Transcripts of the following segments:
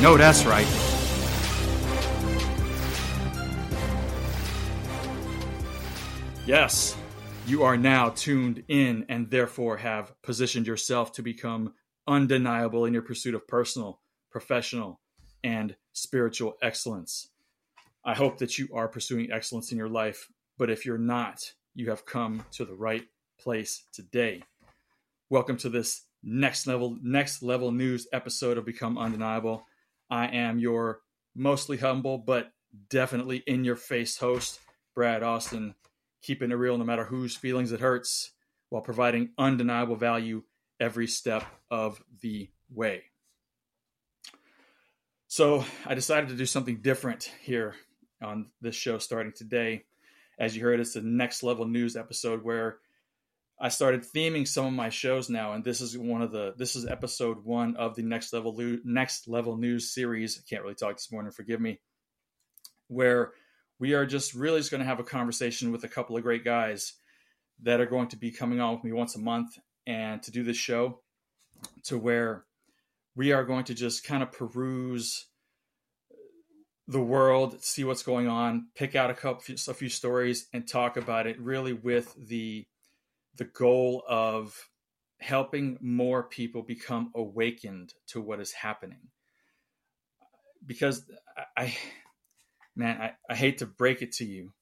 No, that's right. Yes, you are now tuned in and therefore have positioned yourself to become undeniable in your pursuit of personal, professional, and spiritual excellence. I hope that you are pursuing excellence in your life, but if you're not, you have come to the right place today. Welcome to this next level next level news episode of Become Undeniable. I am your mostly humble but definitely in your face host, Brad Austin, keeping it real no matter whose feelings it hurts while providing undeniable value every step of the way. So, I decided to do something different here on this show starting today. As you heard, it's the next level news episode where I started theming some of my shows now, and this is one of the this is episode one of the next level next level news series. I can't really talk this morning, forgive me. Where we are just really just going to have a conversation with a couple of great guys that are going to be coming on with me once a month and to do this show to where we are going to just kind of peruse the world, see what's going on, pick out a couple a few stories and talk about it really with the the goal of helping more people become awakened to what is happening. Because I, man, I, I hate to break it to you,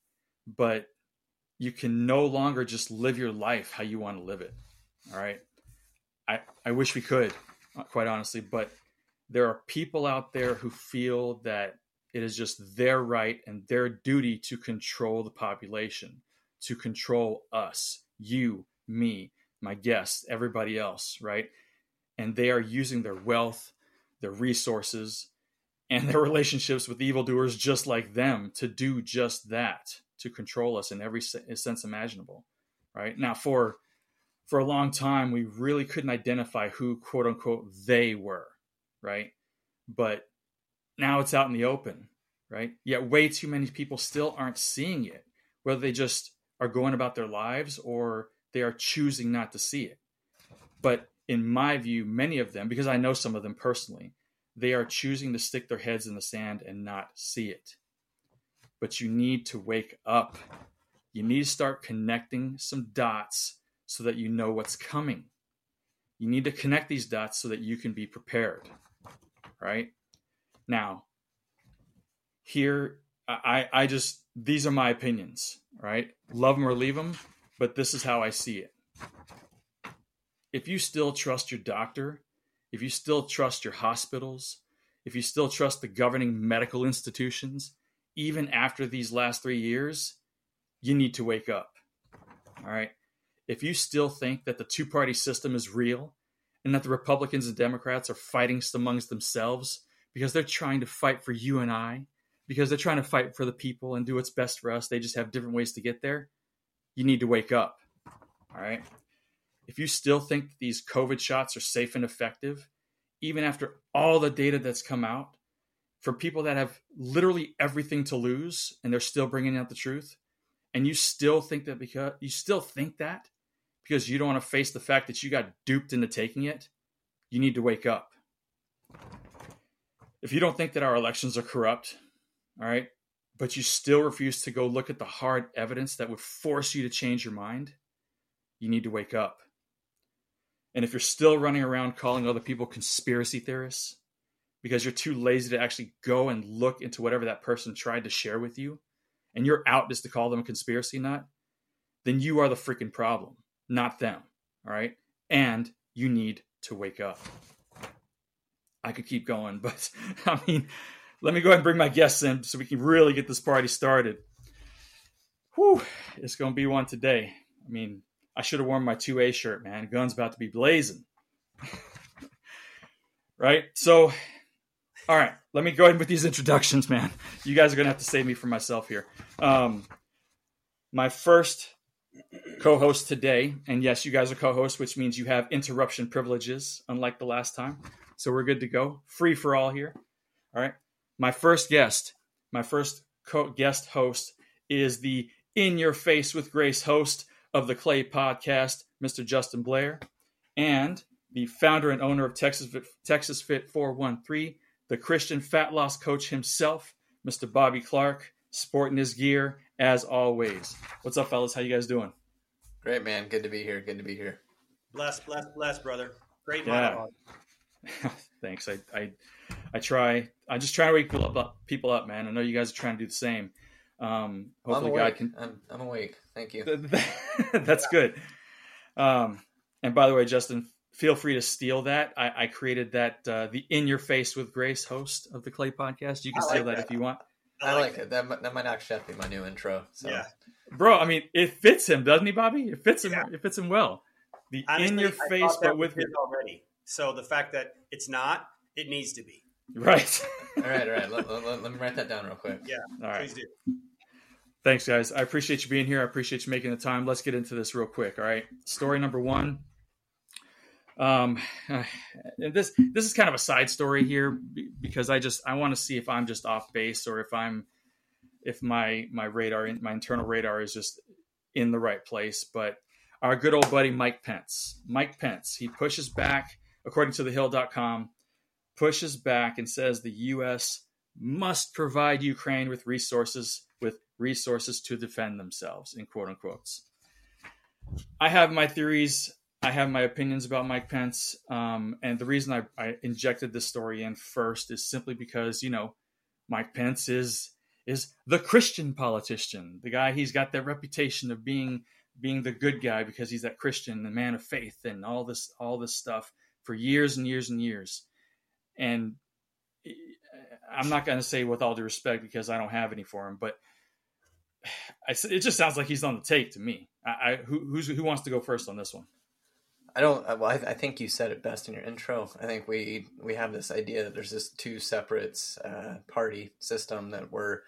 but you can no longer just live your life how you want to live it. All right. I, I wish we could, uh, quite honestly, but there are people out there who feel that it is just their right and their duty to control the population, to control us, you, me, my guests, everybody else, right? And they are using their wealth, their resources, and their relationships with evildoers just like them to do just that, to control us in every sense imaginable, right? Now, for for a long time, we really couldn't identify who quote unquote they were, right? But now it's out in the open, right? Yet way too many people still aren't seeing it, whether they just are going about their lives or they are choosing not to see it. But in my view, many of them, because I know some of them personally, they are choosing to stick their heads in the sand and not see it. But you need to wake up. You need to start connecting some dots so that you know what's coming. You need to connect these dots so that you can be prepared. Right? Now, here, I, I just, these are my opinions, right? Love them or leave them but this is how I see it. If you still trust your doctor, if you still trust your hospitals, if you still trust the governing medical institutions, even after these last three years, you need to wake up. All right. If you still think that the two party system is real and that the Republicans and Democrats are fighting amongst themselves because they're trying to fight for you and I, because they're trying to fight for the people and do what's best for us, they just have different ways to get there, you need to wake up. All right. If you still think these COVID shots are safe and effective, even after all the data that's come out for people that have literally everything to lose and they're still bringing out the truth, and you still think that because you still think that because you don't want to face the fact that you got duped into taking it, you need to wake up. If you don't think that our elections are corrupt, all right, but you still refuse to go look at the hard evidence that would force you to change your mind, you need to wake up. And if you're still running around calling other people conspiracy theorists because you're too lazy to actually go and look into whatever that person tried to share with you, and you're out just to call them a conspiracy nut, then you are the freaking problem, not them. All right. And you need to wake up. I could keep going, but I mean, let me go ahead and bring my guests in so we can really get this party started. Whew, it's going to be one today. I mean, I should have worn my 2A shirt, man. Gun's about to be blazing. right? So, all right, let me go ahead with these introductions, man. You guys are going to have to save me from myself here. Um, my first co host today, and yes, you guys are co hosts, which means you have interruption privileges, unlike the last time. So we're good to go. Free for all here. All right my first guest, my first co- guest host is the In Your Face with Grace host of the Clay podcast, Mr. Justin Blair. And the founder and owner of Texas Texas Fit 413, the Christian fat loss coach himself, Mr. Bobby Clark, sporting his gear as always. What's up, fellas? How you guys doing? Great, man. Good to be here. Good to be here. Bless, bless, bless, brother. Great yeah. Thanks. I, I I try. I just try to wake people up, people up, man. I know you guys are trying to do the same. Um, hopefully, God can. I'm, I'm awake. Thank you. That's yeah. good. Um, and by the way, Justin, feel free to steal that. I, I created that uh, the In Your Face with Grace host of the Clay podcast. You can steal that, that, if you want. I, I like, it. That, that might actually be my new intro. So. Yeah, bro. I mean, it fits him, doesn't he, Bobby? It fits him. Yeah. It fits him well. The Honestly, In Your Face, but with already. So the fact that it's not, it needs to be. Right. all right, all right. Let, let, let, me write that down real quick. Yeah. All right. Please do. Thanks, guys. I appreciate you being here. I appreciate you making the time. Let's get into this real quick. All right. Story number one. Um, this this is kind of a side story here because I just I want to see if I'm just off base or if I'm if my my radar my internal radar is just in the right place. But our good old buddy Mike Pence, Mike Pence, he pushes back according to thehill.com pushes back and says the U.S. must provide Ukraine with resources with resources to defend themselves in quote unquotes. I have my theories. I have my opinions about Mike Pence, um, and the reason I, I injected this story in first is simply because you know Mike Pence is is the Christian politician, the guy he's got that reputation of being being the good guy because he's that Christian, the man of faith, and all this all this stuff for years and years and years and I'm not going to say with all due respect because I don't have any for him, but I, it just sounds like he's on the take to me. I, I who who wants to go first on this one? I don't. Well, I, I, think you said it best in your intro. I think we we have this idea that there's this two separate uh, party system that we're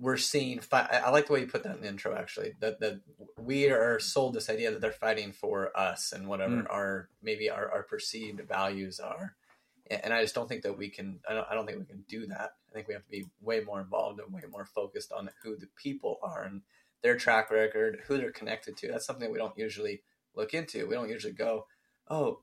we're seeing. Fi- I like the way you put that in the intro. Actually, that that we are sold this idea that they're fighting for us and whatever mm. our maybe our, our perceived values are and I just don't think that we can. I don't, I don't think we can do that. I think we have to be way more involved and way more focused on who the people are and their track record, who they're connected to. That's something we don't usually look into. We don't usually go, oh,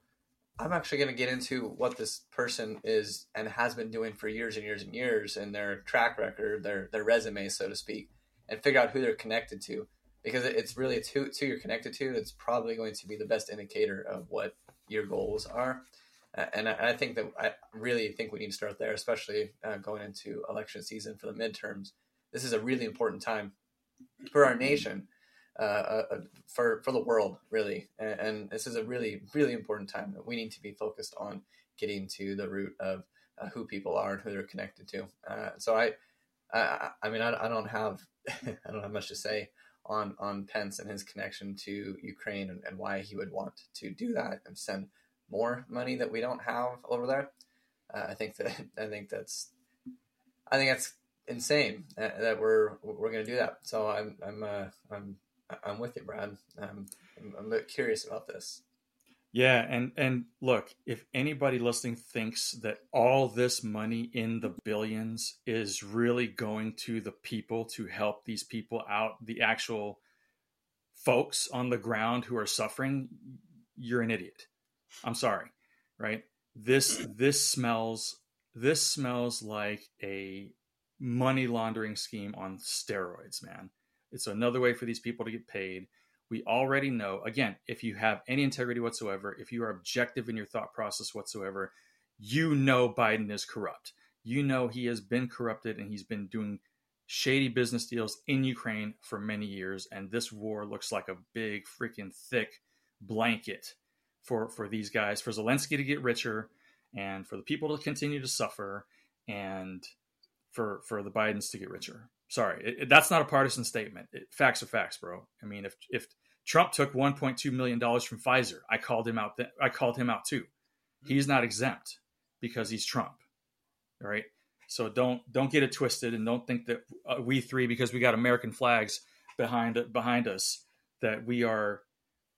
I'm actually going to get into what this person is and has been doing for years and years and years, and their track record, their their resume, so to speak, and figure out who they're connected to. Because it's really it's who, it's who you're connected to that's probably going to be the best indicator of what your goals are and I, think that I really think we need to start there, especially uh, going into election season for the midterms. This is a really important time for our nation, uh, uh, uh, for for the world, really, and, and, this is a really really important time that we need to be focused on getting to the root of uh, who people are and who they're connected to. Uh, so I, I, I mean, I, I don't have I don't have much to say on on Pence and his connection to Ukraine and, and why he would want to do that and send more money that we don't have over there. Uh, I think that I think that's I think that's insane that, that we're we're going to do that. So I'm I'm uh, I'm I'm with you, Brad. I'm, I'm I'm curious about this. Yeah, and and look, if anybody listening thinks that all this money in the billions is really going to the people to help these people out, the actual folks on the ground who are suffering, you're an idiot. I'm sorry, right? This this smells this smells like a money laundering scheme on steroids, man. It's another way for these people to get paid. We already know, again, if you have any integrity whatsoever, if you are objective in your thought process whatsoever, you know Biden is corrupt. You know he has been corrupted and he's been doing shady business deals in Ukraine for many years. And this war looks like a big, freaking thick blanket for for these guys, for Zelensky to get richer, and for the people to continue to suffer, and for for the Bidens to get richer. Sorry, it, it, that's not a partisan statement. It, facts are facts, bro. I mean, if if Trump took 1.2 million dollars from Pfizer, I called him out. Th- I called him out too. He's not exempt because he's Trump. All right. So don't don't get it twisted, and don't think that uh, we three, because we got American flags behind behind us, that we are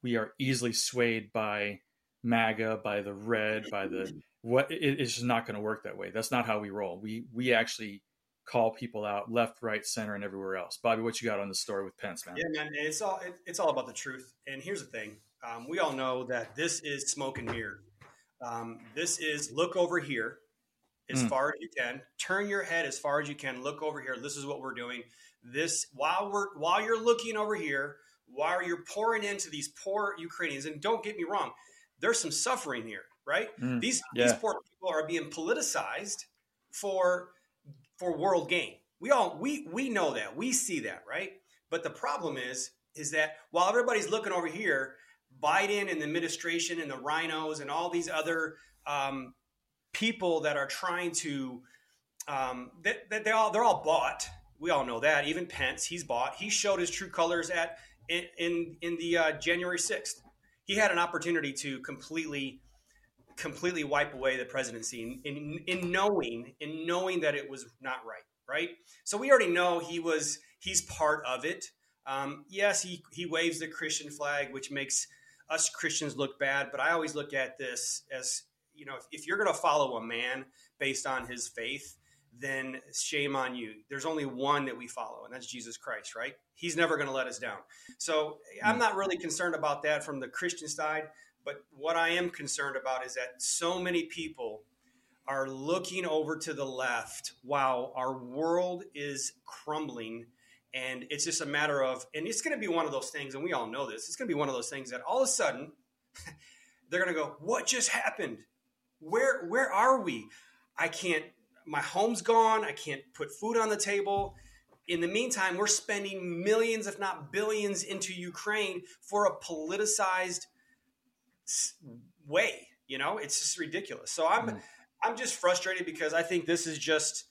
we are easily swayed by MAGA, by the red, by the what. It, it's just not going to work that way. That's not how we roll. We we actually call people out left, right, center, and everywhere else. Bobby, what you got on the story with Pence, man? Yeah, man, it's all it, it's all about the truth. And here's the thing: Um, we all know that this is smoke and mirror. Um, this is look over here as Mm. far as you can. Turn your head as far as you can. Look over here. This is what we're doing. This while we're while you're looking over here, while you're pouring into these poor Ukrainians, and don't get me wrong, there's some suffering here, right? Mm. These Yeah. these poor people are being politicized for for world gain. We all we we know that. We see that, right? But the problem is is that while everybody's looking over here, Biden and the administration and the RINOs and all these other um, people that are trying to um, that, that they all they're all bought. We all know that. Even Pence, he's bought. He showed his true colors at in in, the uh, January sixth. He had an opportunity to completely completely wipe away the presidency in, in, in knowing in knowing that it was not right right so we already know he was he's part of it um, yes he he waves the christian flag which makes us christians look bad but i always look at this as you know if, if you're going to follow a man based on his faith then shame on you there's only one that we follow and that's jesus christ right he's never going to let us down so i'm not really concerned about that from the christian side but what I am concerned about is that so many people are looking over to the left while our world is crumbling. And it's just a matter of, and it's going to be one of those things, and we all know this, it's going to be one of those things that all of a sudden they're going to go, What just happened? Where, where are we? I can't, my home's gone. I can't put food on the table. In the meantime, we're spending millions, if not billions, into Ukraine for a politicized way. You know, it's just ridiculous. So I'm Mm. I'm just frustrated because I think this is just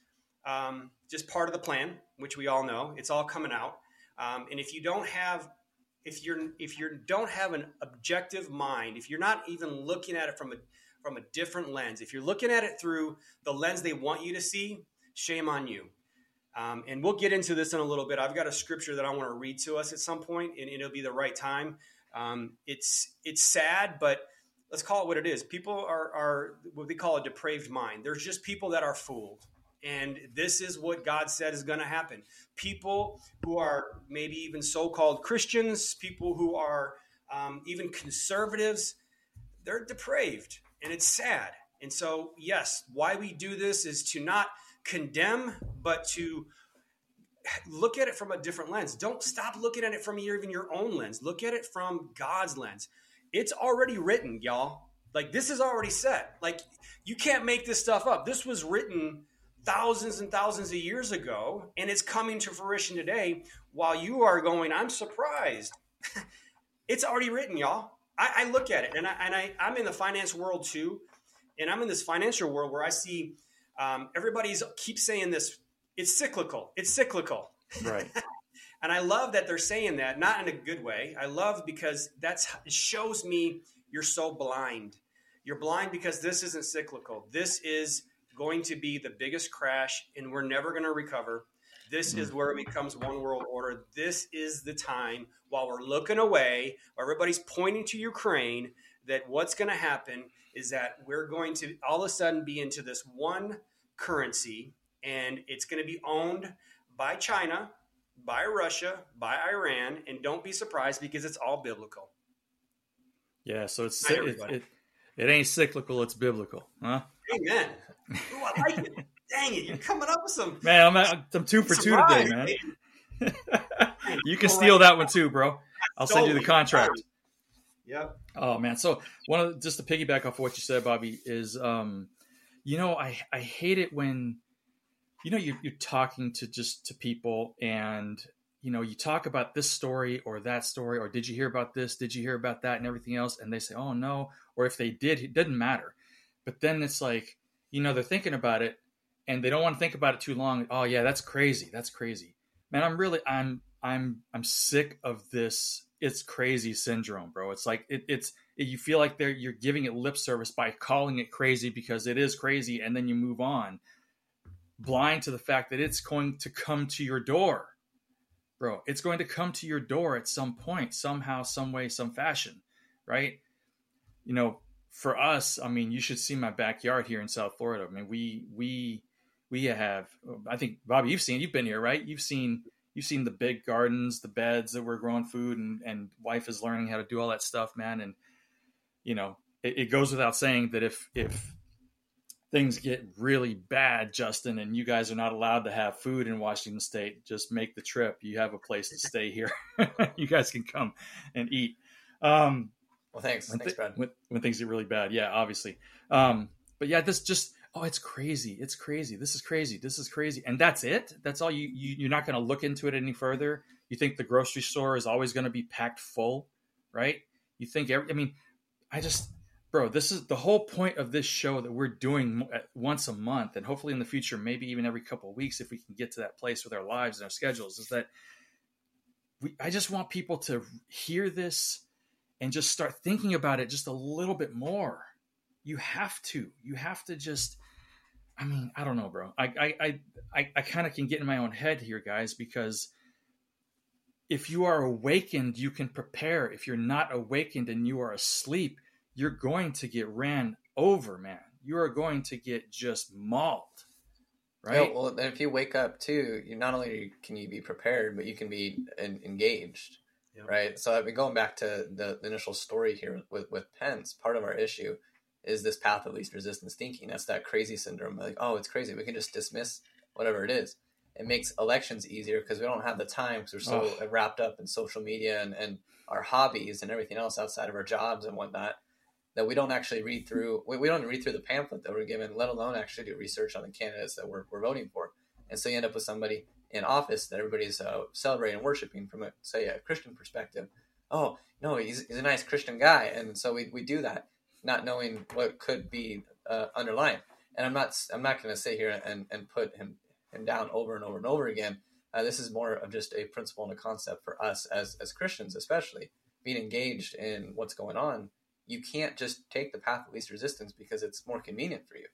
um, just part of the plan, which we all know. It's all coming out. Um, and if you don't have if you're if you don't have an objective mind, if you're not even looking at it from a from a different lens, if you're looking at it through the lens they want you to see, shame on you. Um, and we'll get into this in a little bit. I've got a scripture that I want to read to us at some point, and it'll be the right time. Um, it's it's sad, but let's call it what it is. People are are what we call a depraved mind. There's just people that are fooled, and this is what God said is going to happen. People who are maybe even so-called Christians, people who are um, even conservatives, they're depraved, and it's sad. And so, yes, why we do this is to not condemn, but to look at it from a different lens. Don't stop looking at it from your, even your own lens. Look at it from God's lens. It's already written, y'all. Like this is already set. Like you can't make this stuff up. This was written thousands and thousands of years ago, and it's coming to fruition today. While you are going, I'm surprised. it's already written, y'all. I, I look at it, and I and I I'm in the finance world too, and I'm in this financial world where I see um, everybody's keep saying this. It's cyclical. It's cyclical. Right. And I love that they're saying that, not in a good way. I love because that's it shows me you're so blind. You're blind because this isn't cyclical. This is going to be the biggest crash, and we're never going to recover. This is mm-hmm. where it becomes one world order. This is the time while we're looking away, while everybody's pointing to Ukraine, that what's going to happen is that we're going to all of a sudden be into this one currency, and it's going to be owned by China, by Russia, by Iran, and don't be surprised because it's all biblical. Yeah. So it's it, it, it ain't cyclical. It's biblical, huh? Amen. Ooh, I like it. Dang it, you're coming up with some. Man, I'm at, I'm two for two today, rhyme, man. you can steal that one too, bro. I'll send you the contract. Yep. Oh man, so one of the, just to piggyback off of what you said, Bobby, is um, you know, I I hate it when, you know, you you're talking to just to people and you know you talk about this story or that story or did you hear about this? Did you hear about that and everything else? And they say, oh no, or if they did, it didn't matter. But then it's like, you know, they're thinking about it and they don't want to think about it too long. Oh yeah, that's crazy. That's crazy. Man, I'm really I'm I'm I'm sick of this it's crazy syndrome, bro. It's like it, it's it, you feel like they're you're giving it lip service by calling it crazy because it is crazy, and then you move on, blind to the fact that it's going to come to your door, bro. It's going to come to your door at some point, somehow, some way, some fashion, right? You know, for us, I mean, you should see my backyard here in South Florida. I mean, we we we have. I think Bobby, you've seen, you've been here, right? You've seen you've seen the big gardens, the beds that we're growing food, and and wife is learning how to do all that stuff, man. And you know, it, it goes without saying that if if things get really bad, Justin, and you guys are not allowed to have food in Washington State, just make the trip. You have a place to stay here. you guys can come and eat. Um, well, thanks, when thanks, th- Brad. When, when, things get really bad, yeah, obviously. Um, but yeah, this just oh, it's crazy. It's crazy. This is crazy. This is crazy. And that's it. That's all you, you you're not going to look into it any further. You think the grocery store is always going to be packed full, right? You think every, I mean, I just bro, this is the whole point of this show that we're doing once a month, and hopefully in the future, maybe even every couple of weeks, if we can get to that place with our lives and our schedules, is that we, I just want people to hear this and just start thinking about it just a little bit more. You have to. You have to just. I mean, I don't know, bro. I I I I kind of can get in my own head here, guys, because if you are awakened, you can prepare. If you're not awakened and you are asleep, you're going to get ran over, man. You are going to get just mauled. Right. Yeah, well, then if you wake up too, you not only can you be prepared, but you can be in, engaged. Yep. Right. So I mean, going back to the, the initial story here with, with Pence, part of our issue is this path of least resistance thinking. That's that crazy syndrome. Like, oh, it's crazy. We can just dismiss whatever it is. It makes elections easier because we don't have the time because we're so oh. wrapped up in social media and, and our hobbies and everything else outside of our jobs and whatnot that we don't actually read through. We, we don't read through the pamphlet that we're given, let alone actually do research on the candidates that we're, we're voting for. And so you end up with somebody in office that everybody's uh, celebrating and worshiping from, a, say, a Christian perspective. Oh, no, he's, he's a nice Christian guy. And so we, we do that, not knowing what could be uh, underlying. And I'm not I'm not going to sit here and, and put him, him down over and over and over again. Uh, this is more of just a principle and a concept for us as, as Christians, especially being engaged in what's going on you can't just take the path of least resistance because it's more convenient for you.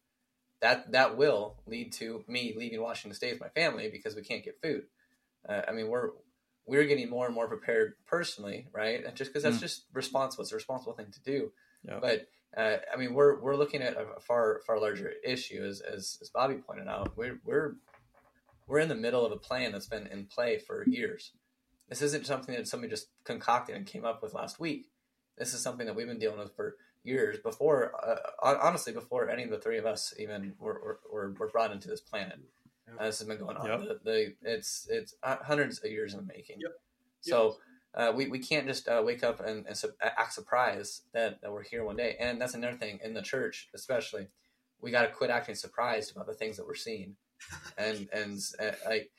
That that will lead to me leaving Washington State with my family because we can't get food. Uh, I mean, we're we're getting more and more prepared personally, right? And just because that's mm. just responsible, it's a responsible thing to do. But uh, I mean, we're we're looking at a far far larger issue, as as, as Bobby pointed out. We're we're we're in the middle of a plan that's been in play for years. This isn't something that somebody just concocted and came up with last week. This is something that we've been dealing with for years before, uh, honestly, before any of the three of us even were, were, were brought into this planet. Uh, this has been going on. Yep. The, the, it's it's hundreds of years in the making. Yep. So uh, we, we can't just uh, wake up and, and su- act surprised that, that we're here one day. And that's another thing in the church, especially. We got to quit acting surprised about the things that we're seeing, and and uh, like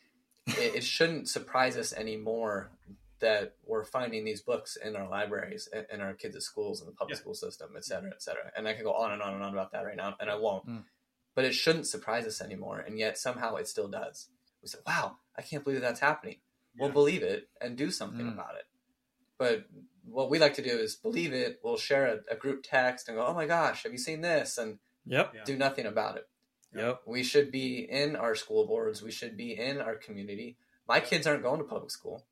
it, it shouldn't surprise us anymore that we're finding these books in our libraries, in our kids' schools, in the public yeah. school system, et cetera, et cetera. And I could go on and on and on about that right now, and I won't. Mm. But it shouldn't surprise us anymore, and yet somehow it still does. We say, "Wow, I can't believe that's happening." Yeah. We'll believe it and do something mm. about it. But what we like to do is believe it. We'll share a, a, group text and go, "Oh my gosh, have you seen this?" and yep. do nothing about it. Yep. We should be in our school boards. We should be in our community. My kids aren't going to public school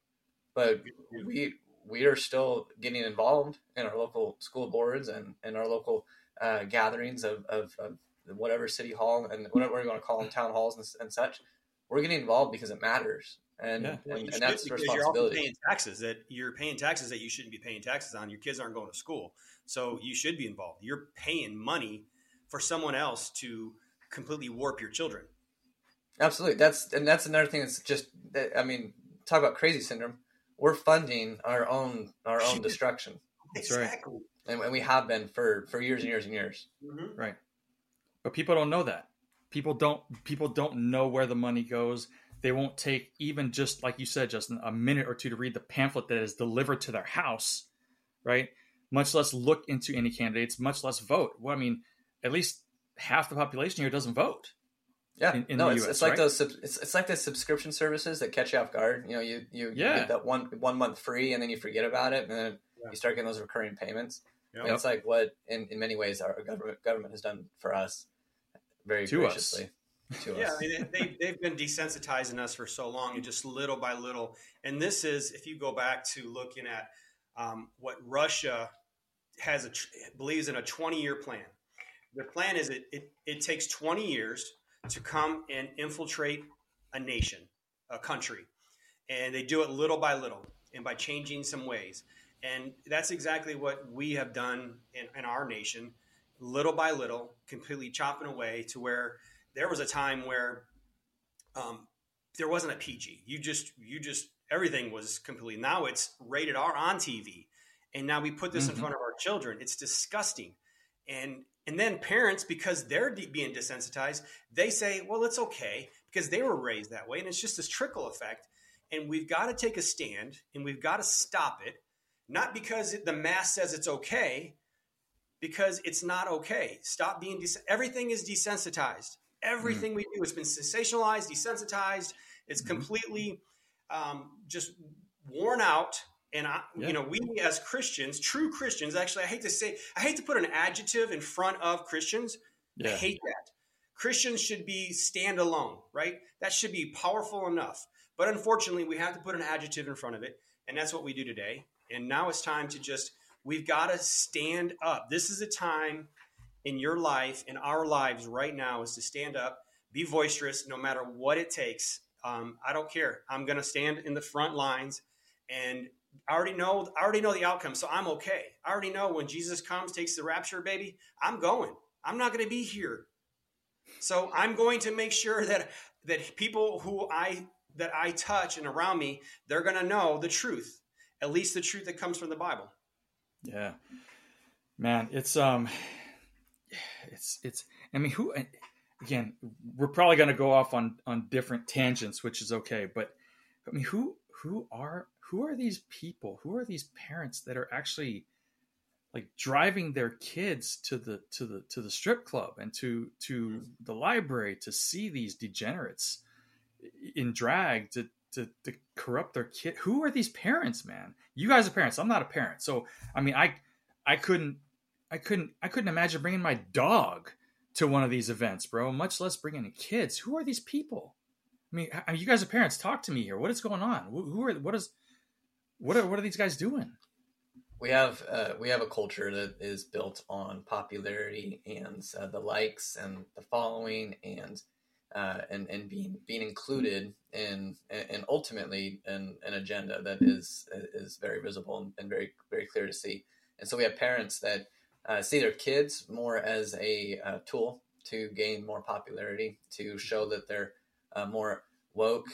but we we are still getting involved in our local school boards and, and our local uh, gatherings of, of, of, whatever city hall and whatever you want to call them, town halls and, and such. We're getting involved because it matters, and yeah. well, and, and that's responsibility. You're also paying taxes that you're paying taxes that you shouldn't be paying taxes on. Your kids aren't going to school, so you should be involved. You're paying money for someone else to completely warp your children. Absolutely, that's and that's another thing that's just. I mean, talk about crazy syndrome we're funding our own our own destruction. That's exactly. right. And, and, we have been for for years and years and years. Mm-hmm. Right. But people don't know that. People don't people don't know where the money goes. They won't take even just like you said, Justin, a minute or two to read the pamphlet that is delivered to their house, right? Much less look into any candidates, much less vote. Well, I mean, at least half the population here doesn't vote. Yeah, in, in no, it's, US, it's like right? those. It's, it's like the subscription services that catch you off guard. You know, you you, yeah. you get that one one month free, and then you forget about it, and then yeah. you start getting those recurring payments. Yep. It's like what, in, in many ways, our government government has done for us, very to graciously. Us. To yeah, us. I mean, they they've been desensitizing us for so long, and just little by little. And this is, if you go back to looking at um, what Russia has a believes in a 20 year plan. Their plan is it, it it takes 20 years to come and infiltrate a nation, a country. and they do it little by little and by changing some ways. And that's exactly what we have done in, in our nation, little by little, completely chopping away to where there was a time where um, there wasn't a PG. You just, you just, everything was completely. Now it's rated R on TV, and now we put this mm-hmm. in front of our children. It's disgusting, and and then parents, because they're de- being desensitized, they say, well, it's okay because they were raised that way, and it's just this trickle effect. And we've got to take a stand, and we've got to stop it not because the mass says it's okay, because it's not okay. Stop being des- everything is desensitized. Everything mm. we do has been sensationalized, desensitized. It's mm-hmm. completely um, just worn out. And I, yeah. you know, we as Christians, true Christians, actually, I hate to say, I hate to put an adjective in front of Christians. Yeah. I hate that. Christians should be standalone, right? That should be powerful enough. But unfortunately, we have to put an adjective in front of it, and that's what we do today. And now it's time to just, we've got to stand up. This is a time in your life, in our lives right now, is to stand up, be boisterous, no matter what it takes. Um, I don't care. I'm going to stand in the front lines, and I already know. I already know the outcome, so I'm okay. I already know when Jesus comes, takes the rapture, baby. I'm going. I'm not going to be here. So I'm going to make sure that that people who I that I touch and around me, they're going to know the truth at least the truth that comes from the Bible. Yeah, man, it's um, it's it's. I mean, who? Again, we're probably going to go off on on different tangents, which is okay. But I mean, who who are who are these people? Who are these parents that are actually like driving their kids to the to the to the strip club and to to the library to see these degenerates in drag to to, to corrupt their kid. Who are these parents, man? You guys are parents. I'm not a parent, so I mean, I I couldn't I couldn't I couldn't imagine bringing my dog to one of these events, bro. Much less bringing kids. Who are these people? I mean, you guys are parents. Talk to me here. What is going on? Who are what is what are what are these guys doing? We have uh, we have a culture that is built on popularity and uh, the likes and the following and uh, and and being being included in and ultimately an agenda that is is very visible and, very very clear to see. And so we have parents that uh, see their kids more as a uh, tool to gain more popularity, to show that they're uh, more woke,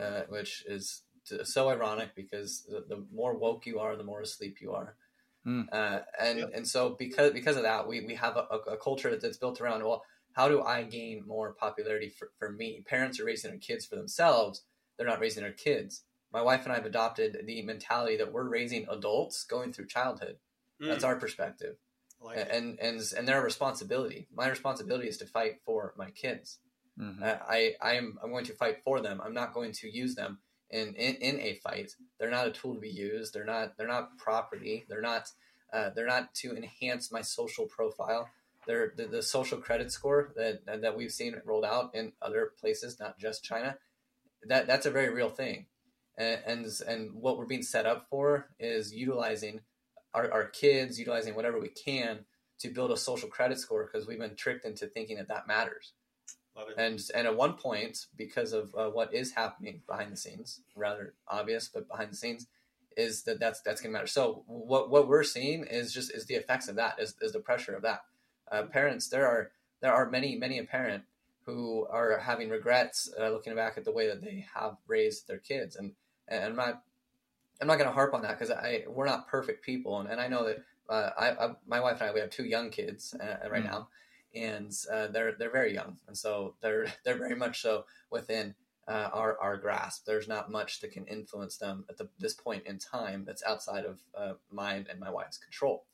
uh, which is so ironic because the, the, more woke you are, the more asleep you are. Mm. and yep. and so because because of that, we, we have a, a culture that's built around well how do I gain more popularity for, for me? Parents are raising their kids for themselves. They're not raising their kids. My wife and I have adopted the mentality that we're raising adults going through childhood. Mm. That's our perspective. Like and, and and their responsibility. My responsibility is to fight for my kids. Mm-hmm. I I am I'm going to fight for them. I'm not going to use them in, in in a fight. They're not a tool to be used. They're not they're not property. They're not uh, they're not to enhance my social profile the, the social credit score that that we've seen rolled out in other places, not just China, that that's a very real thing, and and, and what we're being set up for is utilizing our, our kids, utilizing whatever we can to build a social credit score because we've been tricked into thinking that that matters. And and at one point, because of uh, what is happening behind the scenes, rather obvious, but behind the scenes, is that that's that's to matter. So what what we're seeing is just is the effects of that, is, is the pressure of that uh, parents, there are there are many many a parent who are having regrets uh, looking back at the way that they have raised their kids, and and I'm not I'm not going to harp on that because I we're not perfect people, and, and I know that uh, I, I, my wife and I we have two young kids uh, right mm. now, and uh, they're they're very young, and so they're they're very much so within uh, our our grasp. There's not much that can influence them at the, this point in time that's outside of uh, mine and my wife's control.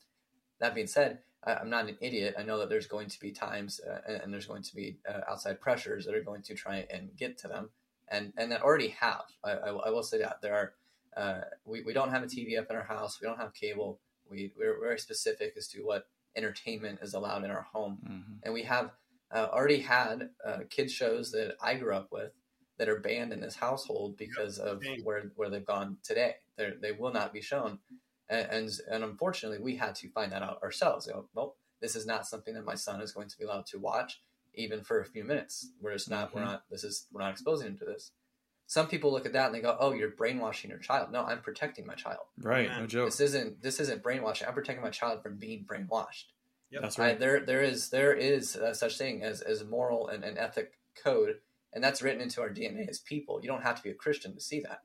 That being said, I, am not an idiot. I know that there's going to be times uh, and, and, there's going to be uh, outside pressures that are going to try and get to them, and and that already have. I, I, I will say that there are. Uh, we, we don't have a TV up in our house. We don't have cable. We we're very specific as to what entertainment is allowed in our home, mm-hmm. and we have uh, already had uh, kids shows that I grew up with that are banned in this household because of where where they've gone today. They they will not be shown and, and, and unfortunately, we had to find that out ourselves. You know, well, this is not something that my son is going to be allowed to watch, even for a few minutes. We're just not. Mm-hmm. We're not. This is. We're not exposing him to this. Some people look at that and they go, "Oh, you're brainwashing your child." No, I'm protecting my child. Right. Yeah. No joke. This isn't this isn't brainwashing. I'm protecting my child from being brainwashed. Yep. That's I, right. there there is there is uh, such thing as as moral and, and ethic code, and that's written into our DNA as people. You don't have to be a Christian to see that.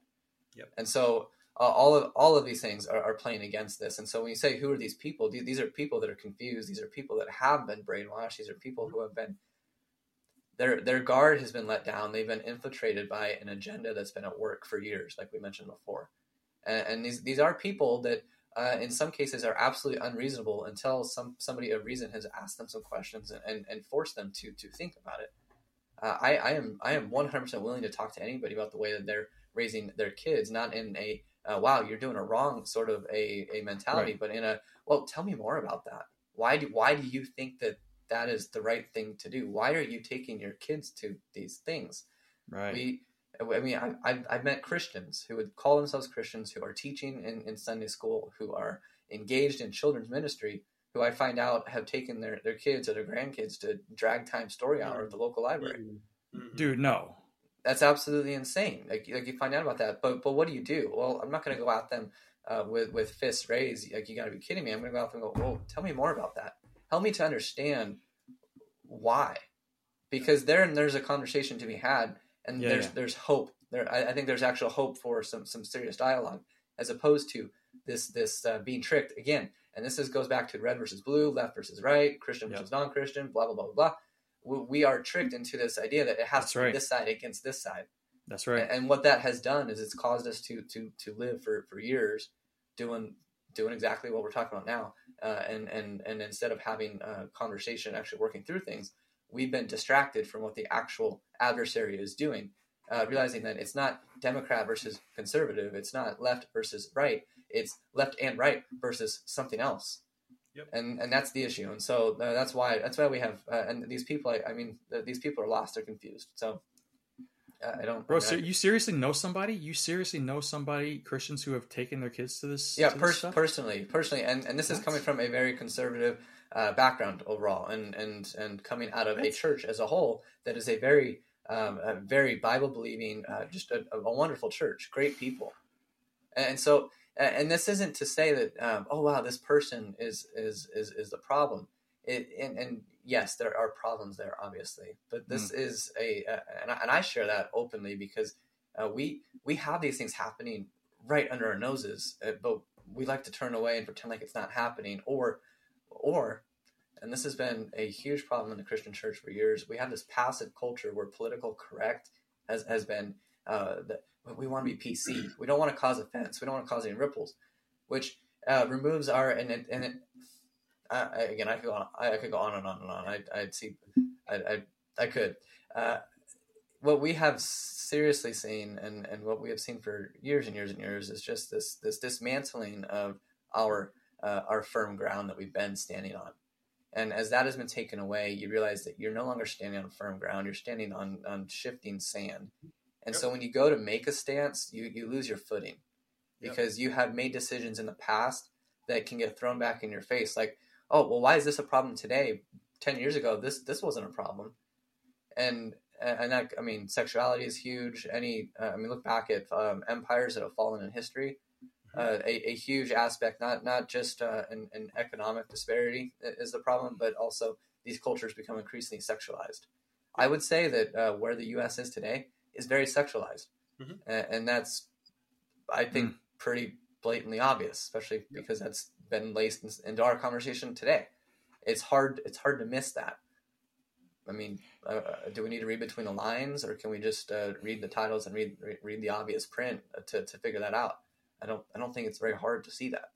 Yep. And so uh, all of all of these things are, are playing against this. And so when you say who are these people, these, these are people that are confused. These are people that have been brainwashed. These are people who have been their their guard has been let down. They've been infiltrated by an agenda that's been at work for years, like we mentioned before. And, and these these are people that uh, in some cases are absolutely unreasonable until some somebody of reason has asked them some questions and, and, and forced them to to think about it. Uh, I, I am I am 100% willing to talk to anybody about the way that they're raising their kids, not in a uh, wow you're doing a wrong sort of a, a mentality, Right. but in a well tell me more about that. Why do why do you think that that is the right thing to do? Why are you taking your kids to these things? right. We, I mean, I, I've, I've met Christians who would call themselves Christians who are teaching in, in Sunday school, who are engaged in children's ministry, who I find out have taken their, their kids or their grandkids to drag time story hour at the local library. Mhm. Dude, no. That's absolutely insane. Like, like you find out about that, but but what do you do? Well, I'm not going to go at them uh, with with fists raised. Like you got to be kidding me. I'm going to go out and go, well, tell me more about that. Help me to understand why, because there there's a conversation to be had, and Yeah, there's yeah. there's hope. There, I, I think there's actual hope for some some serious dialogue, as opposed to this this uh, being tricked again. And this is goes back to red versus blue, left versus right, Christian Yep. versus non-Christian, blah blah blah blah blah. We, we are tricked into this idea that it has That's to be this side against this side. That's right. And, and what that has done is it's caused us to to to live for for years doing doing exactly what we're talking about now. Uh, and and and instead of having a conversation, actually working through things, we've been distracted from what the actual adversary is doing. Uh, realizing that it's not Democrat versus conservative, it's not left versus right, it's left and right versus something else. Yep. And and that's the issue, and so uh, that's why that's why we have uh, and these people. I, I mean, th- these people are lost, they're confused. So I don't, Bro, I so mean, I- you seriously know somebody? You seriously know somebody, Christians who have taken their kids to this? yeah to this personally personally and, and this is coming from a very conservative uh, background overall and and and coming out of a church as a whole that is a very um, a very bible believing uh, just a, a wonderful church great people and so and and this isn't to say that um, oh wow this person is is is, is the problem it and, and yes there are problems there obviously but this is a uh, and, I, and I share that openly because uh, we we have these things happening right under our noses uh, but we like to turn away and pretend like it's not happening or or and this has been a huge problem in the christian church for years. We have this passive culture where political correct has, has been uh, that we want to be pc we don't want to cause offense. We don't want to cause any ripples which uh, removes our and it, and it Again I could go on, I, could go on and on and on I, I'd see I, I, I could uh, what we have seriously seen and, and what we have seen for years and years and years is just this this dismantling of our uh, our firm ground that we've been standing on. And as that has been taken away, you realize that you're no longer standing on firm ground. You're standing on, on shifting sand. And so when you go to make a stance, you, you lose your footing Yep. because you have made decisions in the past that can get thrown back in your face. Like, oh, well, why is this a problem today? 10 years ago, this, this wasn't a problem. And, and that, I mean, sexuality is huge. Any, uh, I mean, look back at um, empires that have fallen in history uh, a, a huge aspect, not not just uh, an, an economic disparity is the problem, but also these cultures become increasingly sexualized. I would say that uh, where the U.S. is today is very sexualized, Mhm. A- and that's I think pretty blatantly obvious, especially because that's been laced into our conversation today. It's hard it's hard to miss that. I mean, uh, uh, do we need to read between the lines, or can we just uh, read the titles and read read, the obvious print uh, to, to figure that out? I don't I don't think it's very hard to see that.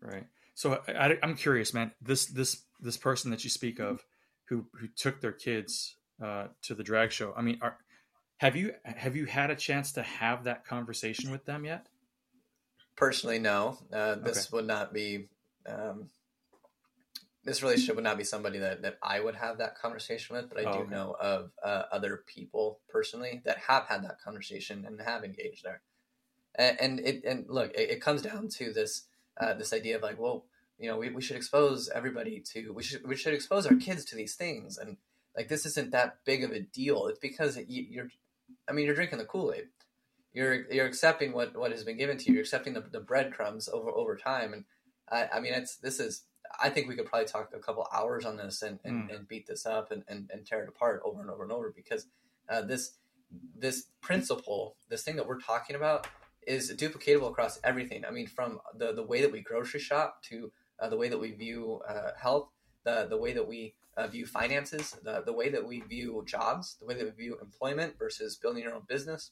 Right. So I, am curious, man. This this this person that you speak of, who who took their kids uh, to the drag show. I mean, are, have you have you had a chance to have that conversation with them yet? Personally, no. Uh, this would not be. Um, this relationship would not be somebody that, that I would have that conversation with, but I Oh, do okay. know of uh, other people personally that have had that conversation and have engaged there. And, and it and look, it, it comes down to this uh, this idea of like, well, you know, we, we should expose everybody to we should we should expose our kids to these things, and like this isn't that big of a deal. It's because you, you're, I mean, you're drinking the Kool Aid. You're you're accepting what what has been given to you. You're accepting the, the breadcrumbs over over time, and I, I mean, it's this is. I think we could probably talk a couple hours on this and, and, mm. and beat this up and, and, and, tear it apart over and over and over because uh, this this principle, this thing that we're talking about, is duplicatable across everything. I mean, from the the way that we grocery shop to uh, the way that we view uh, health, the the way that we uh, view finances, the the way that we view jobs, the way that we view employment versus building your own business,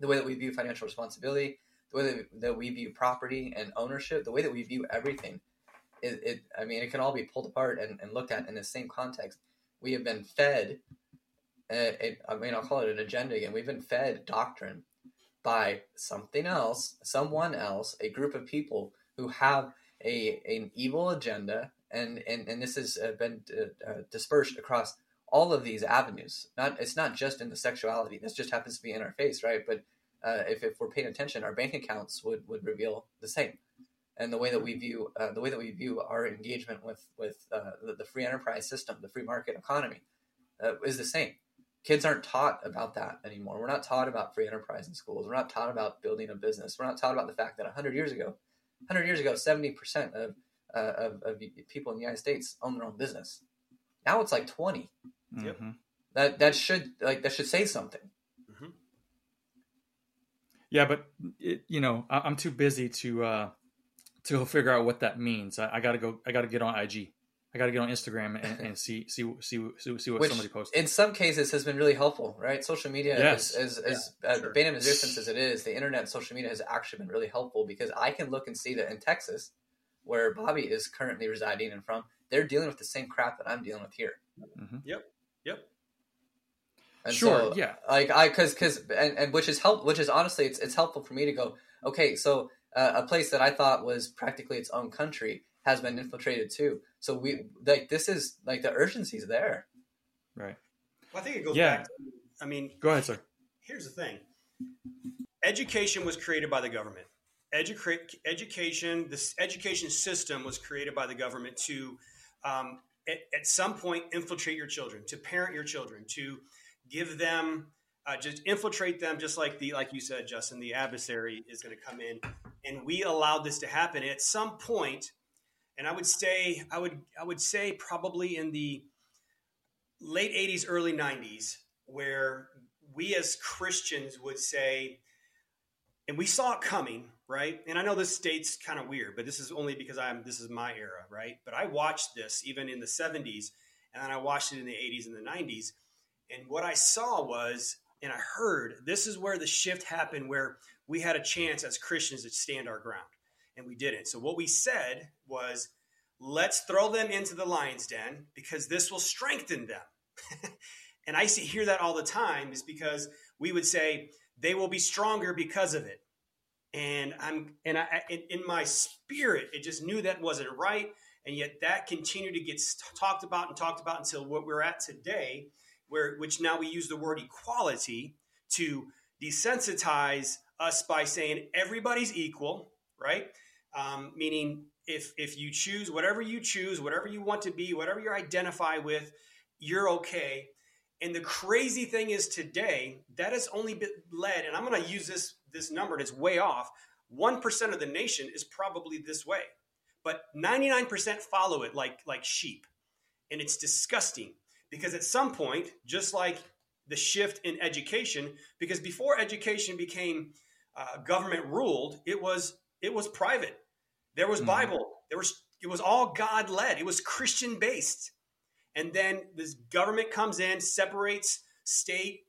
the way that we view financial responsibility, the way that we, that we view property and ownership, the way that we view everything. It, it I mean, it can all be pulled apart and, and looked at in the same context. We have been fed. I mean, I'll call it an agenda again. We've been fed doctrine by something else, someone else, a group of people who have a an evil agenda, and and and this has uh, been uh, uh, dispersed across all of these avenues. Not it's not just in the sexuality. This just happens to be in our face, right? But uh, if if we're paying attention, our bank accounts would would reveal the same. And the way that we view uh, the way that we view our engagement with with uh, the, the, free enterprise system, the free market economy, is the same kids aren't taught about that anymore. We're not taught about free enterprise in schools. We're not taught about building a business. We're not taught about the fact that 100 years ago, 100 years ago, 70% of, uh, of, of, people in the United States own their own business. Now it's like 20. Mm-hmm. That that should like that should say something. Mm-hmm. Yeah, but it, you know, I, am too busy to uh, to figure out what that means. I, I got to go. I got to get on IG. I got to get on Instagram and, and, see see see see, see what Which, somebody posts. In some cases, has been really helpful, right? Social media, yes. is, is, yeah, as sure. being in existence as it is, the internet and social media has actually been really helpful because I can look and see that in Texas, where Bobby is currently residing and from, they're dealing with the same crap that I'm dealing with here. Mm-hmm. Yep. Yep. And sure. So, yeah. Like I, because because and, and which is help, which is honestly, it's it's helpful for me to go. Okay, so uh, a place that I thought was practically its own country has been infiltrated too. So we like this is like the urgency is there. Right. Well, I think it goes yeah. back. To, I mean, go ahead, sir. Here's the thing: education was created by the government. Edu- education, this education system was created by the government to, um, at, at, some point, infiltrate your children, to parent your children, to give them, uh, just infiltrate them, just like the, like you said, Justin, the adversary is going to come in, and we allowed this to happen. At some point, and I would say I would I would say probably in the late 80s early 90s where we as Christians would say and we saw it coming right and I know this state's kind of weird but this is only because I'm this is my era right but I watched this even in the 70s and then I watched it in the 80s and the 90s and what I saw was and I heard this is where the shift happened where we had a chance as Christians to stand our ground and we didn't. So what we said was, let's throw them into the lion's den because this will strengthen them. and I see hear that all the time is because we would say they will be stronger because of it. And I'm and I in, in my spirit, it just knew that wasn't right. And yet that continued to get talked about and talked about until what we're at today, where which now we use the word equality to desensitize us by saying everybody's equal, right? um, meaning if if you choose whatever you choose, whatever you want to be, whatever you identify with, you're okay. And the crazy thing is today that has only been led, and I'm going to use this this number, and it's way off. One percent of the nation is probably this way, but 99% follow it like like sheep, and it's disgusting because at some point, just like the shift in education, because before education became uh, government ruled, it was it was private. There was mm-hmm. Bible. There was it was all God led. It was Christian based. And then this government comes in, separates state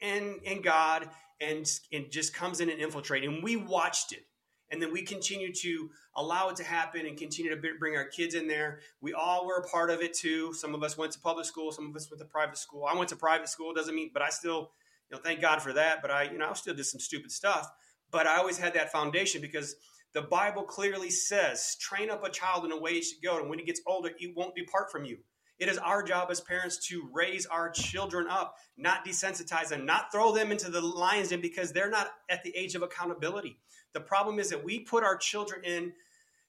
and and God, and and just comes in and infiltrate. And we watched it. And then we continue to allow it to happen and continue to bring our kids in there. We all were a part of it too. Some of us went to public school, some of us went to private school. I went to private school, doesn't mean, but I still, you know, thank God for that. But I, you know, I still did some stupid stuff. But I always had that foundation because the Bible clearly says, train up a child in a way he should go, and when he gets older, he won't depart from you. It is our job as parents to raise our children up, not desensitize them, not throw them into the lion's den because they're not at the age of accountability. The problem is that we put our children in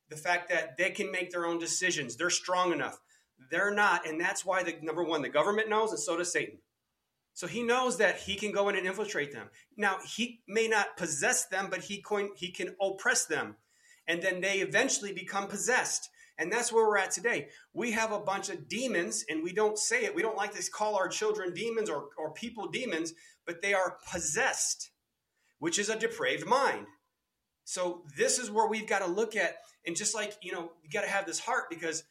the fact that they can make their own decisions. They're strong enough. They're not. And that's why the number one, the government knows, and so does Satan. So he knows that he can go in and infiltrate them. Now, he may not possess them, but he can, he can oppress them. And then they eventually become possessed. And that's where we're at today. We have a bunch of demons, and we don't say it. We don't like to call our children demons or, or people demons, but they are possessed, which is a depraved mind. So this is where we've got to look at, and just like, you know, you got to have this heart because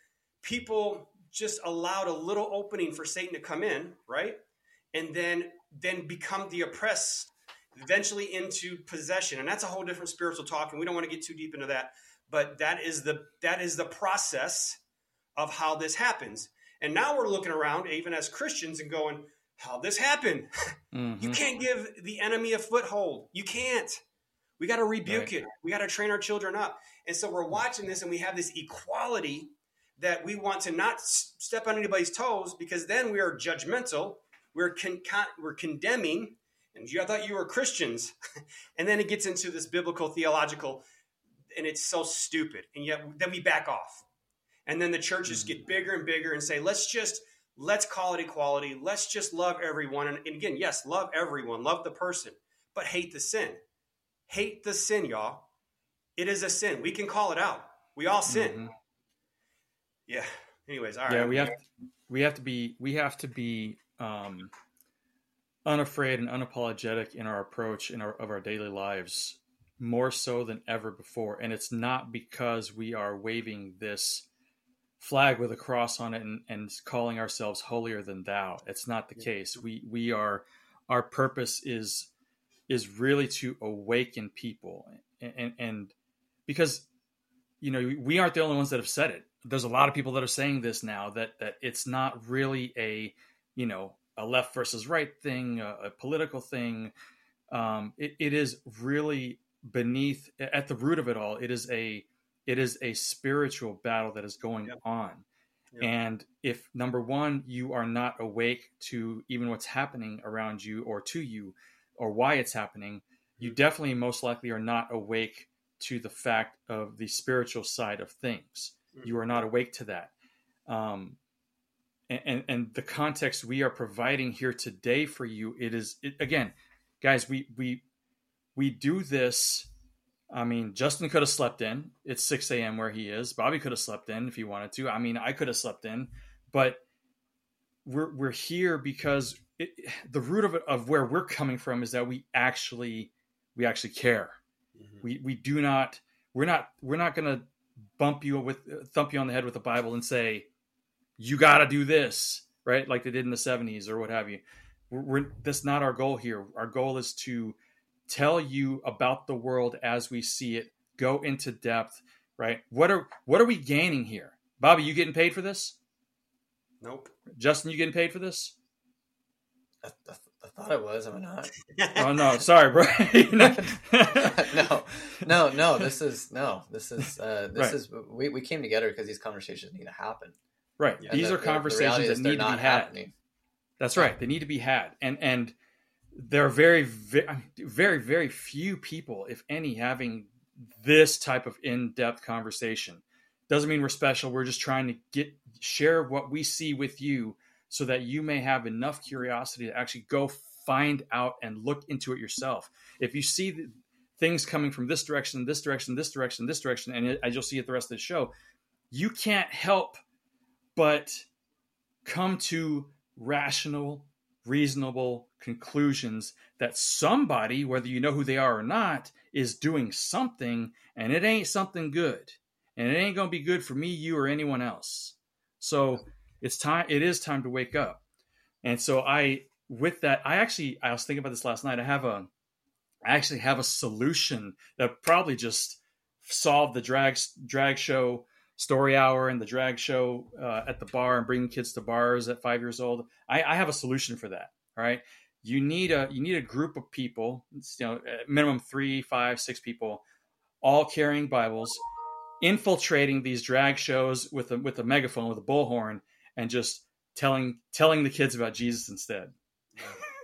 people just allowed a little opening for Satan to come in, right? And then then become the oppressed eventually into possession. And that's a whole different spiritual talk, and we don't want to get too deep into that. But that is the that is the process of how this happens. And now we're looking around, even as Christians, and going, how this happen? Mm-hmm. You can't give the enemy a foothold. You can't. We got to rebuke right. it. We got to train our children up. And so we're watching this and we have this equality that we want to not step on anybody's toes because then we are judgmental. We're, con- con- we're condemning. And you, I thought you were Christians. and then it gets into this biblical theological, and it's so stupid. And yet then we back off. And then the churches get mm. bigger and bigger and say, let's just let's call it equality. Let's just love everyone. And, and again, yes, love everyone, love the person, but hate the sin. Hate the sin, y'all. It is a sin. We can call it out. We all sin. Mm-hmm. Yeah. Anyways, all right. Yeah, we have we have to be we have to be um, unafraid and unapologetic in our approach in our of our daily lives more so than ever before. And it's not because we are waving this flag with a cross on it and, and calling ourselves holier than thou. It's not the case. We we are our purpose is is really to awaken people and, and, and because you know we aren't the only ones that have said it. There's a lot of people that are saying this now that that it's not really a you know a left versus right thing, a, a political thing. Um, it, it is really beneath at the root of it all. It is a it is a spiritual battle that is going yep. on. Yep. And if number one, you are not awake to even what's happening around you or to you or why it's happening, you mm-hmm. definitely most likely are not awake to the fact of the spiritual side of things. Mm-hmm. You are not awake to that. Um, and, and, and, the context we are providing here today for you, it is, it, again, guys, we, we, we do this I mean, Justin could have slept in. It's 6 a.m. where he is. Bobby could have slept in if he wanted to. I mean, I could have slept in, but we're we're here because it, the root of it of where we're coming from is that we actually we actually care. Mm-hmm. We we do not we're not we're not going to bump you with thump you on the head with the Bible and say you got to do this right like they did in the 70s or what have you. We're, we're that's not our goal here. Our goal is to tell you about the world as we see it, go into depth, right? What are what are we gaining here? Bobby, you getting paid for this? Nope. Justin, you getting paid for this? I, I, I thought it was. Am I not? oh no, sorry, bro. no, no, no. This is no. This is uh, this right. is we, we came together because these conversations need to happen. Right. Yeah. These the, are conversations the that need to be had. Happening. That's right. They need to be had, and and there are very, very, very few people, if any, having this type of in-depth conversation. Doesn't mean we're special. We're just trying to get share what we see with you, so that you may have enough curiosity to actually go find out and look into it yourself. If you see things coming from this direction, this direction, this direction, this direction, and as you'll see at the rest of the show, you can't help but come to rational reasonable conclusions that somebody, whether you know who they are or not, is doing something and it ain't something good. And it ain't going to be good for me, you, or anyone else. So it's time, it is time to wake up. And so I, with that, I actually, I was thinking about this last night. I have a, I actually have a solution that probably just solved the drag, drag show story hour and the drag show uh, at the bar and bringing kids to bars at five years old. I, I, have a solution for that. All right, you need a you need a group of people, you know, minimum three, five, six people, all carrying Bibles, infiltrating these drag shows with a with a megaphone with a bullhorn and just telling telling the kids about Jesus instead.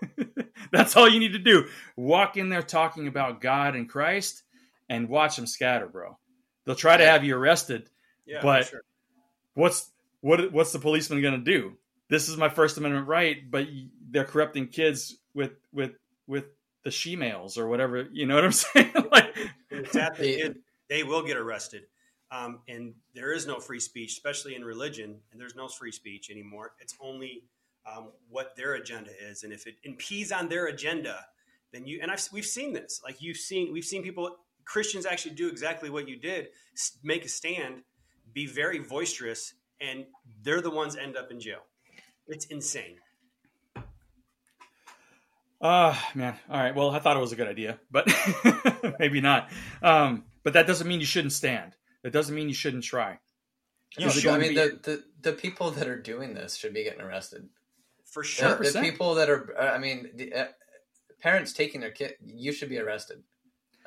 That's all you need to do. Walk in there talking about God and Christ and watch them scatter, bro. They'll try to have you arrested yeah, but sure. what's what what's the policeman going to do? This is my First Amendment right, but they're corrupting kids with with with the she-males or whatever. You know what I'm saying? like, exactly. they will get arrested. Um, and there is no free speech, especially in religion, and there's no free speech anymore. It's only um, what their agenda is, and if it impedes on their agenda, then you and I've, we've seen this. Like you've seen, we've seen people, Christians actually do exactly what you did: make a stand, be very boisterous, and they're the ones end up in jail. It's insane. Uh man. All right. Well, I thought it was a good idea, but maybe not. Um, but that doesn't mean you shouldn't stand. That doesn't mean you shouldn't try. No, I mean, be... the, the, the people that are doing this should be getting arrested. For sure. The, the people that are, uh, I mean, the, uh, parents taking their kid, you should be arrested.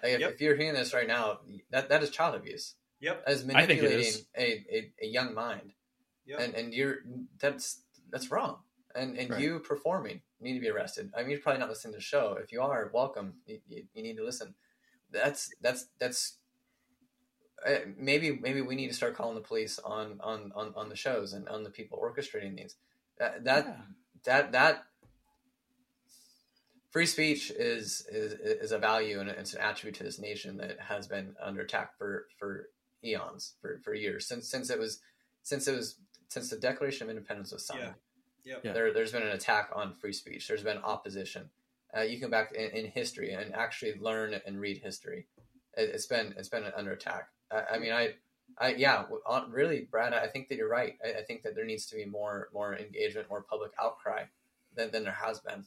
Like, if, yep. if, you're hearing this right now, that, that is child abuse. Yep. As manipulating a, a, a, young mind. Yep. And, and you're, that's, that's wrong. And, and right. you performing need to be arrested. I mean, you're probably not listening to the show. If you are, welcome. You, you, you need to listen. That's, that's, that's uh, maybe maybe we need to start calling the police on on on, on the shows and on the people orchestrating these. That that yeah. that that free speech is is is a value and it's an attribute to this nation that has been under attack for for eons for for years since since it was since it was since the Declaration of Independence was signed. Yeah. Yep. There there's been an attack on free speech. There's been opposition. Uh, you can back in, in, history and actually learn and read history. It, has been it's been under attack. I, I mean, I, I yeah, really, Brad. I think that you're right. I, I, think that there needs to be more more engagement, more public outcry than, than there has been.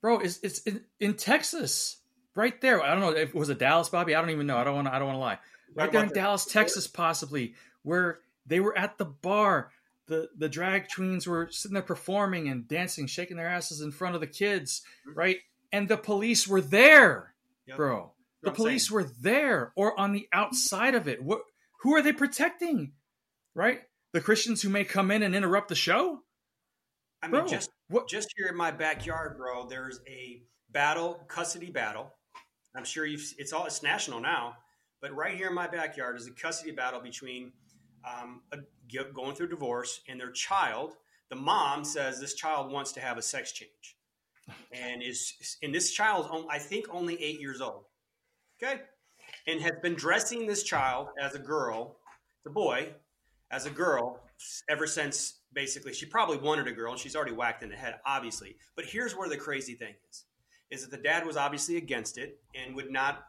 Bro, it's it's in, in Texas, right there. I don't know if it was a Dallas, Bobby. I don't even know. I don't want. I don't want to lie. Right there in Dallas, Texas, possibly where they were at the bar. The the drag queens were sitting there performing and dancing, shaking their asses in front of the kids, mm-hmm. right? And the police were there, yep. bro. The police were there or on the outside of it. What? Who are they protecting? Right? The Christians who may come in and interrupt the show. I mean, bro, just what? just here in my backyard, bro. There's a battle, custody battle. I'm sure you've. It's all. It's national now, but right here in my backyard is a custody battle between um, a, going through divorce and their child. The mom says this child wants to have a sex change, and is and this child, I think, only eight years old. Okay. And has been dressing this child as a girl, the boy, as a girl ever since basically she probably wanted a girl and she's already whacked in the head, obviously. But here's where the crazy thing is is that the dad was obviously against it and would not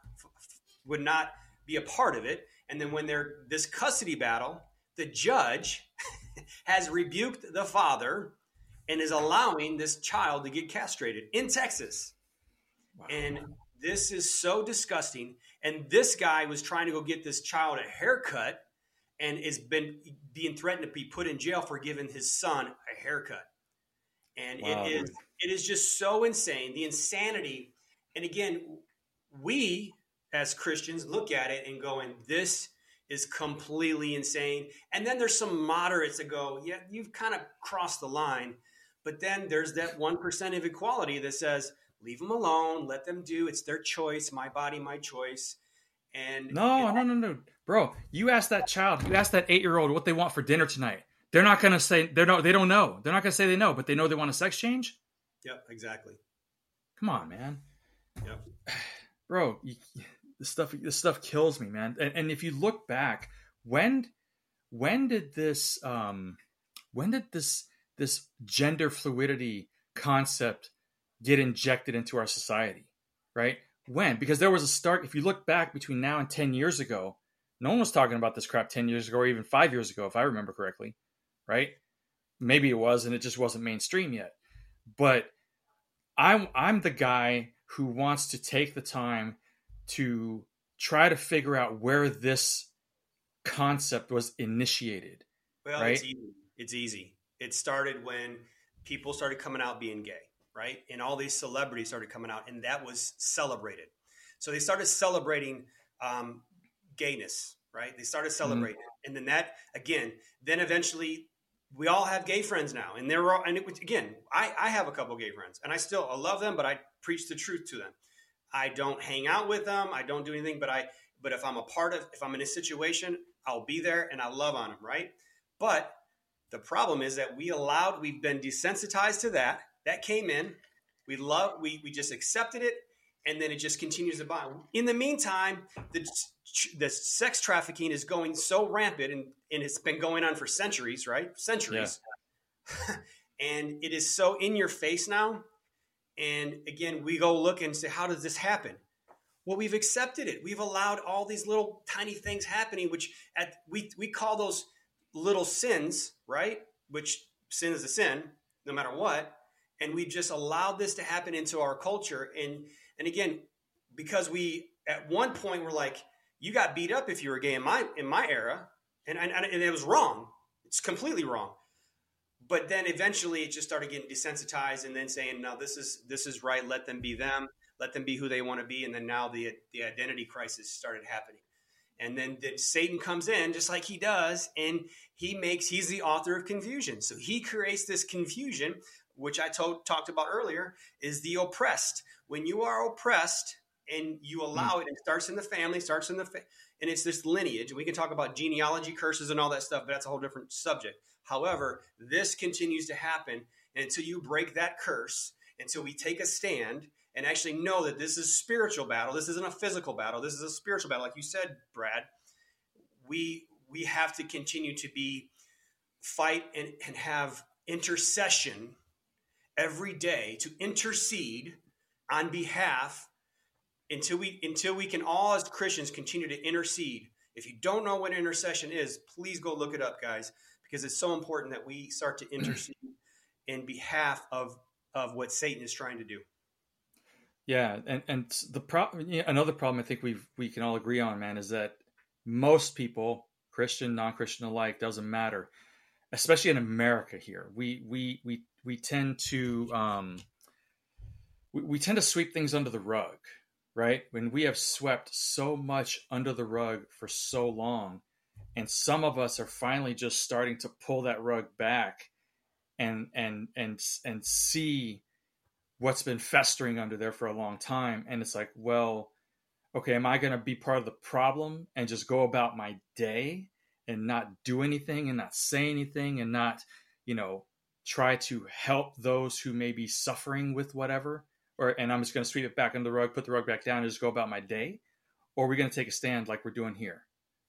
would not be a part of it. And then when they're this custody battle, the judge has rebuked the father and is allowing this child to get castrated in Texas. Wow. And this is so disgusting. And this guy was trying to go get this child a haircut and has been being threatened to be put in jail for giving his son a haircut. And wow. it is it is just so insane. The insanity. And again, we as Christians look at it and going, this is completely insane. And then there's some moderates that go, yeah, you've kind of crossed the line. But then there's that 1% of equality that says, leave them alone, let them do. It's their choice. My body, my choice. And no, you know, no, no, no, bro. You ask that child, you ask that eight year old what they want for dinner tonight. They're not gonna say they're no, they don't know. They're not gonna say they know, but they know they want a sex change. Yep, exactly. Come on, man. Yep, bro. You, this stuff, this stuff kills me, man. And, and if you look back, when, when did this, um, when did this this gender fluidity concept get injected into our society, right? When? Because there was a start. If you look back between now and 10 years ago, no one was talking about this crap 10 years ago or even five years ago, if I remember correctly, right? Maybe it was, and it just wasn't mainstream yet. But I'm, I'm the guy who wants to take the time to try to figure out where this concept was initiated. Well, right? it's easy. It's easy. It started when people started coming out being gay right? And all these celebrities started coming out, and that was celebrated. So they started celebrating um, gayness, right? They started mm-hmm. celebrating, mm-hmm. and then that again, then eventually we all have gay friends now, and they're all, and it was, again, I, I have a couple gay friends, and I still I love them, but I preach the truth to them. I don't hang out with them. I don't do anything, but I but if I'm a part of if I'm in a situation, I'll be there and I love on them, right? But the problem is that we allowed we've been desensitized to that that came in. We love, we, we just accepted it, and then it just continues to buy. In the meantime, the, the sex trafficking is going so rampant, and, and it's been going on for centuries, right? Centuries. Yeah. and it is so in your face now. And again, we go look and say, how does this happen? Well, we've accepted it. We've allowed all these little tiny things happening, which at we we call those little sins, right? Which sin is a sin, no matter what. And we just allowed this to happen into our culture. And and again, because we at one point were like, you got beat up if you were gay in my in my era, and and, and it was wrong. It's completely wrong. But then eventually it just started getting desensitized, and then saying, no, this is this is right. Let them be them. Let them be who they want to be. And then now the the identity crisis started happening. And then the, Satan comes in just like he does, and he makes he's the author of confusion. So he creates this confusion, which I told, talked about earlier, is the oppressed. When you are oppressed and you allow mm. it, it starts in the family, starts in the fa- and it's this lineage. We can talk about genealogy, curses, and all that stuff, but that's a whole different subject. However, this continues to happen until you break that curse, until we take a stand and actually know that this is spiritual battle. This isn't a physical battle. This is a spiritual battle. Like you said, Brad, we we have to continue to be fight and, and have intercession every day to intercede on behalf until we until we can all as Christians continue to intercede. If you don't know what intercession is, please go look it up, guys, because it's so important that we start to intercede in behalf of of what Satan is trying to do. Yeah, and and the problem, you know, another problem I think we we can all agree on, man, is that most people, Christian, non-Christian alike, doesn't matter, especially in America. Here, we we we we tend to um, we, we tend to sweep things under the rug, right? When we have swept so much under the rug for so long, and some of us are finally just starting to pull that rug back, and and and and see what's been festering under there for a long time. And it's like, well, okay, am I going to be part of the problem and just go about my day and not do anything and not say anything and not, you know, try to help those who may be suffering with whatever? Or, and I'm just going to sweep it back under the rug, put the rug back down, and just go about my day? Or are we going to take a stand like we're doing here?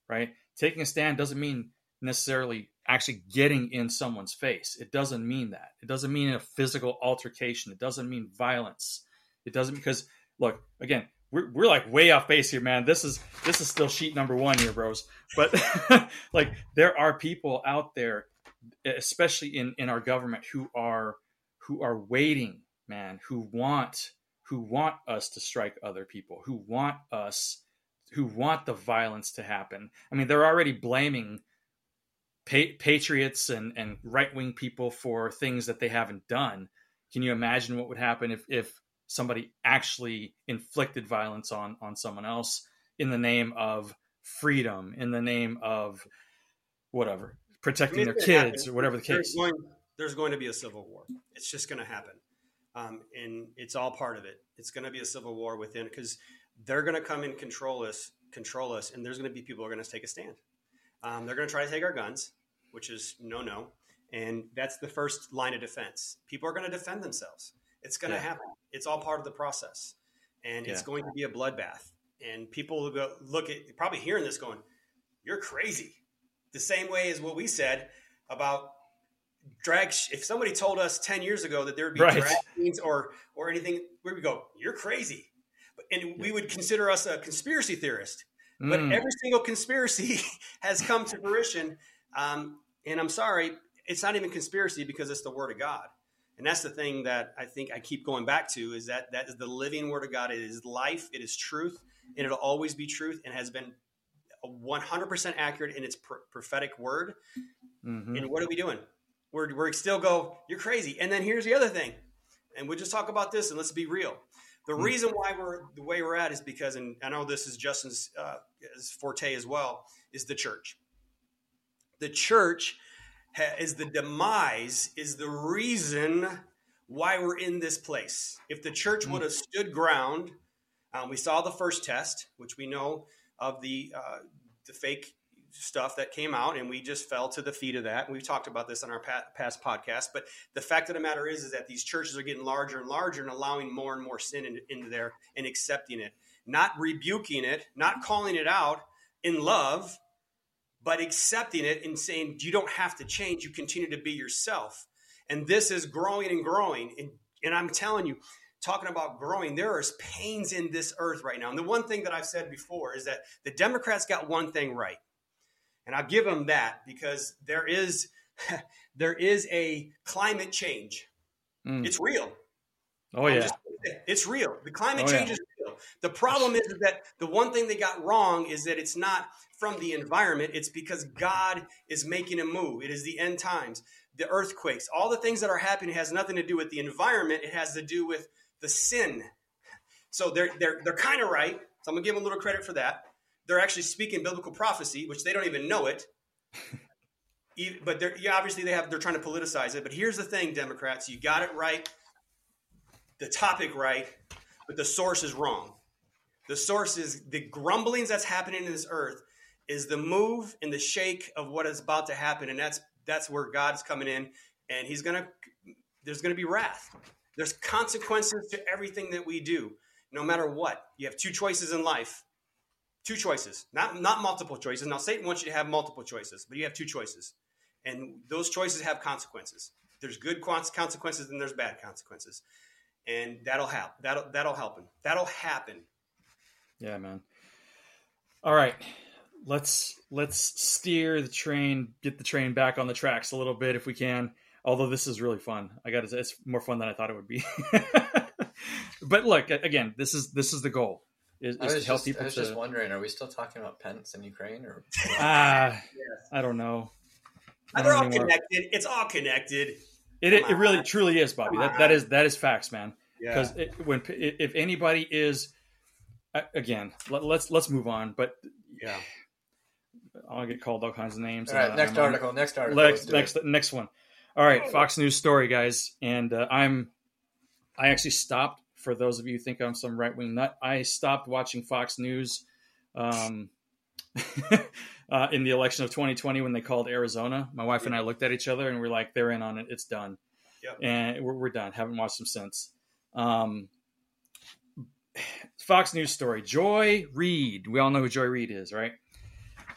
Right? Taking a stand doesn't mean necessarily actually getting in someone's face. It doesn't mean that. It doesn't mean a physical altercation. It doesn't mean violence. It doesn't because look again. We're, we're like way off base here, man. This is this is still sheet number one here, bros. But like there are people out there, especially in in our government, who are who are waiting, man, who want who want us to strike other people, who want us who want the violence to happen. I mean, they're already blaming pa- patriots and, and right wing people for things that they haven't done. Can you imagine what would happen if, if somebody actually inflicted violence on, on someone else in the name of freedom, in the name of whatever, protecting their kids happen. or whatever the case? There's going, there's going to be a civil war. It's just going to happen. Um, and it's all part of it. It's going to be a civil war within because they're going to come and control us, control us, and there's going to be people who are going to take a stand. Um, they're going to try to take our guns which is no, no. And that's the first line of defense. People are going to defend themselves. It's going to yeah. happen. It's all part of the process. And yeah. it's going to be a bloodbath. And people will go look at probably hearing this going, You're crazy. The same way as what we said about drag if somebody told us 10 years ago that there would be right. drag queens or or anything, we would go, You're crazy. And we would consider us a conspiracy theorist. But mm. every single conspiracy has come to fruition um, and I'm sorry, it's not even conspiracy because it's the word of God. And that's the thing that I think I keep going back to is that that is the living word of God. It is life, it is truth, and it'll always be truth and has been 100% accurate in its pr- prophetic word. Mm-hmm. And what are we doing? We're, we're still go, you're crazy. And then here's the other thing. And we'll just talk about this and let's be real. The mm-hmm. reason why we're the way we're at is because, and I know this is Justin's uh, forte as well, is the church the church is the demise, is the reason why we're in this place. If the church would have stood ground, um, we saw the first test, which we know of the uh, the fake stuff that came out, and we just fell to the feet of that. We've talked about this on our past podcast. But the fact of the matter is, is that these churches are getting larger and larger and allowing more and more sin into, into there and accepting it, not rebuking it, not calling it out in love, but accepting it and saying, you don't have to change. You continue to be yourself. And this is growing and growing. And, and I'm telling you, talking about growing, there is pains in this earth right now. And the one thing that I've said before is that the Democrats got one thing right. And I'll give them that because there is there is a climate change. Mm. It's real. Oh yeah. Just, it's real. The climate oh, change yeah. is real. The problem is that the one thing they got wrong is that it's not from the environment, it's because God is making a move. It is the end times. The earthquakes, all the things that are happening has nothing to do with the environment, it has to do with the sin. So they're they're they're kind of right. So I'm gonna give them a little credit for that. They're actually speaking biblical prophecy, which they don't even know it. but they're yeah, obviously they have they're trying to politicize it. But here's the thing, Democrats, you got it right, the topic right, but the source is wrong. The source is the grumblings that's happening in this earth is the move and the shake of what is about to happen, and that's that's where God's coming in, and He's gonna there's gonna be wrath. There's consequences to everything that we do, no matter what. You have two choices in life. Two choices, not, not multiple choices. Now, Satan wants you to have multiple choices, but you have two choices. And those choices have consequences. There's good consequences and there's bad consequences. And that'll help. That'll, that'll help him. That'll happen. Yeah, man. All right let's let's steer the train, get the train back on the tracks a little bit if we can although this is really fun. I got it's more fun than I thought it would be. but look, again, this is this is the goal. Is, is to help just, people. I was to, just wondering, are we still talking about Pence in Ukraine, or ah, yes. I don't know. I They're all connected. It's all connected. It, it, it, really truly is, Bobby. That that is that is facts, man. Because yeah. when if anybody is again, let, us let's, let's move on. But yeah, I'll get called all kinds of names. All right, next article. Next article. Next next, next one. All right, Fox News story, guys, and uh, I'm I actually stopped. For those of you who think I'm some right wing nut, I stopped watching Fox News um, uh, in the election of 2020 when they called Arizona. My wife and I looked at each other and we're like, "They're in on it. It's done." Yep. And we're, we're, done. Haven't watched them since. Um, Fox News story: Joy Reid. We all know who Joy Reid is, right?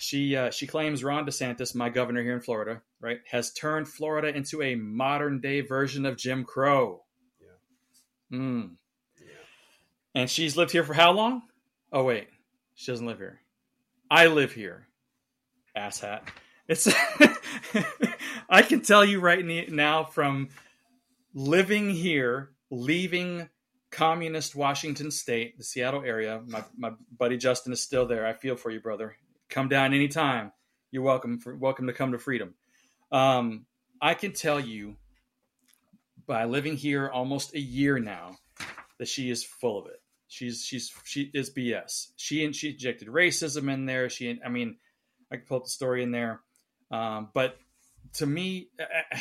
She uh, she claims Ron DeSantis, my governor here in Florida, right, has turned Florida into a modern day version of Jim Crow. Yeah. Mm. And she's lived here for how long? Oh wait, she doesn't live here. I live here. Asshat. It's. I can tell you right now from living here, leaving communist Washington State, the Seattle area. My my buddy Justin is still there. I feel for you, brother. Come down anytime. You're welcome. For, welcome to come to freedom. Um, I can tell you by living here almost a year now that she is full of it. She's she's she is BS. She and she injected racism in there. She I mean, I can pull up the story in there. Um, but to me, uh,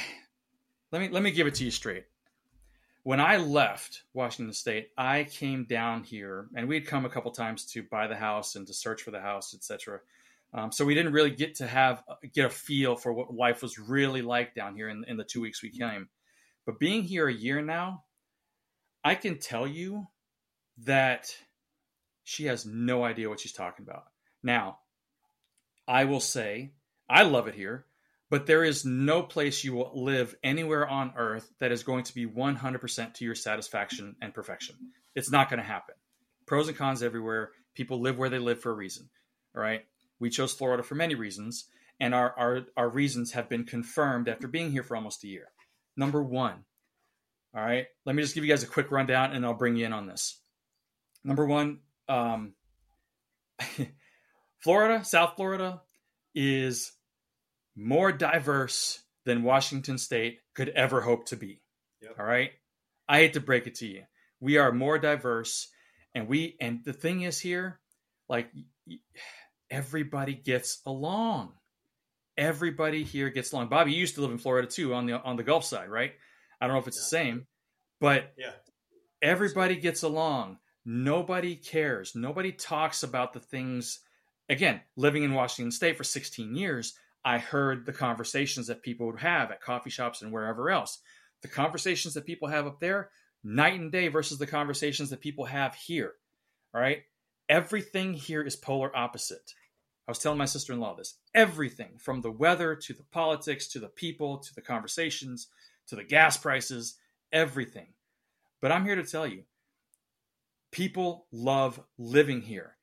let me let me give it to you straight. When I left Washington State, I came down here, and we'd come a couple times to buy the house and to search for the house, etc. Um, so we didn't really get to have get a feel for what life was really like down here in, in the two weeks we came. But being here a year now, I can tell you that she has no idea what she's talking about. Now, I will say I love it here, but there is no place you will live anywhere on earth that is going to be 100% to your satisfaction and perfection. It's not going to happen. Pros and cons everywhere. People live where they live for a reason. All right. We chose Florida for many reasons, and our, our, our reasons have been confirmed after being here for almost a year. Number one, all right, let me just give you guys a quick rundown and I'll bring you in on this. Number one, um, Florida, South Florida is more diverse than Washington State could ever hope to be. Yep. All right. I hate to break it to you. We are more diverse and we and the thing is here like everybody gets along. Everybody here gets along. Bobby, you used to live in Florida too, on the on the Gulf side, right? I don't know if it's yeah. the same, but yeah, everybody gets along. Nobody cares. Nobody talks about the things again, living in Washington State for 16 years, I heard the conversations that people would have at coffee shops and wherever else. The conversations that people have up there, night and day versus the conversations that people have here. All right. Everything here is polar opposite. I was telling my sister in law this. Everything from the weather to the politics to the people to the conversations to the gas prices, everything. But I'm here to tell you people love living here.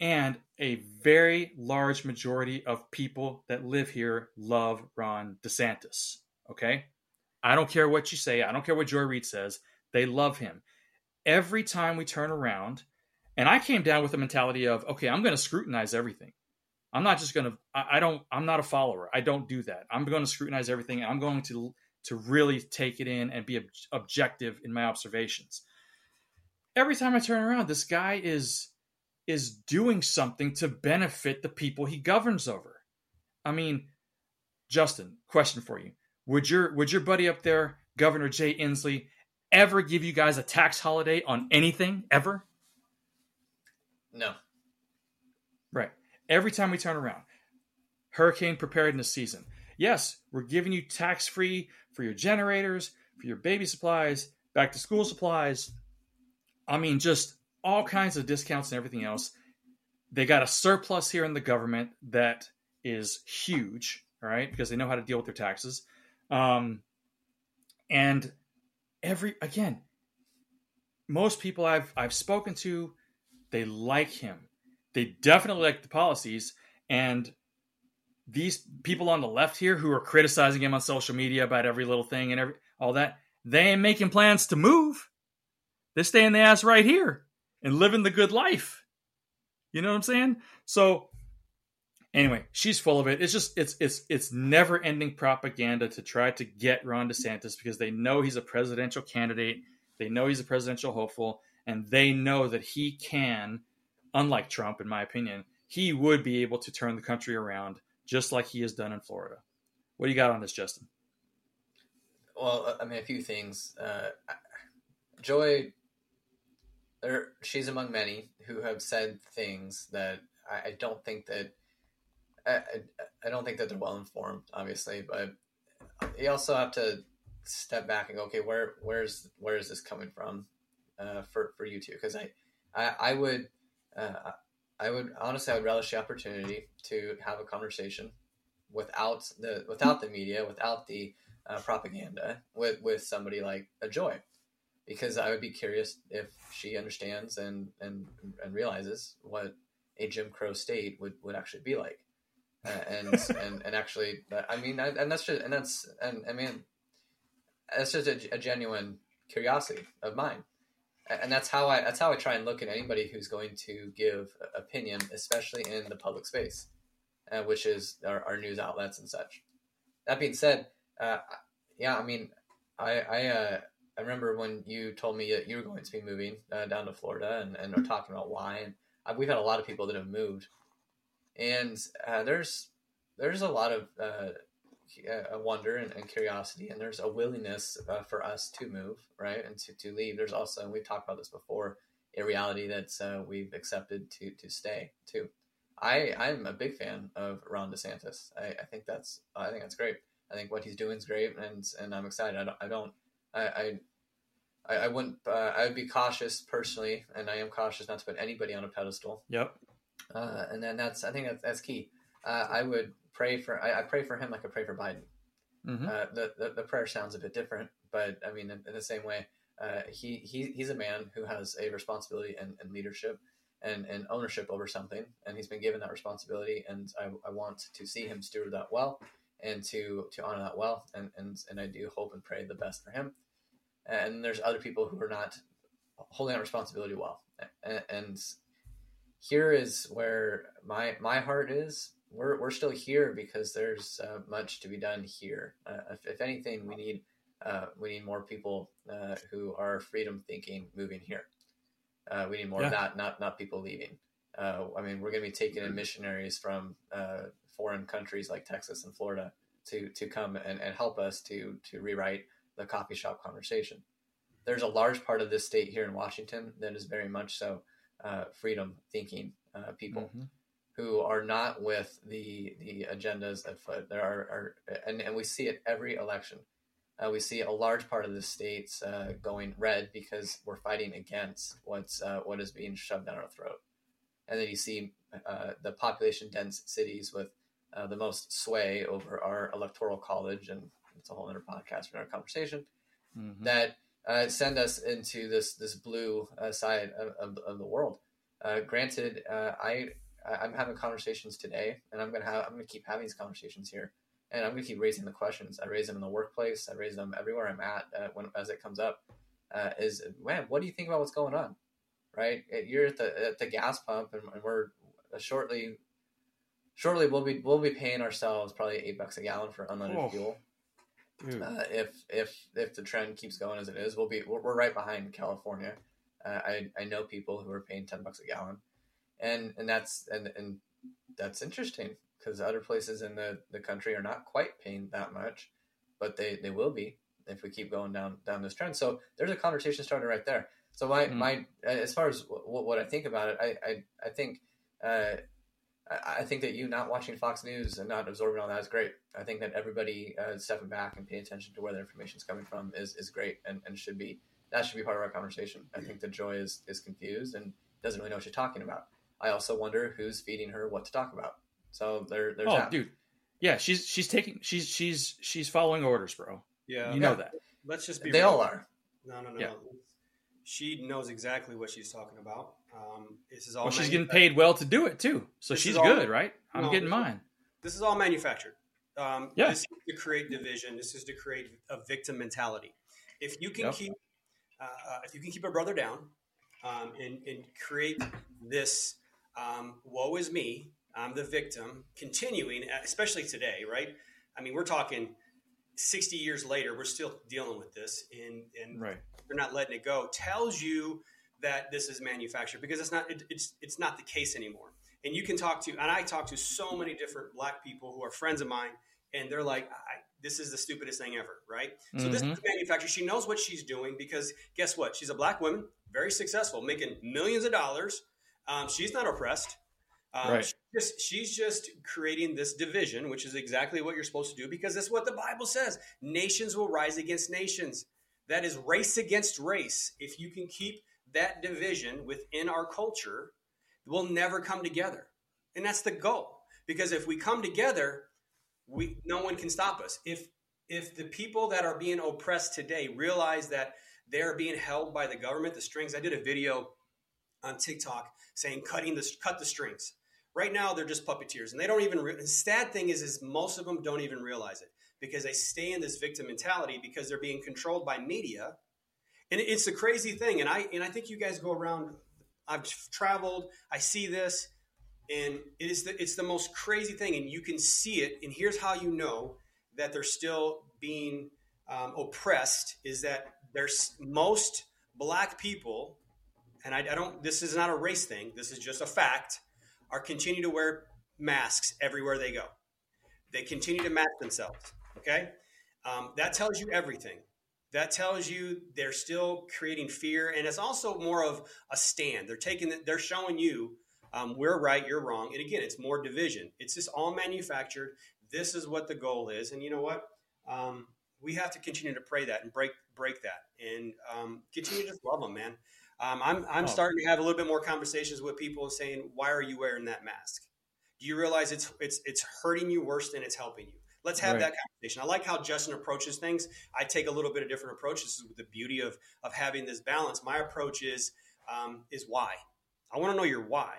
And a very large majority of people that live here love Ron DeSantis. Okay? I don't care what you say. I don't care what Joy Reid says. They love him. Every time we turn around, and I came down with the mentality of, okay, I'm going to scrutinize everything. I'm not just going to, I don't, I'm not a follower. I don't do that. I'm going to scrutinize everything. And I'm going to, to really take it in and be ob- objective in my observations. Every time I turn around, this guy is, is doing something to benefit the people he governs over. I mean, Justin, question for you. Would your, would your buddy up there, Governor Jay Inslee, ever give you guys a tax holiday on anything ever? No. Right. Every time we turn around, hurricane preparedness season. Yes, we're giving you tax free for your generators, for your baby supplies, back to school supplies. I mean, just all kinds of discounts and everything else. They got a surplus here in the government that is huge, right, because they know how to deal with their taxes. Um, and every again, most people I've I've spoken to, they like him. They definitely like the policies. And these people on the left here who are criticizing him on social media about every little thing and every all that, they ain't making plans to move. They're staying the ass right here and living the good life. You know what I'm saying? So anyway, she's full of it. It's just it's it's it's never ending propaganda to try to get Ron DeSantis because they know he's a presidential candidate. They know he's a presidential hopeful, and they know that he can unlike Trump, in my opinion, he would be able to turn the country around just like he has done in Florida. What do you got on this, Justin? Well, I mean, a few things. Uh, Joy, there, she's among many who have said things that I, I don't think that I, I, don't think that they're well informed, obviously, but you also have to step back and go, okay, where where's where is this coming from uh, for for you two? Because I, I I would uh, I would honestly, I would relish the opportunity to have a conversation without the without the media, without the uh, propaganda, with with somebody like a Joy, because I would be curious if she understands and and and realizes what a Jim Crow state would would actually be like, uh, and and and actually, I mean, I, and that's just and that's and I mean, that's just a, a genuine curiosity of mine and that's how I that's how I try and look at anybody who's going to give opinion, especially in the public space, uh, which is our, our, news outlets and such. That being said, uh, yeah, I mean, I I, uh, I remember when you told me that you were going to be moving uh, down to Florida, and and are talking about why, and uh, we've had a lot of people that have moved, and uh, there's there's a lot of a wonder and, and, curiosity, and there's a willingness uh, for us to move, right, and to, to leave. There's also, and we've talked about this before, a reality that uh, we've accepted to to stay too. I I'm a big fan of Ron DeSantis. I, I think that's I think that's great. I think what he's doing is great, and and I'm excited. I don't I don't I, I I, wouldn't. Uh, I would be cautious personally, and I am cautious not to put anybody on a pedestal. Yep. Uh, and then that's I think that's, that's key. Uh, I would pray for I, I, pray for him like I pray for Biden. Mm-hmm. Uh, the, the, the prayer sounds a bit different, but I mean in, in the same way, uh, he he he's a man who has a responsibility and, and, leadership and, and ownership over something, and he's been given that responsibility, and I, I want to see him steward that well and to to honor that well, and and and I do hope and pray the best for him. And there's other people who are not holding that responsibility well, and, here is where my my heart is we're we're still here because there's uh, much to be done here. Uh, if, if, anything, we need uh, we need more people uh, who are freedom thinking moving here. Uh, we need more yeah. of that, not not people leaving. Uh, I mean, we're going to be taking in missionaries from foreign countries like Texas and Florida to to come and, and help us to to rewrite the coffee shop conversation. There's a large part of this state here in Washington that is very much so freedom thinking people. Mm-hmm who are not with the the agendas afoot. There are, are and, and we see it every election. Uh, we see a large part of the states uh, going red because we're fighting against what's uh, what is being shoved down our throat. And then you see uh, the population dense cities with uh, the most sway over our electoral college, and it's a whole other podcast for our conversation Mhm. that uh, send us into this this blue uh, side of, of, of the world. Uh, granted, uh, I I'm having conversations today, and I'm gonna have I'm gonna keep having these conversations here, and I'm gonna keep raising the questions. I raise them in the workplace. I raise them everywhere I'm at uh, when as it comes up. Uh, is man, what do you think about what's going on? Right, you're at the at the gas pump, and, and we're shortly shortly we'll be we'll be paying ourselves probably eight bucks a gallon for unleaded Oh. fuel. Dude. Uh, if if if the trend keeps going as it is, we'll be we're, we're right behind California. Uh, I I know people who are paying ten bucks a gallon, and and that's and and that's interesting because other places in the the country are not quite paying that much, but they they will be if we keep going down down this trend. So there's a conversation started right there. So my Mhm. my as far as what, what I think about it, I I I think. Uh, I I think that you not watching Fox News and not absorbing all that is great. I think that everybody uh, stepping back and paying attention to where their information is coming from is, is great and, and should be that should be part of our conversation. I think that Joy is, is confused and doesn't really know what she's talking about. I also wonder who's feeding her what to talk about. So there, there's oh, that. dude. Yeah, she's she's taking she's she's she's following orders, bro. Yeah, You know Yeah. that. let's just be. They real. all are. No, no, no. Yeah. no. She knows exactly what she's talking about. Um, this is all. Well, she's getting paid well to do it too, so This she's all- good, right? I'm No, getting mine. This is all manufactured. Um, Yeah. This is to create division. This is to create a victim mentality. If you can Yep. keep, uh, uh, if you can keep a brother down, um, and, and create this, um, woe is me, I'm the victim, continuing, especially today, right? I mean, we're talking 60 years later, we're still dealing with this, and and Right. they're not letting it go tells you that this is manufactured because it's not it, it's it's not the case anymore. And you can talk to and i talk to so many different black people who are friends of mine and they're like I, this is the stupidest thing ever right? So this Mhm. is manufactured she knows what she's doing because guess what? She's a black woman very successful making millions of dollars. Um, she's not oppressed. Um, Right. she's, just, she's just creating this division which is exactly what you're supposed to do because that's what the bible says. Nations will rise against nations. That is race against race. If you can keep that division within our culture, we'll never come together. And that's the goal. Because if we come together, we no one can stop us. If if the people that are being oppressed today realize that they're being held by the government, the strings. I did a video on TikTok saying cutting the cut the strings. Right now they're just puppeteers and they don't even re- the sad thing is is most of them don't even realize it because they stay in this victim mentality because they're being controlled by media. And it's a crazy thing. And I and I think you guys go around. I've traveled. I see this, and it is the it's the most crazy thing. And you can see it. And here's how you know that they're still being um, oppressed: is that there's most black people, and I, I don't. This is not a race thing. This is just a fact. Are continue to wear masks everywhere they go. They continue to mask themselves. Okay, um, that tells you everything. That tells you they're still creating fear, and it's also more of a stand. They're taking, the, they're showing you um, we're right, you're wrong, and again, it's more division. It's just all manufactured. This is what the goal is, and you know what? Um, we have to continue to pray that and break break that, and um, continue to just love them, man. Um, I'm I'm Oh. starting to have a little bit more conversations with people saying, "Why are you wearing that mask? Do you realize it's it's it's hurting you worse than it's helping you?" Let's have Right. that conversation. I like how Justin approaches things. I take a little bit of different approach. This is the beauty of of having this balance. My approach is um, is why. I want to know your why.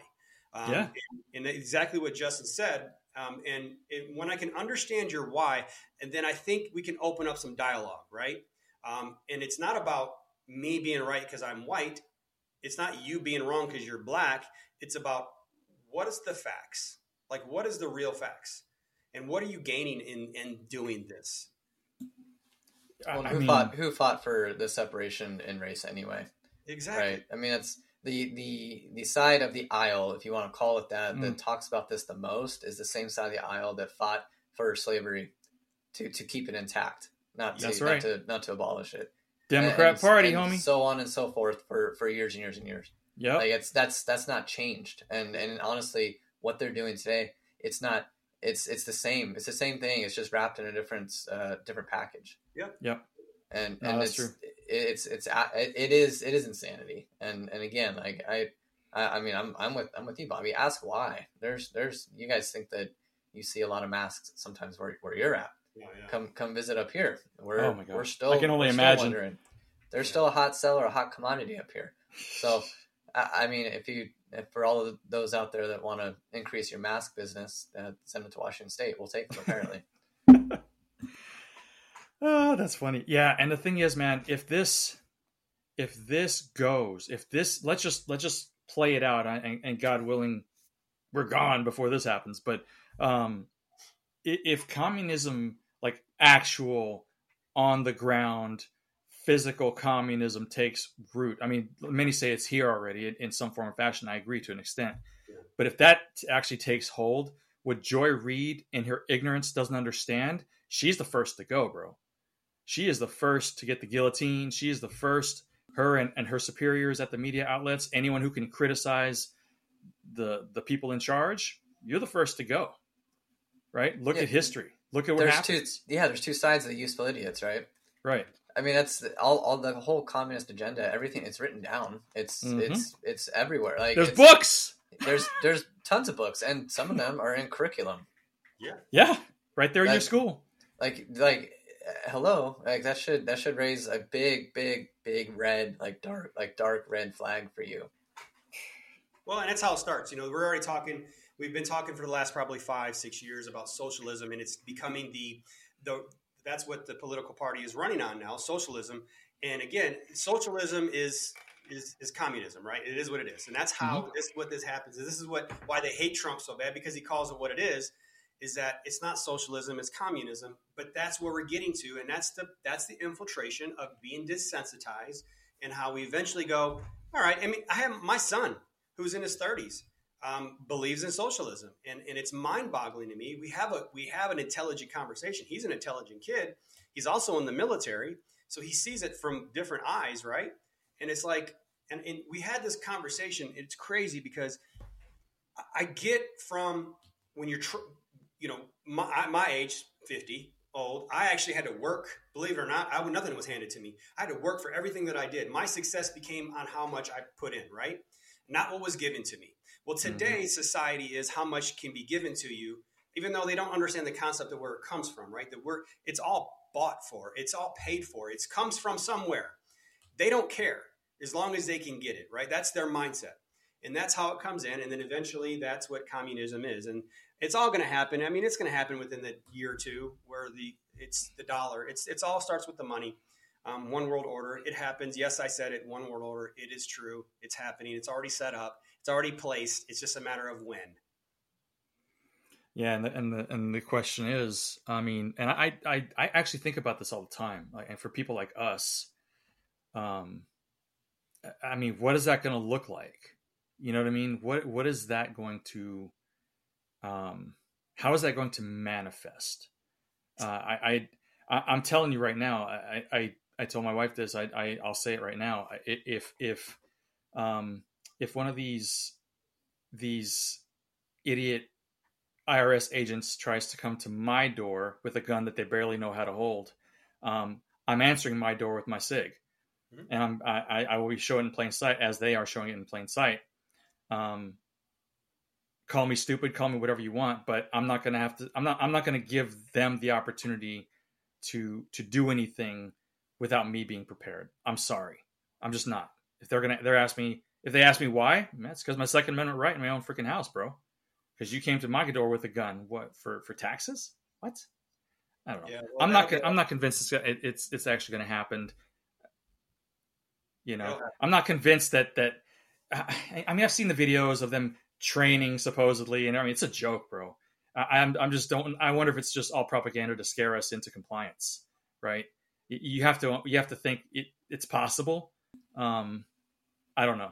Um, Yeah. and, and exactly what Justin said. Um, and it, when I can understand your why, and then I think we can open up some dialogue, right? Um, and it's not about me being right because I'm white. It's not you being wrong because you're black. It's about what is the facts? Like, what is the real facts? And what are you gaining in, in doing this? Well, I who mean, fought who fought for the separation in race anyway? Exactly. Right. I mean, it's the the the side of the aisle, if you want to call it that, Mm. that talks about this the most is the same side of the aisle that fought for slavery to to keep it intact, not to That's not to not to abolish it. Democrat And- Party, and homie. So on and so forth for for years and years and years. Yeah. Like it's that's that's not changed. And and honestly, what they're doing today, it's not. It's it's the same. It's the same thing. It's just wrapped in a different uh, different package. Yeah. Yeah. And No, and that's it's, true. it's it's it it is it is insanity. And and again, like I I I mean I'm I'm with I'm with you, Bobby. Ask why. There's there's you guys think that you see a lot of masks sometimes where where you're at. Yeah, yeah. Come come visit up here. We're Oh my God. we're still I can only imagine. wondering. There's still a hot seller, a hot commodity up here. So I, I mean, if you if for all of those out there that want to increase your mask business, uh, send them to Washington State. We'll take them. Apparently, Oh, that's funny. Yeah, and the thing is, man, if this if this goes, if this let's just let's just play it out and, and God willing, we're gone before this happens. But um if communism like actual on the ground physical communism takes root i mean many say it's here already in, some form or fashion i agree to an extent Yeah. but if that actually takes hold what joy reid in her ignorance doesn't understand she's the first to go bro she is the first to get the guillotine she is the first her and, and her superiors at the media outlets anyone who can criticize the the people in charge you're the first to go right look Yeah. at history look at what there's happens two. Yeah, there's two sides of the useful idiots, right? right I mean, that's all. All the whole communist agenda. Everything it's written down. It's Mhm. it's it's everywhere. Like there's books There's there's tons of books, and some of them are in curriculum. yeah yeah, right there in your school Like like uh, hello, like that should that should raise a big big big red like dark like dark red flag for you. Well, and that's how it starts. You know, we're already talking. We've been talking for the last probably five, six years about socialism, and it's becoming the the. That's what the political party is running on now, socialism. And again, socialism is is is communism, right? It is what it is, and that's how mm-hmm. this what this happens. This is what why they hate Trump so bad because he calls it what it is. Is that it's not socialism, it's communism, but that's where we're getting to, and that's the that's the infiltration of being desensitized, and how we eventually go. All right, I mean, I have my son who's in his 30s um, believes in socialism. And, and it's mind-boggling to me. We have a we have an intelligent conversation. He's an intelligent kid. He's also in the military. So he sees it from different eyes right? And it's like and, and we had this conversation. It's crazy because I- get from when you're tr- you know my, my age 50 old i actually had to work. Believe it or not I, nothing was handed to me. I had to work for everything that i did. My success became on how much i put in right? Not what was given to me. Well, today's society is how much can be given to you, even though they don't understand the concept of where it comes from, right? That we're it's all bought for, it's all paid for, it comes from somewhere. They don't care as long as they can get it, right? That's their mindset. And that's how it comes in. And then eventually that's what communism is. And it's all gonna happen. I mean, it's gonna happen within the year or two where the it's the dollar. It's it's all starts with the money. Um, one world order. It happens. Yes, I said it. One world order. It is true. It's happening. It's already set up. It's already placed. It's just a matter of when. Yeah, and the, and the and the question is, I mean, and I I I actually think about this all the time. Like, and for people like us, um, I mean, what is that going to look like? You know what I mean? What what is that going to, um, how is that going to manifest? Uh, I, I I'm telling you right now. I I I told my wife this. I, I I'll say it right now. If if um if one of these these idiot IRS agents tries to come to my door with a gun that they barely know how to hold, um, I'm answering my door with my SIG, Mhm. and I'm, I, I will be showing it in plain sight as they are showing it in plain sight. Um, call me stupid, call me whatever you want, but I'm not gonna have to. I'm not. I'm not gonna give them the opportunity to to do anything without me being prepared. I'm sorry. I'm just not. If they're gonna, they're ask me. If they ask me why, that's because my Second Amendment right in my own freaking house, bro because you came to my door with a gun. What for? For taxes? What? I don't know. Yeah, well, I'm not. con- I'm not convinced it's gonna- it, it's it's actually going to happen. You know. I'm not convinced that that. I, I mean, I've seen the videos of them training supposedly, and I mean, it's a joke, bro. I, I'm I'm just don't. I wonder if it's just all propaganda to scare us into compliance, right? You, you have to you have to think it, it's possible. Um, I don't know.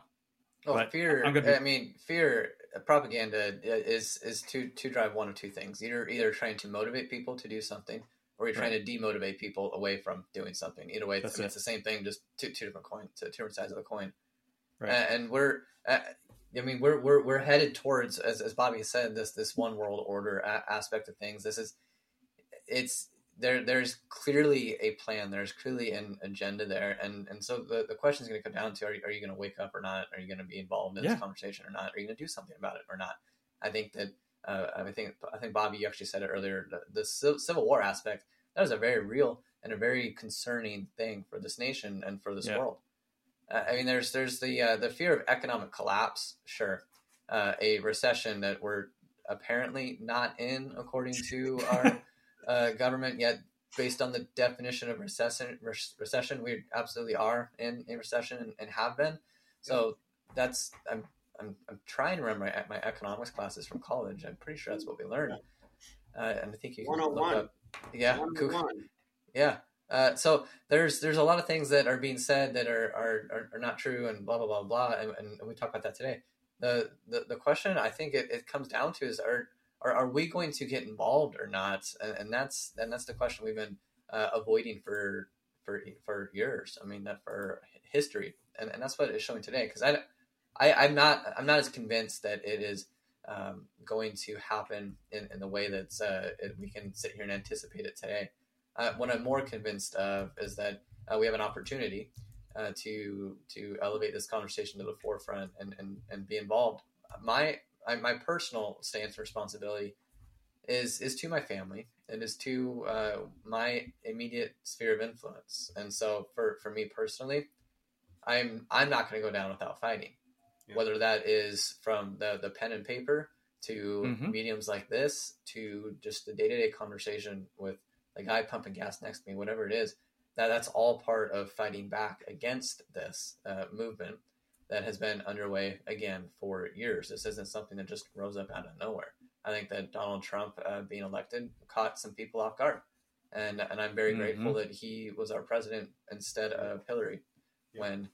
Well, But fear. Be- I mean, fear. uh, Propaganda is is to to drive one of two things. Either either trying to motivate people to do something, or you're trying to demotivate people away from doing something. Either way, it's, I mean, it. it's the same thing, just two two different coins, two different sides of the coin. Right. Uh, and we're uh, I mean, we're we're we're headed towards, as as Bobby said, this this one world order a- aspect of things. This is, it's there. There's clearly a plan. There's clearly an agenda there, and and so the, the question is going to come down to: Are you, are you going to wake up or not? Are you going to be involved in Yeah. this conversation or not? Are you going to do something about it or not? I think that uh, I think I think Bobby, you actually said it earlier. The, the Civil War aspect that is a very real and a very concerning thing for this nation and for this Yeah. world. Uh, I mean, there's there's the uh, the fear of economic collapse, sure, uh, a recession that we're apparently not in according to our uh, government yet. Based on the definition of recession, re- recession, we absolutely are in a recession and, and have been. So that's I'm I'm, I'm trying to remember my, my economics classes from college. I'm pretty sure that's what we learned. Uh, and I think you can look 101. up. Yeah, One cool. one. Yeah. Uh, so there's there's a lot of things that are being said that are are, are, are not true and blah blah blah blah and, and we talk about that today. The the, the question I think it, it comes down to is are, are are we going to get involved or not? And, and that's and that's the question we've been uh, avoiding for for for years. I mean that for history and, and that's what it's showing today because I, I I'm not I'm not as convinced that it is um, going to happen in, in the way that uh, it, we can sit here and anticipate it today. Uh, what I'm more convinced of is that uh, we have an opportunity uh, to to elevate this conversation to the forefront and, and, and be involved. My I, my personal stance and responsibility is is to my family and is to uh, my immediate sphere of influence. And so for, for me personally, I'm I'm not going to go down without fighting. Yeah. Whether that is from the the pen and paper to Mhm. mediums like this to just the day to day conversation with the guy pumping gas next to me, whatever it is, that that's all part of fighting back against this uh, movement that has been underway again for years. This isn't something that just rose up out of nowhere. I think that Donald Trump uh, being elected caught some people off guard, and and I'm very Mhm. grateful that he was our president instead of Hillary Yeah. when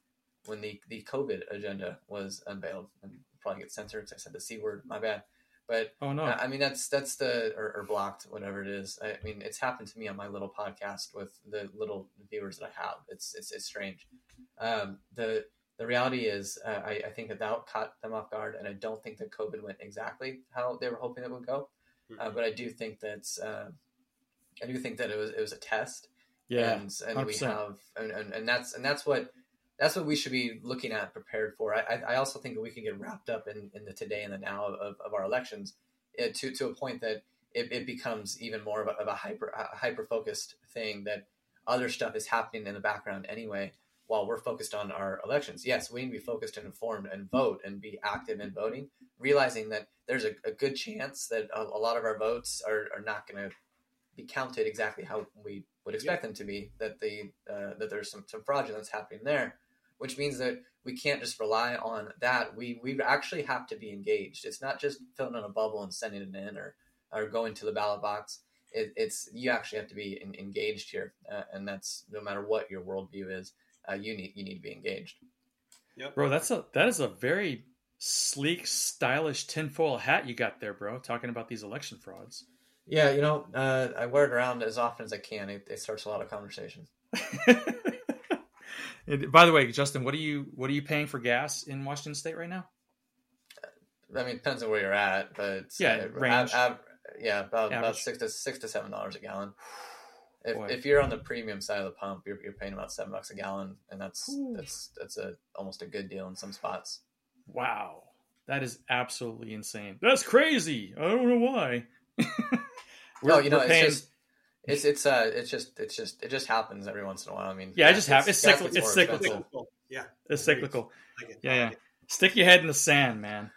when the the COVID agenda was unveiled. And probably get censored because I said the c word. My bad. But Oh no. I I mean, that's that's the or, or blocked, whatever it is. I mean, it's happened to me on my little podcast with the little viewers that I have. It's it's, it's strange. Um, the the reality is, uh, I, I think that that caught them off guard, and I don't think that COVID went exactly how they were hoping it would go. Uh, but I do think that's uh, I do think that it was it was a test yeah. and and we have and, and, and that's and that's what that's what we should be looking at prepared for I, I- also think that we can get wrapped up in, in the today and the now of, of our elections uh, to to a point that it, it becomes even more of a, of a hyper a hyper focused thing that other stuff is happening in the background anyway while we're focused on our elections yes we need to be focused and informed and vote and be active in voting realizing that there's a, a good chance that a, a lot of our votes are, are not going to be counted exactly how we would expect them to be. That the uh, that there's some some fraudulence happening there, which means that we can't just rely on that. We we actually have to be engaged. It's not just filling in a bubble and sending it in or or going to the ballot box. It, it's you actually have to be in, engaged here, uh, and that's no matter what your worldview is. Uh, you need you need to be engaged. Bro, that's a that is a very sleek, stylish tinfoil hat you got there, bro. Talking about these election frauds. Yeah, you know, uh, I wear it around as often as I can. It, it starts a lot of conversation. And By the way, Justin, what are you what are you paying for gas in Washington State right now? I mean, it depends on where you're at, but Yeah, uh, range. av- av- yeah, about, about six to six to seven dollars a gallon. If, Boy. if you're on the premium side of the pump, you're, you're paying about seven bucks a gallon, and that's Ooh. that's that's a almost a good deal in some spots. Wow, that is absolutely insane. That's crazy. I don't know why. no, you know, we're it's paying- just it's it's uh it's just it's just it just happens every once in a while. I mean, Yeah, it just hap- gets- it's gas cyclical- it's more cyclical. Yeah. it's cyclical. It. Yeah, yeah. Stick your head in the sand, man.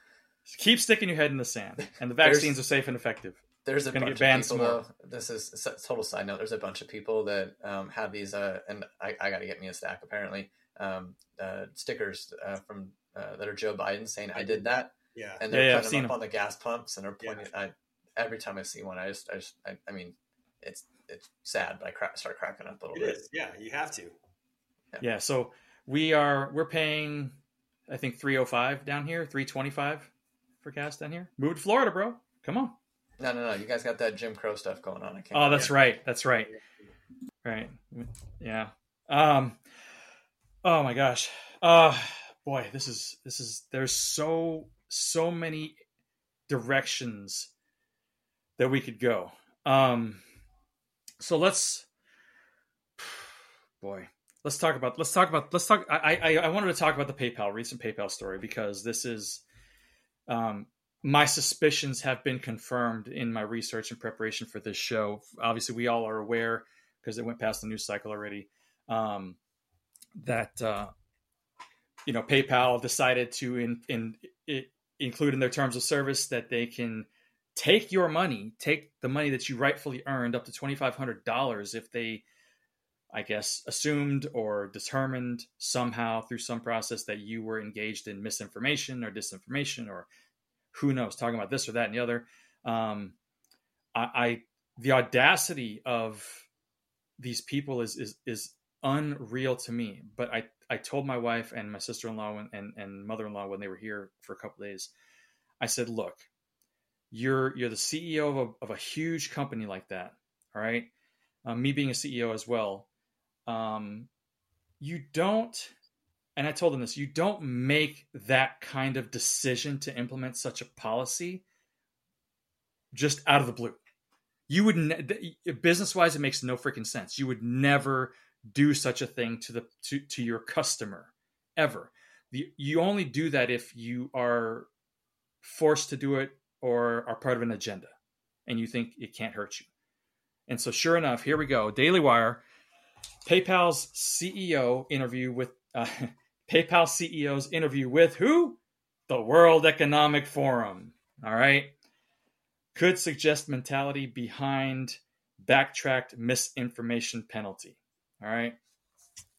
Keep sticking your head in the sand, and the vaccines are safe and effective. There's a bunch get of people some though. more. This is a s- total side note. There's a bunch of people that um, have these, uh, and I, I got to get me a stack apparently. Um, uh, stickers uh, from uh, that are Joe Biden saying I did that, Yeah. and they're yeah, I've putting them up them. on the gas pumps and they're Yeah. pointing. I, every time I see one, I just, I just, I, I mean, it's it's sad, but I cra- start cracking up a little It bit. is. Yeah, you have to. Yeah, so we are we're paying, I think three oh five down here, three twenty five for gas down here. Move to Florida, bro. Come on. No, no, no. You guys got that Jim Crow stuff going on. I can't. Oh, that's right. That's right. Right. Yeah. Um. Oh my gosh. Uh. boy, this is this is there's so so many directions that we could go. Um, so let's, boy, let's talk about let's talk about let's talk. I I, I wanted to talk about the PayPal recent PayPal story because this is, um, my suspicions have been confirmed in my research and preparation for this show. Obviously, we all are aware because it went past the news cycle already. Um, that uh, you know, PayPal decided to in, in, in include in their terms of service that they can take your money, take the money that you rightfully earned up to twenty five hundred dollars if they, I guess, assumed or determined somehow through some process that you were engaged in misinformation or disinformation or who knows, talking about this or that and the other. Um, I, I the audacity of these people is is is unreal to me. But I I told my wife and my sister in law and and mother in law when they were here for a couple days, I said, look, you're you're the CEO of a, of a huge company like that. All right, um, me being a CEO as well. Um, you don't and I told them this you don't make that kind of decision to implement such a policy just out of the blue. You would ne- business wise, it makes no freaking sense. You would never do such a thing to the to, to your customer ever. The, you only do that if you are forced to do it or are part of an agenda and you think it can't hurt you. And so, sure enough, here we go. Daily Wire, PayPal's CEO interview with uh, PayPal CEO's interview with who? The World Economic Forum. All right. Could suggest mentality behind backtracked misinformation penalty. All right.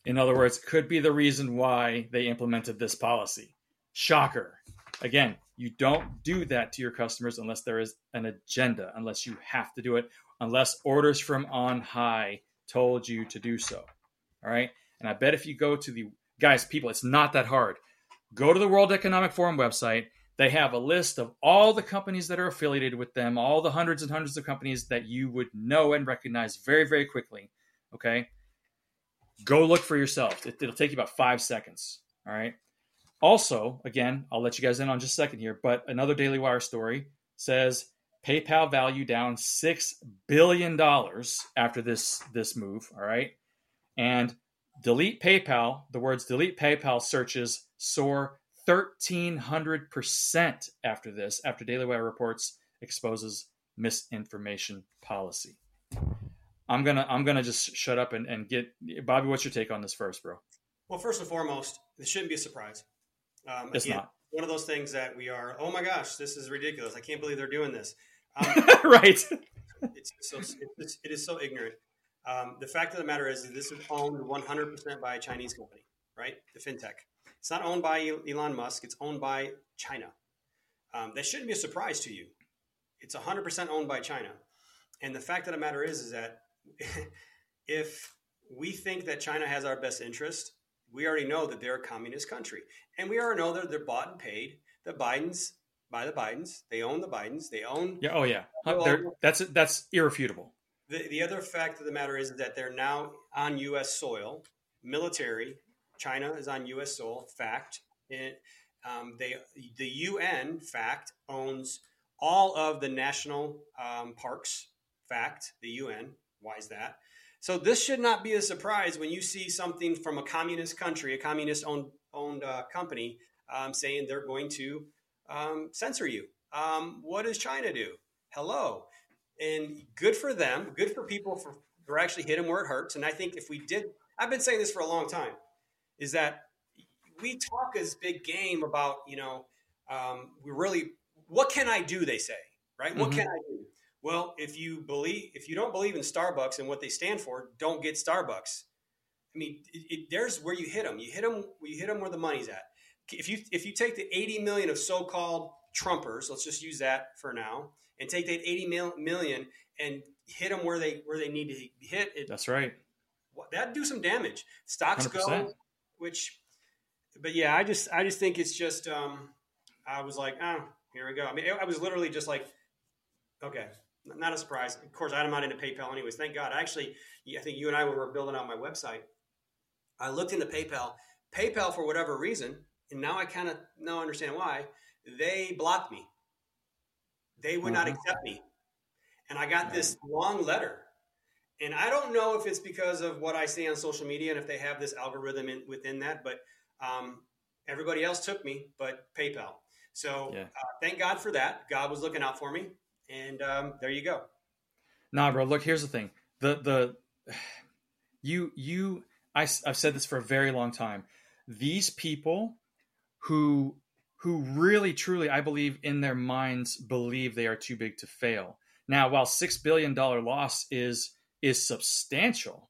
In other words, could be the reason why they implemented this policy. Shocker. Again, you don't do that to your customers unless there is an agenda, unless you have to do it, unless orders from on high told you to do so. All right. And I bet if you go to the guys, people, it's not that hard. Go to the World Economic Forum website. They have a list of all the companies that are affiliated with them, all the hundreds and hundreds of companies that you would know and recognize very, very quickly. Okay. Go look for yourself. It, will take you about five seconds. All right. Also, again, I'll let you guys in on just a second here, but another Daily Wire story says PayPal value down six billion dollars after this this move. All right, and delete PayPal. The words delete PayPal searches soar thirteen hundred percent after this. After Daily Wire reports exposes misinformation policy. I'm gonna I'm gonna just shut up and, and get Bobby. What's your take on this first, bro? Well, first and foremost, this shouldn't be a surprise. Um, it's again, not one of those things that we are. Oh my gosh, this is ridiculous! I can't believe they're doing this. Um, right. It's so it is so ignorant. Um, the fact of the matter is, this is owned 100% by a Chinese company, right? The fintech. It's not owned by Elon Musk. It's owned by China. Um, that shouldn't be a surprise to you. It's 100% owned by China. And the fact of the matter is, is that if we think that China has our best interest, we already know that they're a communist country, and we already know that they're bought and paid. The Bidens by the Bidens, they own the Bidens. They own. Yeah. Oh yeah. that's that's irrefutable. The, the other fact of the matter is that they're now on U.S. soil, military. China is on U.S. soil. Fact. It, um, they the UN fact owns all of the national um, parks. Fact. The UN. Why is that? So this should not be a surprise when you see something from a communist country, a communist owned owned uh, company, um, saying they're going to um, censor you. Um, what does China do? Hello, and good for them. Good for people for, for actually hit them where it hurts. And I think if we did, I've been saying this for a long time, is that we talk as big game about you know um, we really what can I do? They say right. Mm-hmm. What can I do? Well, if you believe, if you don't believe in Starbucks and what they stand for, don't get Starbucks. I mean, it, it, there's where you hit them. You hit them. You hit them where the money's at. If you if you take the 80 million of so-called Trumpers, let's just use that for now, and take that 80 mil, million and hit them where they where they need to hit. It, That's right. That'd do some damage. Stocks 100%. go, which, but yeah, I just I just think it's just. um I was like, oh, here we go. I mean, I was literally just like, okay, not a surprise. Of course, I'm not into PayPal anyways. Thank God. Actually, I think you and I were building out my website. I looked into PayPal. PayPal, for whatever reason, and now I kind of now understand why they blocked me. They would not Mhm. accept me, and I got this long letter. And I don't know if it's because of what I say on social media and if they have this algorithm in, within that, but um, everybody else took me, but PayPal. So Yeah. uh, thank God for that. God was looking out for me, and um, there you go. Nah, bro. Look, here's the thing. The the you you I, I, have said this for a very long time. These people who who really truly I believe in their minds believe they are too big to fail. Now, while six billion dollar loss is is substantial,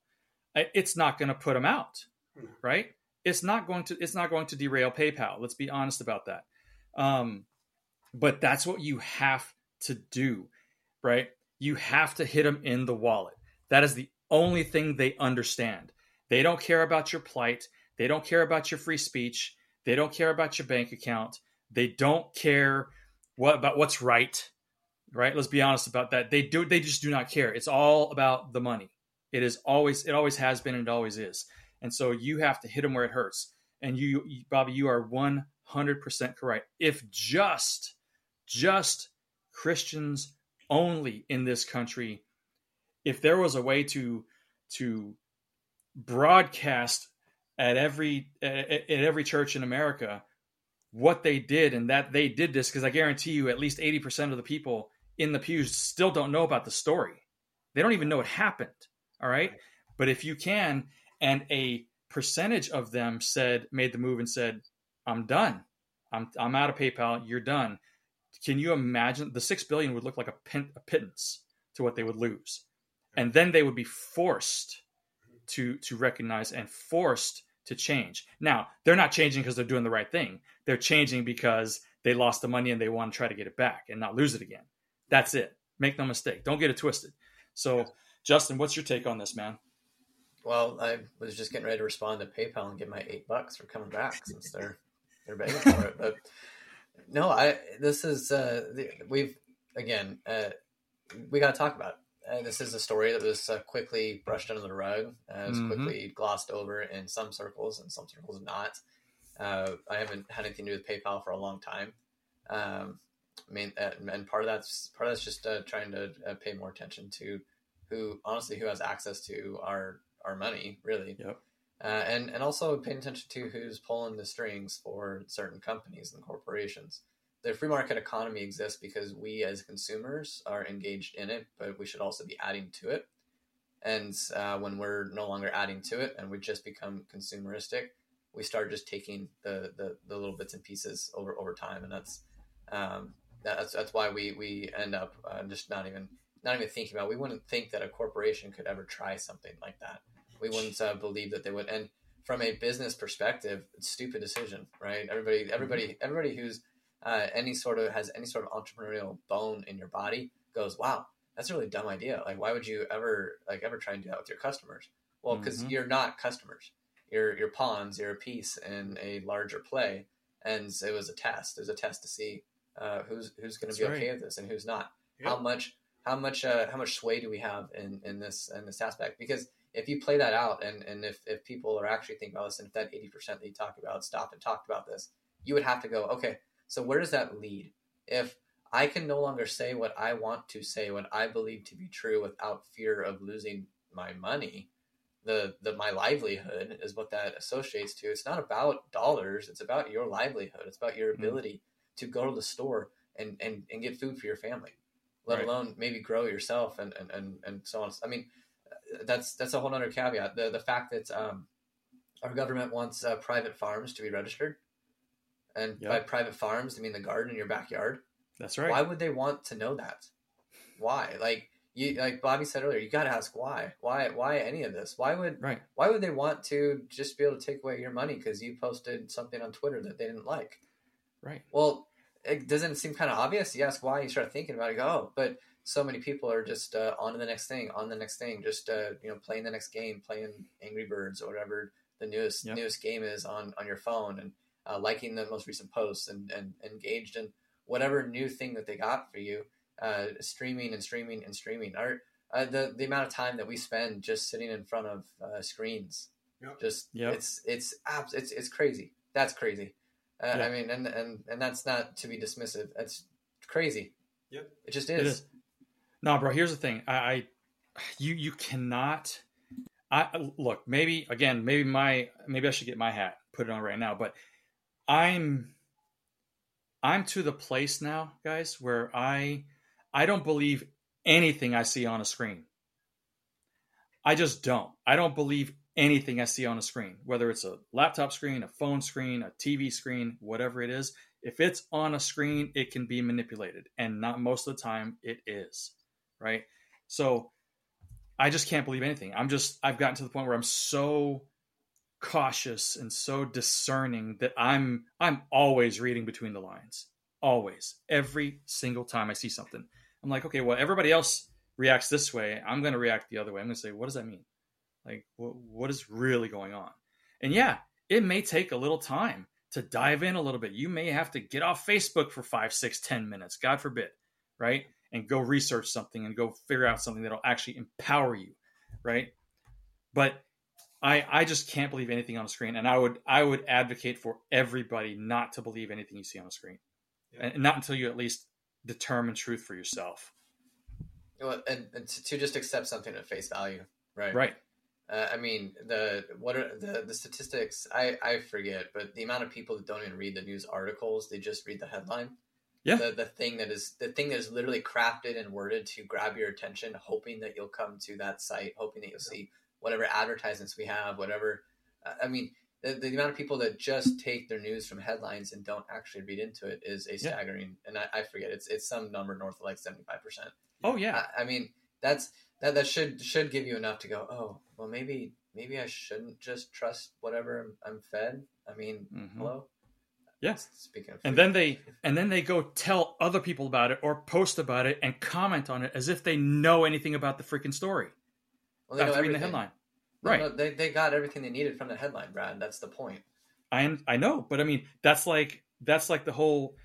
it's not going to put them out, Hmm. right? It's not going to it's not going to derail PayPal. Let's be honest about that. Um, but that's what you have to do, right? You have to hit them in the wallet. That is the only thing they understand. They don't care about your plight. They don't care about your free speech. They don't care about your bank account. They don't care what about what's right, right? Let's be honest about that. They do. They just do not care. It's all about the money. It is always. It always has been. and It always is. And so you have to hit them where it hurts. And you, Bobby, you are one hundred percent correct. If just, just Christians only in this country, if there was a way to to broadcast at every at, at every church in America what they did and that they did this because I guarantee you at least 80% of the people in the pews still don't know about the story. They don't even know it happened, all right? But if you can and a percentage of them said made the move and said I'm done. I'm I'm out of PayPal, you're done. Can you imagine the 6 billion would look like a, pin, a pittance to what they would lose. And then they would be forced to to recognize and forced to change. Now, they're not changing because they're doing the right thing. They're changing because they lost the money and they want to try to get it back and not lose it again. That's it. Make no mistake. Don't get it twisted. So, Justin, what's your take on this, man? Well, I was just getting ready to respond to PayPal and get my eight bucks for coming back since they're they're begging for it. But no, I this is uh, the, we've again uh, we got to talk about. It. Uh, this is a story that was uh, quickly brushed under the rug, uh, was Mhm. quickly glossed over in some circles, and some circles not. Uh, I haven't had anything to do with PayPal for a long time. Um, I mean, uh, and part of that's part of that's just uh, trying to uh, pay more attention to who, honestly, who has access to our our money, really. Yep. Uh, and and also paying attention to who's pulling the strings for certain companies and corporations. The free market economy exists because we as consumers are engaged in it, but we should also be adding to it. And uh, when we're no longer adding to it and we just become consumeristic, we start just taking the, the, the little bits and pieces over over time, and that's um, that's that's why we we end up uh, just not even not even thinking about. It. We wouldn't think that a corporation could ever try something like that. We wouldn't uh, believe that they would. And from a business perspective, stupid decision, right? Everybody, everybody, everybody who's uh, any sort of has any sort of entrepreneurial bone in your body goes, "Wow, that's a really dumb idea. Like, why would you ever like ever try and do that with your customers? Well, because Mhm. you're not customers. You're you're pawns. You're a piece in a larger play, and it was a test. It was a test to see uh, who's who's going to be right. okay with this and who's not. Yep. How much how much uh, how much sway do we have in in this in this aspect? Because if you play that out, and and if if people are actually thinking about this, and if that eighty percent that you talk about stopped and talked about this, you would have to go, okay, so where does that lead? If I can no longer say what I want to say, what I believe to be true, without fear of losing my money, the the my livelihood is what that associates to. It's not about dollars; it's about your livelihood. It's about your Mhm. ability to go to the store and and, and get food for your family, let Right. alone maybe grow yourself and and, and, and so on. I mean, that's that's a whole other caveat. The the fact that um, our government wants uh, private farms to be registered, and Yep. by private farms, I mean the garden in your backyard. That's right. Why would they want to know that? Why? Like you, like Bobby said earlier, you got to ask why. Why? Why any of this? Why would Right. why would they want to just be able to take away your money because you posted something on Twitter that they didn't like? Right. Well, it doesn't seem kind of obvious. You ask why, you start thinking about it. Go, oh, but so many people are just uh, on to the next thing, on the next thing, just uh, you know, playing the next game, playing Angry Birds or whatever the newest Yep. newest game is on on your phone, and uh, liking the most recent posts and and engaged in whatever new thing that they got for you, uh, streaming and streaming and streaming. Our uh, the the amount of time that we spend just sitting in front of uh, screens, Yep. just Yep. it's it's abs- it's it's crazy. That's crazy. Uh, Yeah. I mean, and and and that's not to be dismissive. That's crazy. Yep. It just It is. is. No, bro. Here's the thing. I, I you you cannot. I look. Maybe again. Maybe my. Maybe I should get my hat. Put it on right now. But I'm. I'm to the place now, guys, where I. I don't believe anything I see on a screen. I just don't. I don't believe anything I see on a screen, whether it's a laptop screen, a phone screen, a TV screen, whatever it is. If it's on a screen, it can be manipulated, and not most of the time it is, right? So I just can't believe anything. I'm just I've gotten to the point where I'm so cautious and so discerning that I'm I'm always reading between the lines. Always. Every single time I see something. I'm like, okay, well everybody else reacts this way. I'm going to react the other way. I'm going to say, what does that mean? Like what what is really going on? And yeah, it may take a little time to dive in a little bit. You may have to get off Facebook for five, six, ten minutes, God forbid, right? And go research something and go figure out something that'll actually empower you, right? But I I just can't believe anything on the screen, and I would I would advocate for everybody not to believe anything you see on the screen, Yeah. and not until you at least determine truth for yourself. Well, and, and to, to just accept something at face value, right? Right. Uh, I mean, the what are the the statistics? I I forget, but the amount of people that don't even read the news articles, they just read the headline. Yeah. The the thing that is the thing that is literally crafted and worded to grab your attention, hoping that you'll come to that site, hoping that you'll see whatever advertisements we have, whatever. Uh, I mean, the, the amount of people that just take their news from headlines and don't actually read into it is a staggering. And I, I forget it's it's some number north of like seventy five percent. Oh yeah. I, I mean, that's that that should should give you enough to go. Oh, well, maybe maybe I shouldn't just trust whatever I'm, I'm fed. I mean, Mhm. hello. Yeah. Speaking of, and then they and then they go tell other people about it or post about it and comment on it as if they know anything about the freaking story well, they know after reading the headline. No, Right. no, they they got everything they needed from the headline, Brad. That's the point. I am, I know, but I mean that's like that's like the whole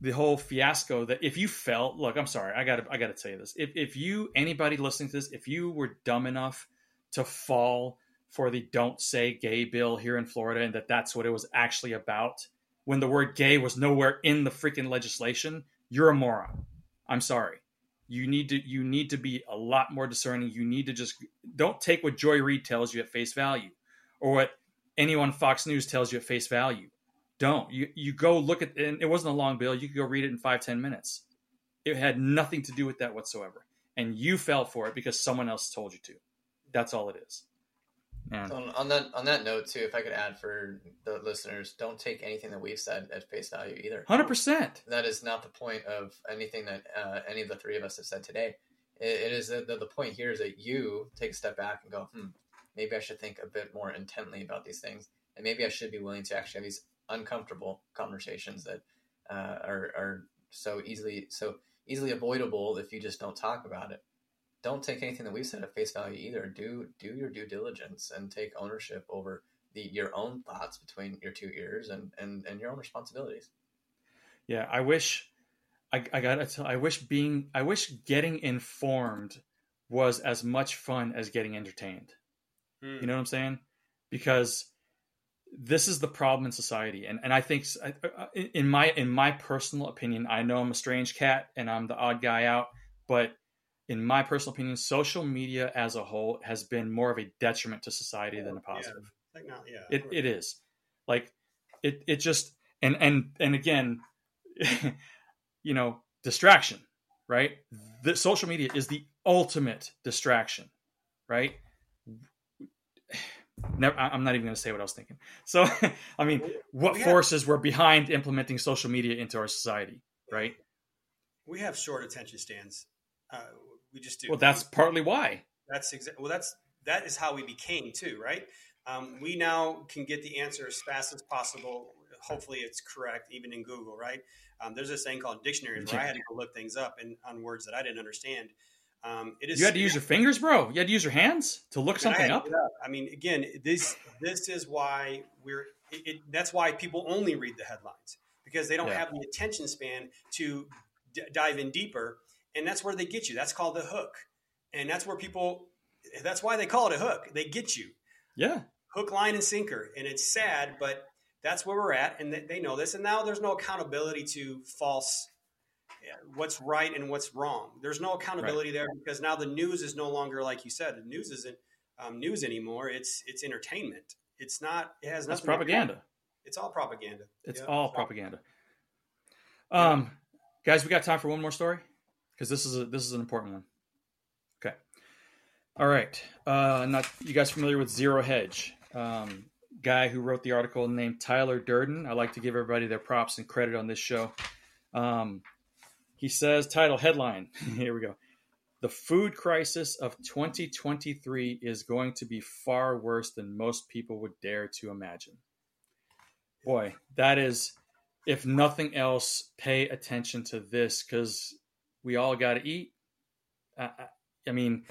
the whole fiasco that if you felt look, I'm sorry, I gotta I gotta tell you this. If if you anybody listening to this, if you were dumb enough to fall for the don't say gay bill here in Florida and that that's what it was actually about when the word gay was nowhere in the freaking legislation, you're a moron. I'm sorry. You need to you need to be a lot more discerning. You need to just don't take what Joy Reid tells you at face value or what anyone Fox News tells you at face value. Don't. You you go look at and it wasn't a long bill. You could go read it in five, ten minutes. It had nothing to do with that whatsoever. And you fell for it because someone else told you to. That's all it is. And On, on that on that note too, if I could add for the listeners, don't take anything that we've said at face value either. hundred percent. That is not the point of anything that uh, any of the three of us have said today. It, it is the, the, the point here is that you take a step back and go, hmm, maybe I should think a bit more intently about these things, and maybe I should be willing to actually have these uncomfortable conversations that uh, are are so easily so easily avoidable if you just don't talk about it. Don't take anything that we've said at face value either. Do do your due diligence and take ownership over the your own thoughts between your two ears and and, and your own responsibilities. Yeah, I wish I, I gotta tell I wish being I wish getting informed was as much fun as getting entertained. Hmm. You know what I'm saying? Because this is the problem in society, and and I think s- I- I- in my in my personal opinion, I know I'm a strange cat and I'm the odd guy out, but in my personal opinion, social media as a whole has been more of a detriment to society than a Yeah. positive. Techno- yeah. It it is like it it just and and and again, you know, distraction, right? The social media is the ultimate distraction, right? Never, I'm not even going to say what I was thinking. So, I mean, what We have- forces were behind implementing social media into our society, right? we have short attention spans. Uh, we just do. Well, that's partly why. That's exactly. Well, that's that is how we became too, right? Um, we now can get the answer as fast as possible. Hopefully, it's correct, even in Google, right? Um, there's this thing called dictionaries where I had to go look things up and on words that I didn't understand. Um, it is. You had to use your fingers, bro. You had to use your hands to look mean, I something up. I mean, again, this this is why we're. It, it, that's why people only read the headlines because they don't Yeah. have the attention span to d- dive in deeper, and that's where they get you. That's called the hook, and that's where people. That's why they call it a hook. They get you Yeah, hook, line, and sinker, and it's sad, but That's where we're at, and they know this. And now there's no accountability to false, what's right and what's wrong. There's no accountability right. there because now the news is no longer like you said. The news isn't um, news anymore. It's it's entertainment. It's not. It has nothing. It's propaganda. It's all propaganda. It's all propaganda. Um, guys, we got time for one more story because this is a, this is an important one. Okay. All right. Uh, not you guys familiar with Zero Hedge? Um, guy who wrote the article named Tyler Durden. I like to give everybody their props and credit on this show. Um, he says, title headline. Here we go. The food crisis of 2023 is going to be far worse than most people would dare to imagine. Boy, that is, if nothing else, pay attention to this because we all got to eat. I, I mean,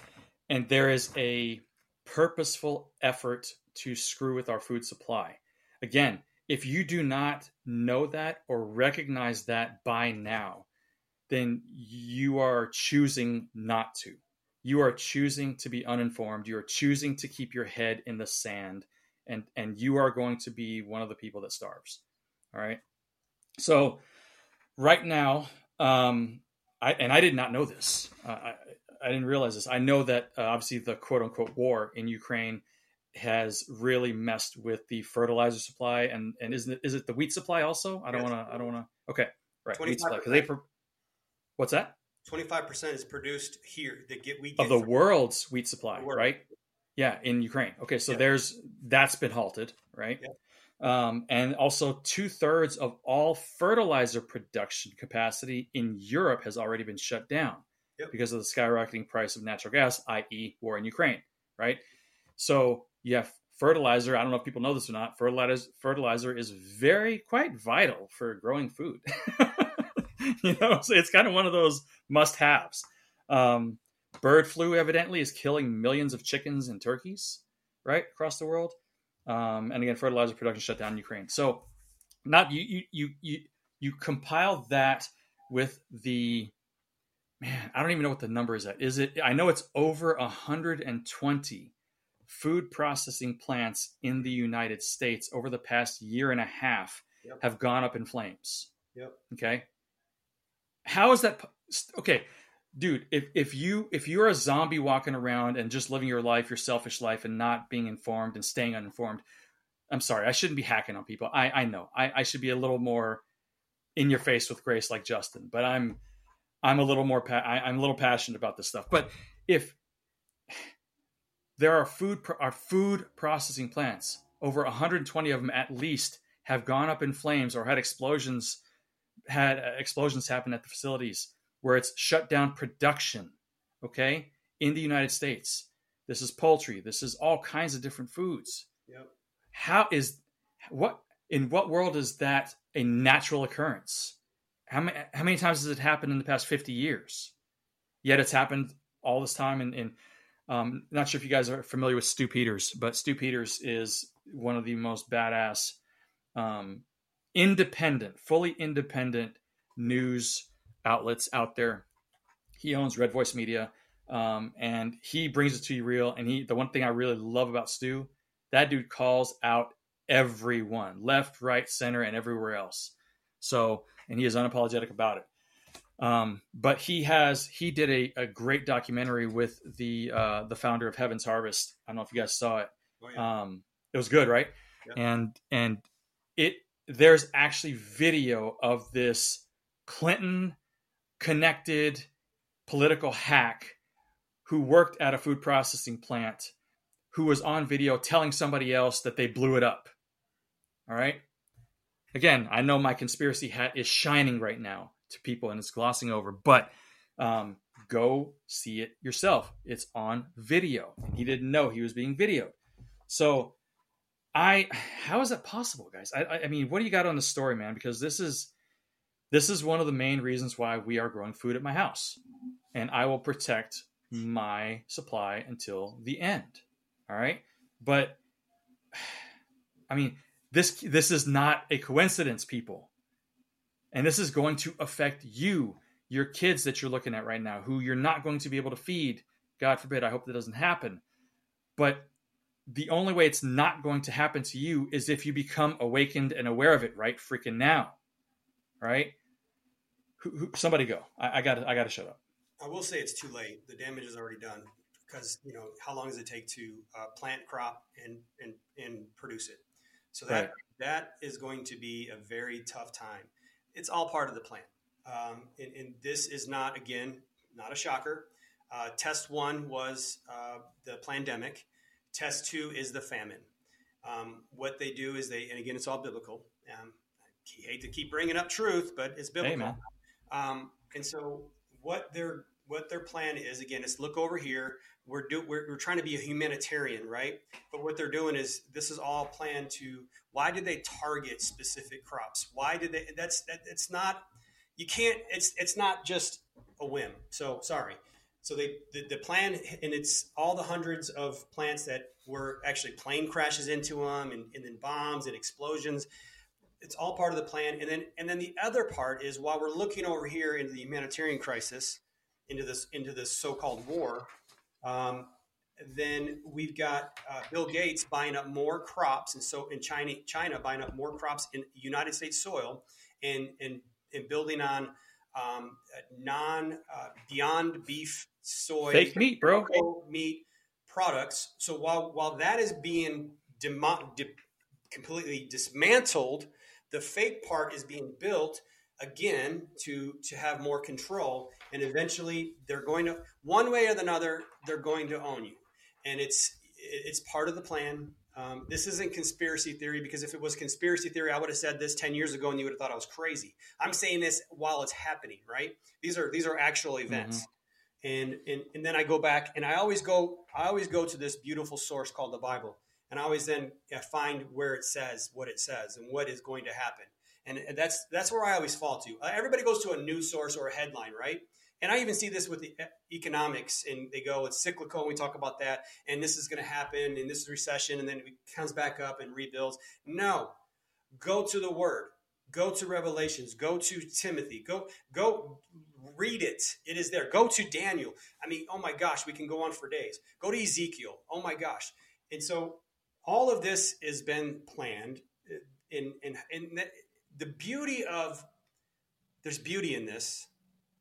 and there is a purposeful effort to screw with our food supply. Again, if you do not know that or recognize that by now, then you are choosing not to. You are choosing to be uninformed. You are choosing to keep your head in the sand, and and you are going to be one of the people that starves. All right. So, right now, um, I and I did not know this. Uh, I I didn't realize this. I know that uh, obviously the quote unquote war in Ukraine has really messed with the fertilizer supply and and isn't it is it the wheat supply also? I don't yes. want to I don't want to. Okay, right. Wheat supply because they. What's that? Twenty five percent is produced here that get we get of the world's wheat supply, right? Yeah, in Ukraine. Okay, so yeah. there's that's been halted, right? Yeah. Um, and also two thirds of all fertilizer production capacity in Europe has already been shut down yep. because of the skyrocketing price of natural gas, i.e., war in Ukraine, right? So yeah, fertilizer. I don't know if people know this or not. Fertilizer fertilizer is very quite vital for growing food. you know, so it's kind of one of those must haves. Um, bird flu evidently is killing millions of chickens and turkeys right across the world. Um, and again, fertilizer production shut down in Ukraine. So, not you you you you you compile that with the man. I don't even know what the number is at. Is it? I know it's over 120 food processing plants in the United States over the past year and a half yep. have gone up in flames. Yep. Okay. How is that? Okay, dude. If if you if you're a zombie walking around and just living your life, your selfish life, and not being informed and staying uninformed, I'm sorry. I shouldn't be hacking on people. I I know. I, I should be a little more in your face with grace, like Justin. But I'm I'm a little more. Pa- I, I'm a little passionate about this stuff. But if there are food are food processing plants. Over 120 of them at least have gone up in flames or had explosions had uh, explosions happen at the facilities where it's shut down production, okay? In the United States. This is poultry, this is all kinds of different foods. Yep. How is what in what world is that a natural occurrence? How many how many times has it happened in the past 50 years? Yet it's happened all this time in, in um, not sure if you guys are familiar with Stu Peters, but Stu Peters is one of the most badass, um, independent, fully independent news outlets out there. He owns Red Voice Media, um, and he brings it to you real. And he, the one thing I really love about Stu, that dude calls out everyone, left, right, center, and everywhere else. So, and he is unapologetic about it. Um, but he has he did a, a great documentary with the uh, the founder of Heaven's Harvest. I don't know if you guys saw it. Oh, yeah. um, it was good, right? Yeah. And and it there's actually video of this Clinton connected political hack who worked at a food processing plant who was on video telling somebody else that they blew it up. All right. Again, I know my conspiracy hat is shining right now to people and it's glossing over, but um, go see it yourself. It's on video. He didn't know he was being videoed. So I, how is that possible, guys? I, I mean, what do you got on the story, man? Because this is, this is one of the main reasons why we are growing food at my house, and I will protect my supply until the end. All right, but I mean, this this is not a coincidence, people. And this is going to affect you, your kids that you're looking at right now, who you're not going to be able to feed. God forbid, I hope that doesn't happen. But the only way it's not going to happen to you is if you become awakened and aware of it right freaking now. Right? Who, who, somebody go. I, I got. I got to shut up. I will say it's too late. The damage is already done because you know how long does it take to uh, plant crop and and and produce it? So that right. that is going to be a very tough time. It's all part of the plan, um, and, and, this is not again not a shocker. Uh, test one was uh, the pandemic. Test two is the famine. Um, what they do is they, and again, it's all biblical. Um, I hate to keep bringing up truth, but it's biblical. Hey, um, and so what their what their plan is again is look over here. We're do we're, we're trying to be a humanitarian, right? But what they're doing is this is all planned to. Why did they target specific crops? Why did they? That's that. It's not. You can't. It's it's not just a whim. So sorry. So they the, the plan and it's all the hundreds of plants that were actually plane crashes into them and, and then bombs and explosions it's all part of the plan. And then and then the other part is while we're looking over here into the humanitarian crisis, into this into this so-called war, um, then we've got uh, Bill Gates buying up more crops, and so in China, China buying up more crops in United States soil, and and, and building on um, non uh, beyond beef soy fake meat, bro, meat products. So while while that is being demo- di- completely dismantled the fake part is being built again to to have more control, and eventually they're going to one way or another they're going to own you, and it's it's part of the plan. Um, this isn't conspiracy theory because if it was conspiracy theory, I would have said this ten years ago, and you would have thought I was crazy. I'm saying this while it's happening, right? These are these are actual events. Mm-hmm. And, and and then I go back and I always go I always go to this beautiful source called the Bible and I always then find where it says what it says and what is going to happen. And that's that's where I always fall to. Uh, everybody goes to a news source or a headline, right? And I even see this with the economics, and they go, it's cyclical. And we talk about that, and this is going to happen, and this is recession, and then it comes back up and rebuilds. No, go to the Word, go to Revelations, go to Timothy, go go read it. It is there. Go to Daniel. I mean, oh my gosh, we can go on for days. Go to Ezekiel. Oh my gosh. And so all of this has been planned in, in, in the beauty of there's beauty in this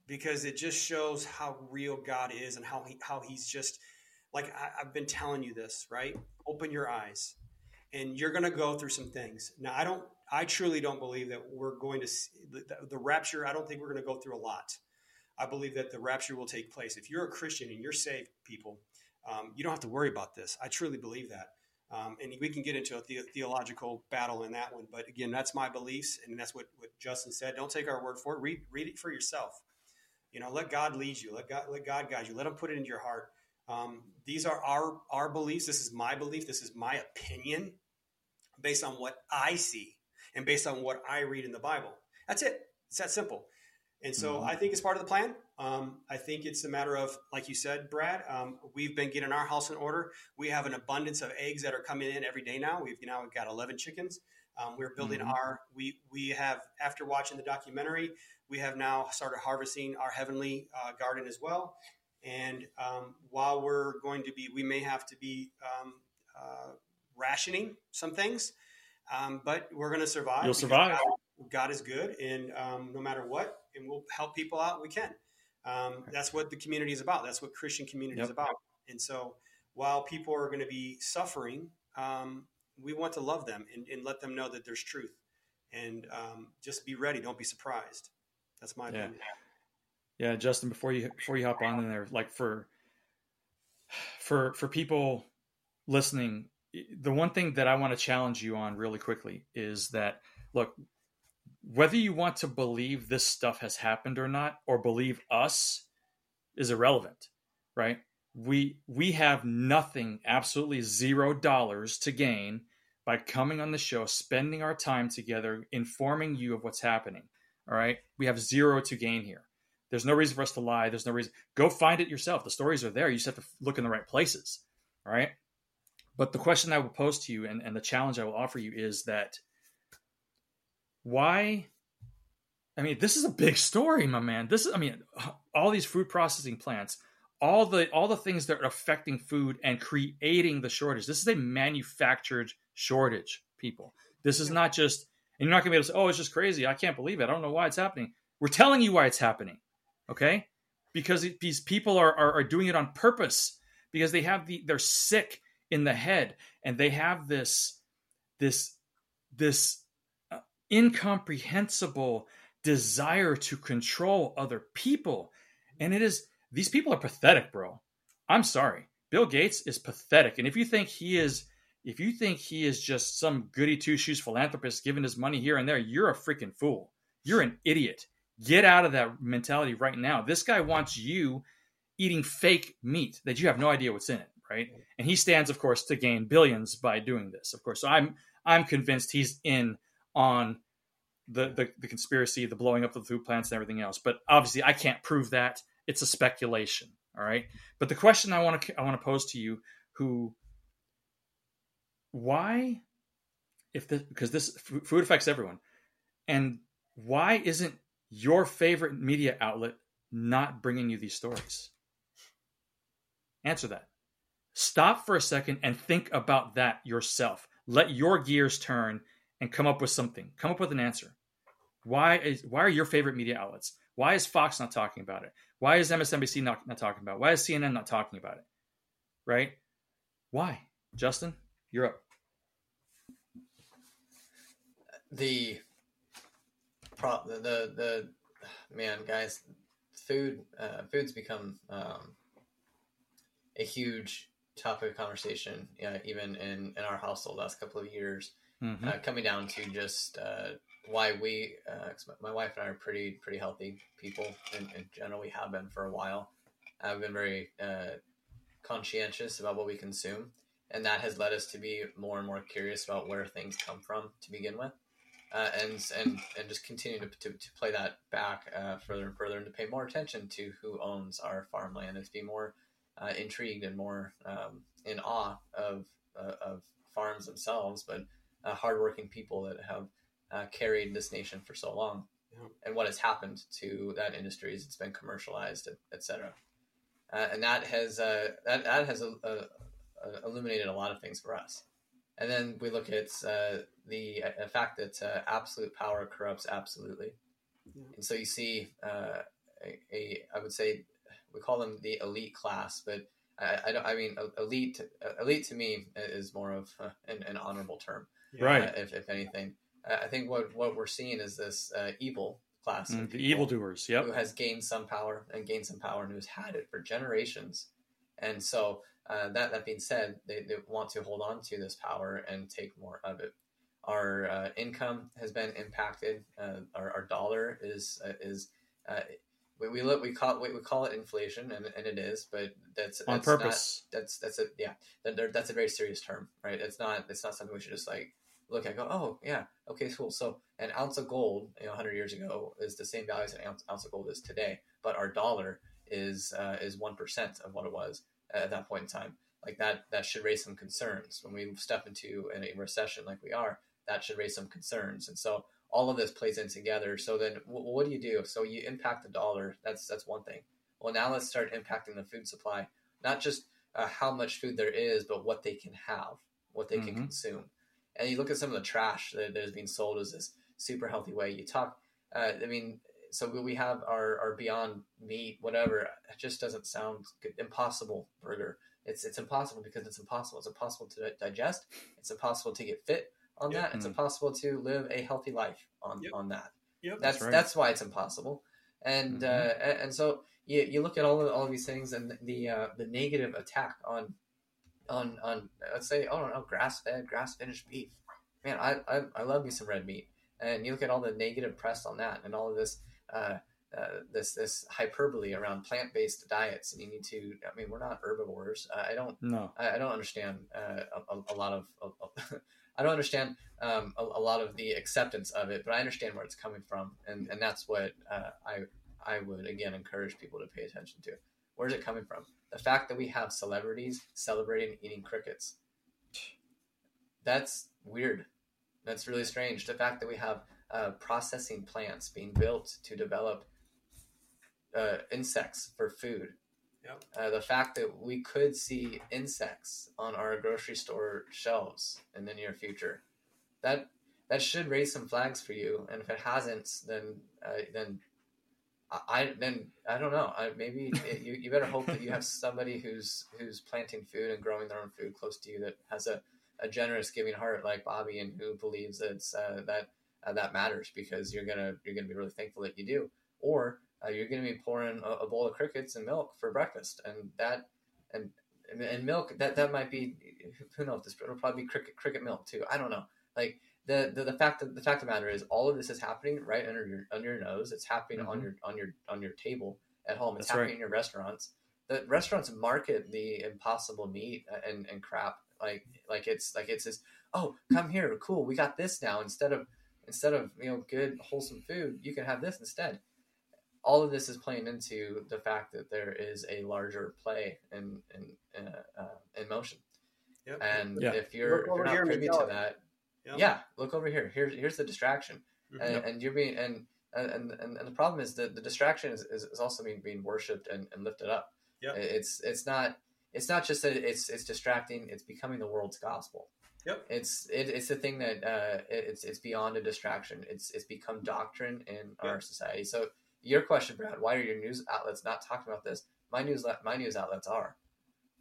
because it just shows how real God is and how he, how he's just like I, have been telling you this, right? Open your eyes and you're going to go through some things. Now, I don't, I truly don't believe that we're going to see the, the rapture. I don't think we're going to go through a lot. I believe that the rapture will take place. If you're a Christian and you're saved, people, um, you don't have to worry about this. I truly believe that. Um, and we can get into a the- theological battle in that one. But again, that's my beliefs, and that's what, what Justin said. Don't take our word for it. Read read it for yourself. You know, let God lead you. Let God let God guide you. Let Him put it into your heart. Um, these are our our beliefs. This is my belief. This is my opinion, based on what I see and based on what I read in the Bible. That's it. It's that simple. And so mm-hmm. I think it's part of the plan. Um, I think it's a matter of, like you said, Brad, um, we've been getting our house in order. We have an abundance of eggs that are coming in every day now. We've now got 11 chickens. Um, we're building mm-hmm. our, we, we have, after watching the documentary, we have now started harvesting our heavenly uh, garden as well. And um, while we're going to be, we may have to be um, uh, rationing some things, um, but we're going to survive. You'll survive. God, God, is good. And no matter what, and we'll help people out we can. Um, that's what the community is about. That's what Christian community yep. is about. And so while people are going to be suffering, um, we want to love them and, and, let them know that there's truth. And um, just be ready. Don't be surprised. That's my yeah. opinion. Yeah, Justin. Before you before you hop on in there, like for for for people listening, the one thing that I want to challenge you on really quickly is that look, whether you want to believe this stuff has happened or not or believe us is irrelevant right? We we have nothing absolutely zero dollars to gain by coming on the show spending our time together informing you of what's happening all right? We have zero to gain here. There's no reason for us to lie. There's no reason. Go find it yourself. The stories are there. You just have to look in the right places all right? But the question i will pose to you and, and the challenge i will offer you is that why I mean, this is a big story, my man. This is I mean, all these food processing plants all the all the things that are affecting food and creating the shortage. This is a manufactured shortage, people. This is not just and you're not gonna be able to say, Oh, it's just crazy. I can't believe it. I don't know why it's happening. We're telling you why it's happening. Okay? Because it, these people are, are are doing it on purpose because they have the they're sick in the head and they have this this this incomprehensible desire to control other people. And it is these people are pathetic bro. I'm sorry. Bill gates is pathetic. And if you think he is if you think he is just some goody two shoes philanthropist giving his money here and there you're a freaking fool. You're an idiot. Get out of that mentality right now. This guy wants you eating fake meat that you have no idea what's in it right? And he stands of course to gain billions by doing this of course. So i'm i'm convinced he's in on the, the, the conspiracy the blowing up of the food plants and everything else. But obviously i can't prove that. It's a speculation all right? But the question i want to i want to pose to you who why if this because this food affects everyone and why isn't your favorite media outlet not bringing you these stories? Answer that. Stop for a second and think about that yourself. Let your gears turn and come up with something come up with an answer. Why is why are your favorite media outlets? Why is fox not talking about it? Why is msnbc not, not talking about it? Why is cnn not talking about it? Right? Why? Justin you're up. The pro the the, the man guys food uh, food's become um, a huge topic of conversation uh, even in in our household last couple of years mm-hmm. uh, coming down to just uh, why we uh, my wife and I are pretty pretty healthy people in, in general. We have been for a while. I've been very uh, conscientious about what we consume and that has led us to be more and more curious about where things come from to begin with uh, and and and just continue to, to, to play that back uh, further and further, and to pay more attention to who owns our farmland, and to be more uh, intrigued and more um, in awe of uh, of farms themselves, but uh, hardworking people that have uh, carried this nation for so long, Yeah. and what has happened to that industry as it's been commercialized, etc. Uh, and that has uh, that that has uh, uh, illuminated a lot of things for us. And then we look at uh, the uh, fact that uh, absolute power corrupts absolutely. Yeah. And so you see uh, a, a, I would say, we call them the elite class, but I, I, don't, I mean, elite, elite to me is more of an, an honorable term, Right. uh, if, if anything. Uh, I think what, what we're seeing is this uh, evil class of Mm, the evildoers yep who has gained some power and gained some power and who's had it for generations. And so, uh, that that being said, they, they want to hold on to this power and take more of it. Our uh, income has been impacted. Uh, our, our dollar is uh, is uh, we we, look, we call it, we call it inflation, and, and it is, but that's on that's purpose Not, that's that's a yeah. That, that's a very serious term, right? It's not it's not something we should just like look at. Go oh yeah okay cool. So an ounce of gold, you know, 100 years ago is the same value as an ounce, ounce of gold is today, but our dollar is uh, is one percent of what it was at that point in time. Like that, that should raise some concerns when we step into a recession like we are. That should raise some concerns, and so all of this plays in together. So then, w- what do you do? So you impact the dollar. That's that's one thing. Well, now let's start impacting the food supply. Not just uh, how much food there is, but what they can have, what they can Mhm. consume. And you look at some of the trash that, that is being sold as this super healthy way. You talk. Uh, I mean, so we have our, our Beyond Meat, whatever. It just doesn't sound good. Impossible burger. It's it's impossible because it's impossible. It's impossible to digest. It's impossible to get fit on Yep. that. It's Mm. impossible to live a healthy life on Yep. on that. Yep. That's right. that's why it's impossible. And Mhm. uh, and, and so you, you look at all of all of these things and the uh, the negative attack on on on let's say oh don't grass fed grass finished beef. Man, I, I I love me some red meat. And you look at all the negative press on that and all of this. Uh, uh, this this hyperbole around plant based diets, and you need to. I mean, we're not herbivores. I, I don't no I, I don't understand uh, a, a- lot of. a- I don't understand um, a, a lot of the acceptance of it, but I understand where it's coming from, and, and that's what uh, I I would again encourage people to pay attention to. Where's it coming from? The fact that we have celebrities celebrating eating crickets. That's weird. That's really strange. The fact that we have uh, processing plants being built to develop uh, insects for food Yep. Uh, the fact that we could see insects on our grocery store shelves in the near future, that that should raise some flags for you. And if it hasn't, then uh, then I, then I don't know. I, maybe it, you you better hope that you have somebody who's who's planting food and growing their own food close to you that has a, a generous giving heart like Bobby and who believes that it's, uh, that uh, that matters because you're gonna you're gonna be really thankful that you do. Or uh, you're to be pouring a, a, bowl of crickets and milk for breakfast, and that and and milk that that might be who knows this it'll probably be cricket cricket milk too. I don't know. Like the, the the fact of the fact of the matter is all of this is happening right under your under your nose. It's happening mm-hmm. on your on your on your table at home. It's That's happening right. in your restaurants. The restaurants market the impossible meat and, and crap like like it's like it's this oh come here cool we got this now instead of instead of you know good wholesome food you can have this instead all of this is playing into the fact that there is a larger play in in in, uh, in motion. Yep. And yeah. if you're, if you're not privy to that, yep. yeah, look over here. Here's here's the distraction, mm-hmm. and, yep. and, you're being and and, and and the problem is that the distraction is, is, is also being being worshipped and, and lifted up. Yeah, it's it's not it's not just that it's it's distracting. It's becoming the world's gospel. Yep. It's it, it's the thing that uh, it's it's beyond a distraction. It's it's become doctrine in yep. our society. So your question, Brad, why are your news outlets not talking about this? My news my news outlets are.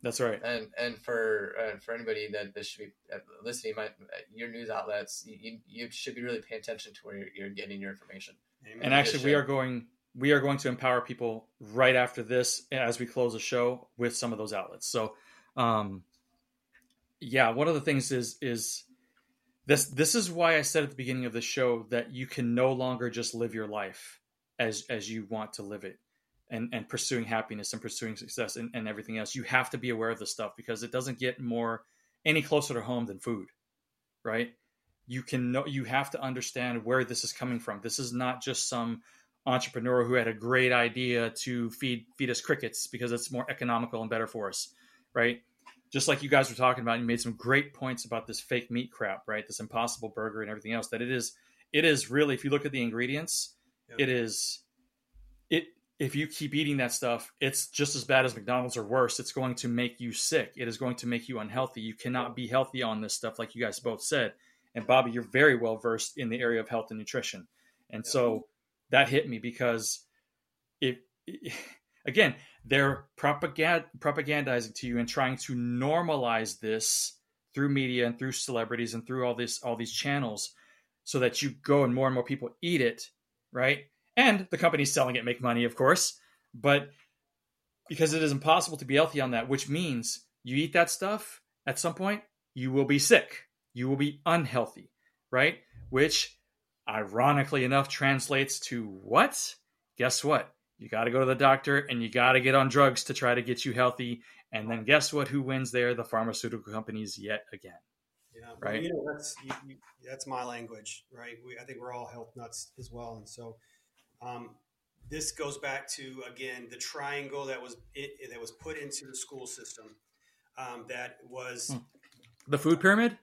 That's right. And and for uh, for anybody that this should be uh, listening, my your news outlets, you, you should be really paying attention to where you're, you're getting your information. Amen. And actually, we are going we are going to empower people right after this as we close the show with some of those outlets. So, um, yeah, one of the things is is this this is why I said at the beginning of the show that you can no longer just live your life as as you want to live it and and pursuing happiness and pursuing success and, and everything else you have to be aware of this stuff because it doesn't get more any closer to home than food right? You can know you have to understand where this is coming from. This is not just some entrepreneur who had a great idea to feed feed us crickets because it's more economical and better for us right? Just like you guys were talking about you made some great points about this fake meat crap right? This impossible burger and everything else that it is it is really if you look at the ingredients it is if you keep eating that stuff, it's just as bad as McDonald's or worse. It's going to make you sick. It is going to make you unhealthy. You cannot be healthy on this stuff, like you guys both said. And Bobby, you're very well versed in the area of health and nutrition. And so that hit me because it, it again, they're propagand, propagandizing to you and trying to normalize this through media and through celebrities and through all this all these channels so that you go and more and more people eat it right? And the companies selling it make money, of course, but because it is impossible to be healthy on that, which means you eat that stuff at some point, you will be sick. You will be unhealthy, right? Which ironically enough translates to what? Guess what? You got to go to the doctor and you got to get on drugs to try to get you healthy. And then guess what? Who wins there? The pharmaceutical companies yet again. Yeah, right. You know, that's you, you, that's my language, right? We, I think we're all health nuts as well, and so um, this goes back to again the triangle that was it, that was put into the school system. Um, that was hmm. the food pyramid.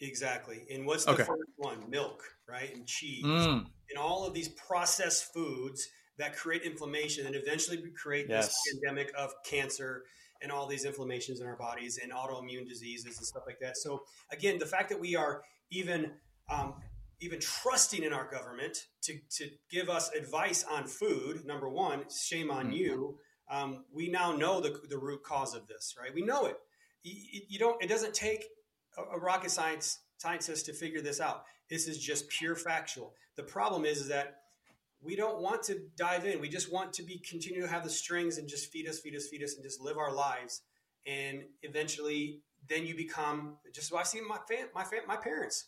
Exactly. And what's the okay. first one? Milk, right? And cheese. Mm. And all of these processed foods that create inflammation and eventually create yes. this pandemic of cancer and all these inflammations in our bodies and autoimmune diseases and stuff like that. So again, the fact that we are even um, even trusting in our government to, to give us advice on food, number one, shame on mm-hmm. you. Um, we now know the, the root cause of this, right? We know it. You, you don't. It doesn't take a, a rocket science scientist to figure this out. This is just pure factual. The problem is, is that we don't want to dive in. We just want to be continue to have the strings and just feed us, feed us, feed us, and just live our lives. And eventually, then you become just. I've seen my fam, my fam, my parents.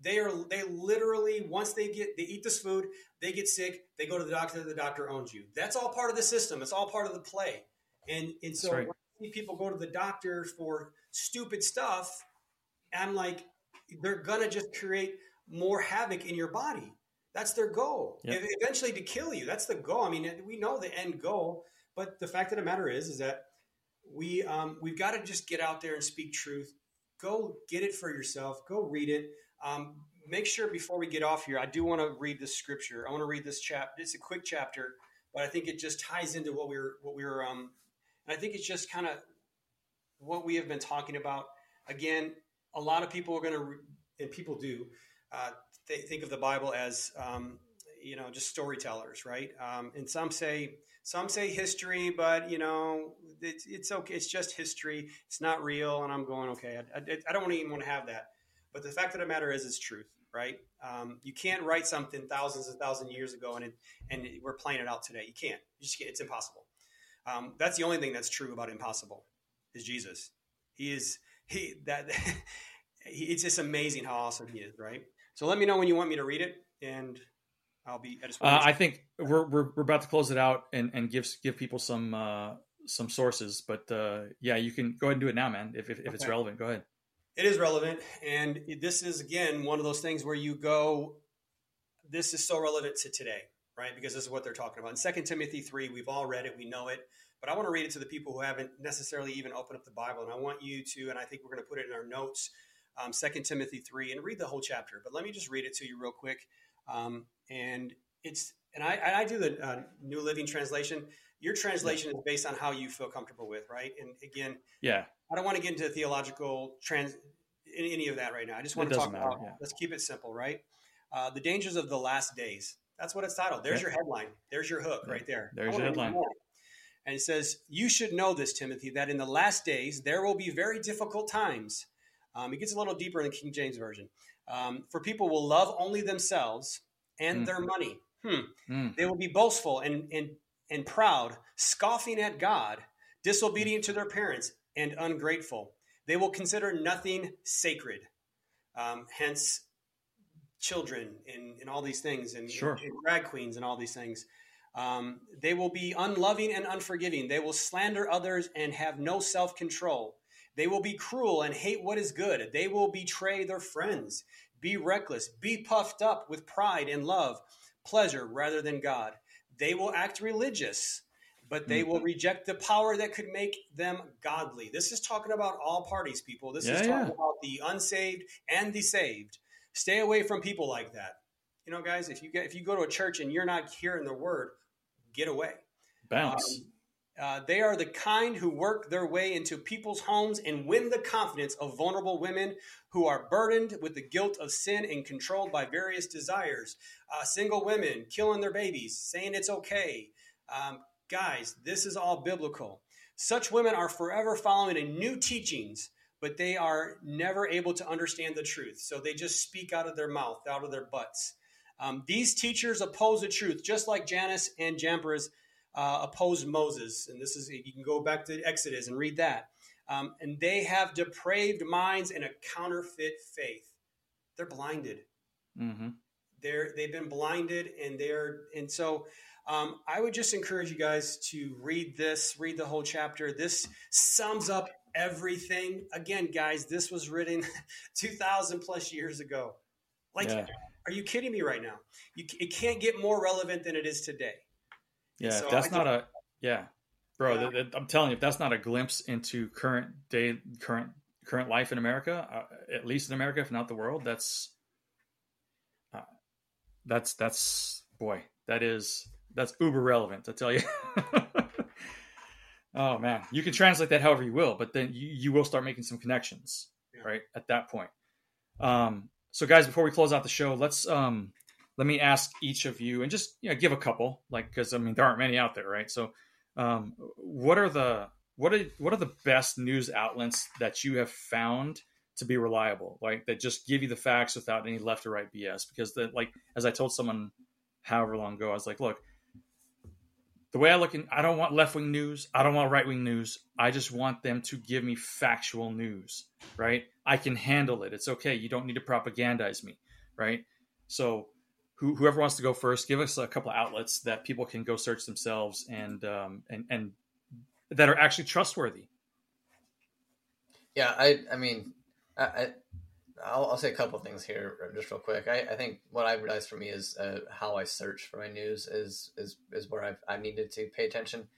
They are they literally once they get they eat this food, they get sick, they go to the doctor. The doctor owns you. That's all part of the system. It's all part of the play. And and so right. when people go to the doctor for stupid stuff, I'm like, they're gonna just create more havoc in your body that's their goal. Yep. Eventually to kill you. That's the goal. I mean, we know the end goal, but the fact of the matter is, is that we um, we've got to just get out there and speak truth. Go get it for yourself. Go read it. Um, make sure before we get off here, I do want to read this scripture. I want to read this chapter. It's a quick chapter, but I think it just ties into what we were what we were um, And I think it's just kind of what we have been talking about. Again, a lot of people are going to, and people do, uh, they think of the Bible as, um, you know, just storytellers, right? Um, and some say, some say history, but you know, it's, it's okay. It's just history. It's not real. And I'm going, okay, I, I, I don't even want to have that. But the fact of the matter is, it's truth, right? Um, you can't write something thousands and thousands of years ago and it, and we're playing it out today. You can't. You just it's impossible. Um, that's the only thing that's true about impossible is Jesus. He is he that he, it's just amazing how awesome he is, right? So let me know when you want me to read it, and I'll be. I. Uh, I think we're, we're we're about to close it out and and give give people some uh, some sources, but uh, yeah, you can go ahead and do it now, man. If if, if okay. it's relevant, go ahead. It is relevant, and this is again one of those things where you go. This is so relevant to today, right? Because this is what they're talking about. In Second Timothy three, we've all read it, we know it, but I want to read it to the people who haven't necessarily even opened up the Bible, and I want you to, and I think we're going to put it in our notes. Um, 2 Timothy 3 and read the whole chapter. But let me just read it to you real quick. Um, and it's and I, I do the uh, New Living Translation. Your translation is based on how you feel comfortable with, right? And again, yeah, I don't want to get into theological trans any of that right now. I just want to talk matter, about. Yeah. Let's keep it simple, right? Uh, the dangers of the last days. That's what it's titled. There's yeah. your headline. There's your hook right there. There's your headline. And it says, "You should know this, Timothy, that in the last days there will be very difficult times." Um, it gets a little deeper in the King James version. Um, for people will love only themselves and mm. their money. Hmm. Mm. They will be boastful and, and, and proud, scoffing at God, disobedient to their parents, and ungrateful. They will consider nothing sacred. Um, hence, children and, and all these things, and, sure. and, and drag queens and all these things. Um, they will be unloving and unforgiving. They will slander others and have no self control. They will be cruel and hate what is good. They will betray their friends be reckless, be puffed up with pride and love, pleasure rather than God. They will act religious, but they mm-hmm. will reject the power that could make them godly. This is talking about all parties, people. This yeah, is talking yeah. about the unsaved and the saved. Stay away from people like that. You know, guys, if you get if you go to a church and you're not hearing the word, get away. Bounce. Um, uh, they are the kind who work their way into people's homes and win the confidence of vulnerable women who are burdened with the guilt of sin and controlled by various desires. Uh, single women killing their babies, saying it's okay. Um, guys, this is all biblical. Such women are forever following in new teachings, but they are never able to understand the truth. So they just speak out of their mouth, out of their butts. Um, these teachers oppose the truth, just like Jannes and Jambres uh, opposed Moses. And this is, you can go back to Exodus and read that. Um, and they have depraved minds and a counterfeit faith. They're blinded. Mm-hmm. They're, they've been blinded and they're, and so um, I would just encourage you guys to read this, read the whole chapter. This sums up everything. Again, guys, this was written 2000 plus years ago. Like, yeah. are you kidding me right now? You, it can't get more relevant than it is today. Yeah, so that's not a yeah, bro. Yeah. Th- th- I'm telling you, if that's not a glimpse into current day, current current life in America, uh, at least in America, if not the world, that's uh, that's that's boy, that is that's uber relevant. I tell you. oh man, you can translate that however you will, but then you, you will start making some connections, yeah. right? At that point. Um, so guys, before we close out the show, let's um, let me ask each of you and just you know, give a couple, like because I mean there aren't many out there, right? So, um, what are the what are what are the best news outlets that you have found to be reliable, like that just give you the facts without any left or right BS? Because the like as I told someone however long ago, I was like, look, the way I look in, I don't want left wing news. I don't want right wing news. I just want them to give me factual news, right? I can handle it. It's okay. You don't need to propagandize me, right? So who, whoever wants to go first, give us a couple of outlets that people can go search themselves and um, and and that are actually trustworthy. Yeah, I I mean, I, I will say a couple things here just real quick. I, I think what I've realized for me is uh, how I search for my news is is is where I've I needed to pay attention.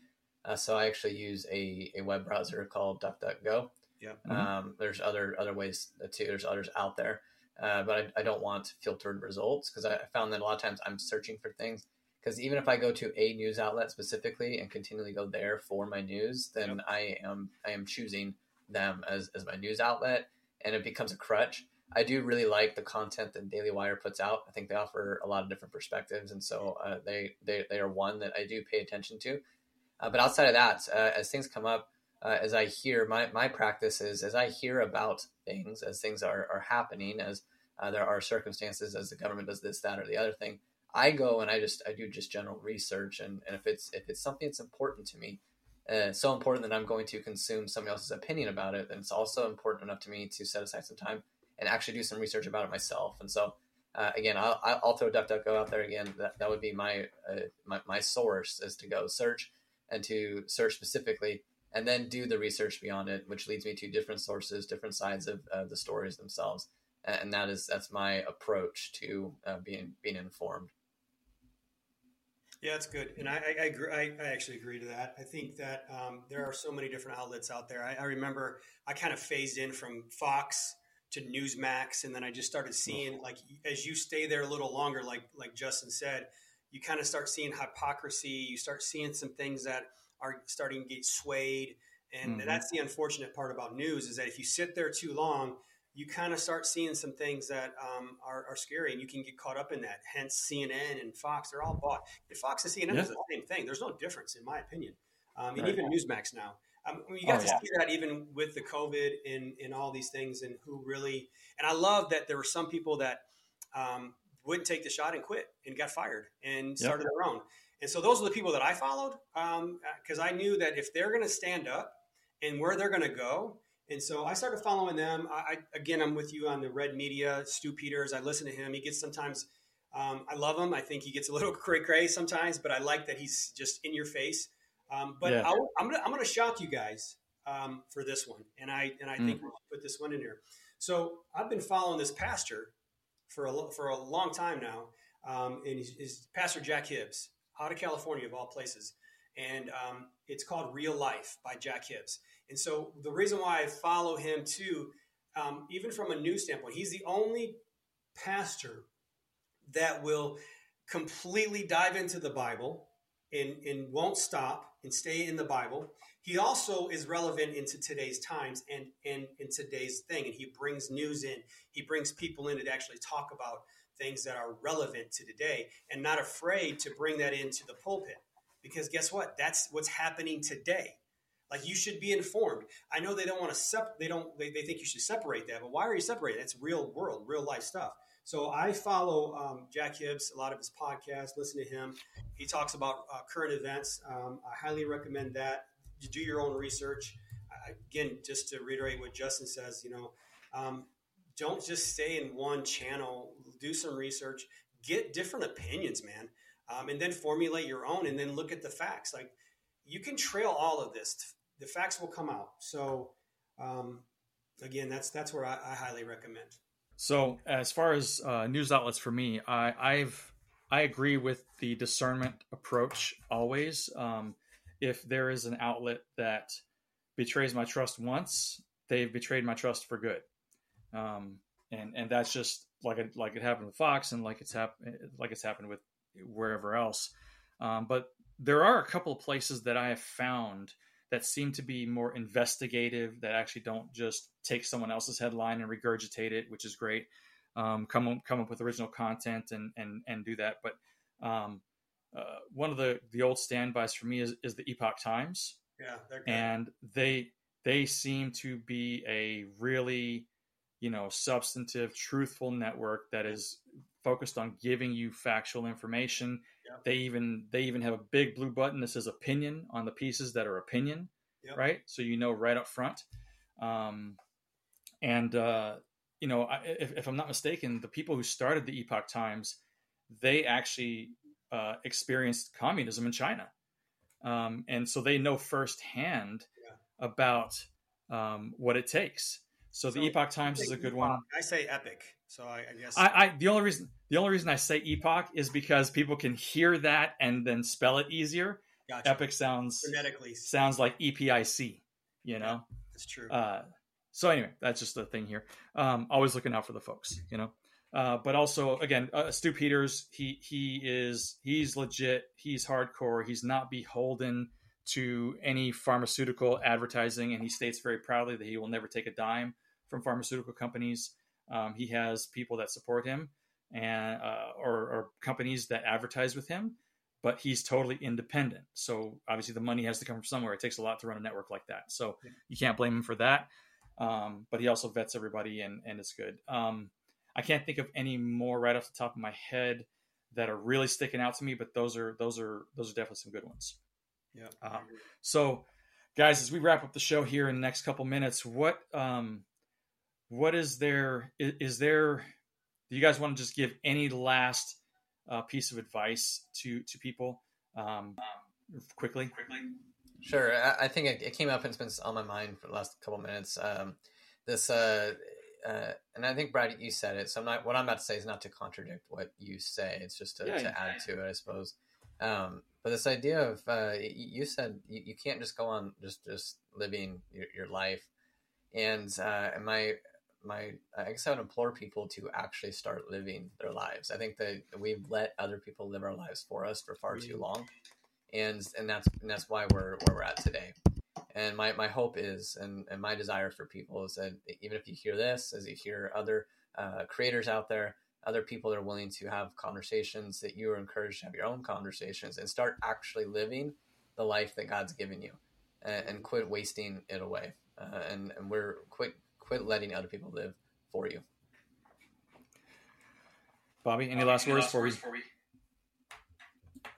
Uh, so I actually use a, a web browser called DuckDuckGo. Yeah. Mm-hmm. Um, there's other other ways too. There's others out there uh, but I, I, don't want filtered results because I found that a lot of times I'm searching for things because even if I go to a news outlet specifically and continually go there for my news, then Yep. I am I am choosing them as, as my news outlet, and it becomes a crutch. I do really like the content that Daily Wire puts out. I think they offer a lot of different perspectives, and so uh, they, they they are one that I do pay attention to. Uh, but outside of that, uh, as things come up, uh, as I hear, my my practice is as I hear about things, as things are are happening, as uh, there are circumstances, as the government does this, that, or the other thing. I go and I just I do just general research, and, and if it's if it's something that's important to me, uh, so important that I'm going to consume somebody else's opinion about it, then it's also important enough to me to set aside some time and actually do some research about it myself. And so, uh, again, I'll, I'll throw DuckDuckGo out there again. That, that would be my, uh, my my source is to go search and to search specifically, and then do the research beyond it, which leads me to different sources, different sides of uh, the stories themselves. And, that is that's my approach to uh, being being informed. Yeah, that's good, and I, I, I agree. I, I actually agree to that. I think that um, there are so many different outlets out there. I, I remember I kind of phased in from Fox to Newsmax, and then I just started seeing like as you stay there a little longer, like like Justin said, you kind of start seeing hypocrisy. You start seeing some things that are starting to get swayed, and Mhm. that's the unfortunate part about news is that if you sit there too long, you kind of start seeing some things that um, are, are scary, and you can get caught up in that. Hence, CNN and Fox, they're all bought. And Fox and CNN Yeah. is the same thing. There's no difference, in my opinion. Um, and Right. even Newsmax now. Um, you got Oh, to yeah. see that even with the COVID and, and all these things, and who really. And I love that there were some people that um, wouldn't take the shot and quit and got fired and Yep. started their own. And so those are the people that I followed because I knew that if they're going to stand up and where they're going to go, and so I started following them. I, I again, I'm with you on the Red Media. Stu Peters, I listen to him. He gets sometimes. Um, I love him. I think he gets a little cray cray sometimes, but I like that he's just in your face. Um, but Yeah. I'll, I'm gonna I'm gonna shock you guys um, for this one, and I and I Mm. think we'll put this one in here. So I've been following this pastor for a for a long time now, um, and he's, he's Pastor Jack Hibbs out of California of all places, and um, it's called Real Life by Jack Hibbs. And so the reason why I follow him too, um, even from a news standpoint, he's the only pastor that will completely dive into the Bible and, and won't stop and stay in the Bible. He also is relevant into today's times and, and in today's thing. And he brings news in. He brings people in to actually talk about things that are relevant to today and not afraid to bring that into the pulpit. Because guess what? That's what's happening today. Like you should be informed. I know they don't want to sep- they don't they, they think you should separate that, but why are you separating? That's real world, real life stuff. So I follow um, Jack Hibbs, a lot of his podcasts, listen to him. He talks about uh, current events. Um, I highly recommend that. You do your own research. I, again, just to reiterate what Justin says, you know, um, don't just stay in one channel. Do some research. Get different opinions, man, um, and then formulate your own. And then look at the facts. Like you can trail all of this. The facts will come out. So um, again, that's that's where I, I highly recommend. So as far as uh, news outlets for me, I, I've I agree with the discernment approach always. Um, if there is an outlet that betrays my trust once, they've betrayed my trust for good, um, and and that's just like it, like it happened with Fox and like it's happened like it's happened with wherever else. Um, but there are a couple of places that I have found that seem to be more investigative that actually don't just take someone else's headline and regurgitate it, which is great. Um, come up, come up with original content and and and do that. But um, uh, one of the the old standbys for me is, is the Epoch Times, Yeah, they're good. and they they seem to be a really you know substantive, truthful network that is focused on giving you factual information. Yep. They even they even have a big blue button that says opinion on the pieces that are opinion, Yep. right? So you know right up front. Um, and uh, you know, I, if, if I'm not mistaken, the people who started the Epoch Times, they actually uh, experienced communism in China, um, and so they know firsthand Yeah. about um, what it takes. So, the So, Epoch Times is a good one. I say epic, so I, I guess I, I the only reason the only reason I say epoch is because people can hear that and then spell it easier. gotcha. Epic sounds phonetically. sounds like EPIC, you know. That's true. Uh, so anyway, that's just the thing here. Um, always looking out for the folks, you know. Uh, but also, again, uh, Stu Peters, he he is he's legit. He's hardcore. He's not beholden to any pharmaceutical advertising, and he states very proudly that he will never take a dime from pharmaceutical companies. Um, he has people that support him, and uh, or, or companies that advertise with him, but he's totally independent. So obviously, the money has to come from somewhere. It takes a lot to run a network like that. So you can't blame him for that. Um, but he also vets everybody, and and it's good. Um, I can't think of any more right off the top of my head that are really sticking out to me, but those are those are those are definitely some good ones. Yeah. Uh, so, guys, as we wrap up the show here in the next couple minutes, what um, what is there? Is, is there? Do you guys want to just give any last uh, piece of advice to to people um, quickly? Quickly. Sure. I, I think it, it, came up and it's been on my mind for the last couple minutes. Um, this uh, uh, and I think Brad, you said it. So I'm not. What I'm about to say is not to contradict what you say. It's just to, yeah, to add to it, I suppose. Um, but this idea of uh, you said you, you, can't just go on just just living your, your life, and uh, my my I guess I would implore people to actually start living their lives. I think that we've let other people live our lives for us for far too long, and and that's and that's why we're where we're at today. And my, my hope is, and, and my desire for people is that even if you hear this, as you hear other uh, creators out there, other people that are willing to have conversations, that you are encouraged to have your own conversations and start actually living the life that God's given you, and, and quit wasting it away. Uh, and and we're quit quit letting other people live for you. Bobby, any last words for we?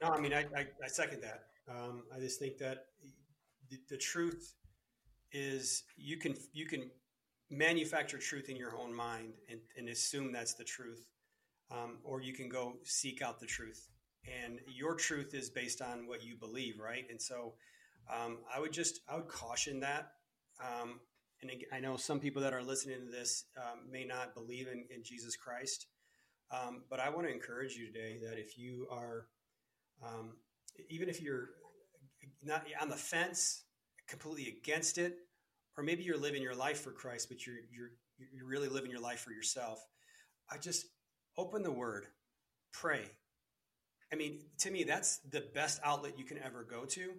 No, I mean I, I, I second that. Um, I just think that the, the truth is you can you can manufacture truth in your own mind and, and assume that's the truth um, or you can go seek out the truth and your truth is based on what you believe right and so um, i would just i would caution that um, and i know some people that are listening to this um, may not believe in, in jesus christ um, but i want to encourage you today that if you are um, even if you're not on the fence, completely against it, or maybe you're living your life for Christ, but you're you're you're really living your life for yourself. I just open the Word, pray. I mean, to me, that's the best outlet you can ever go to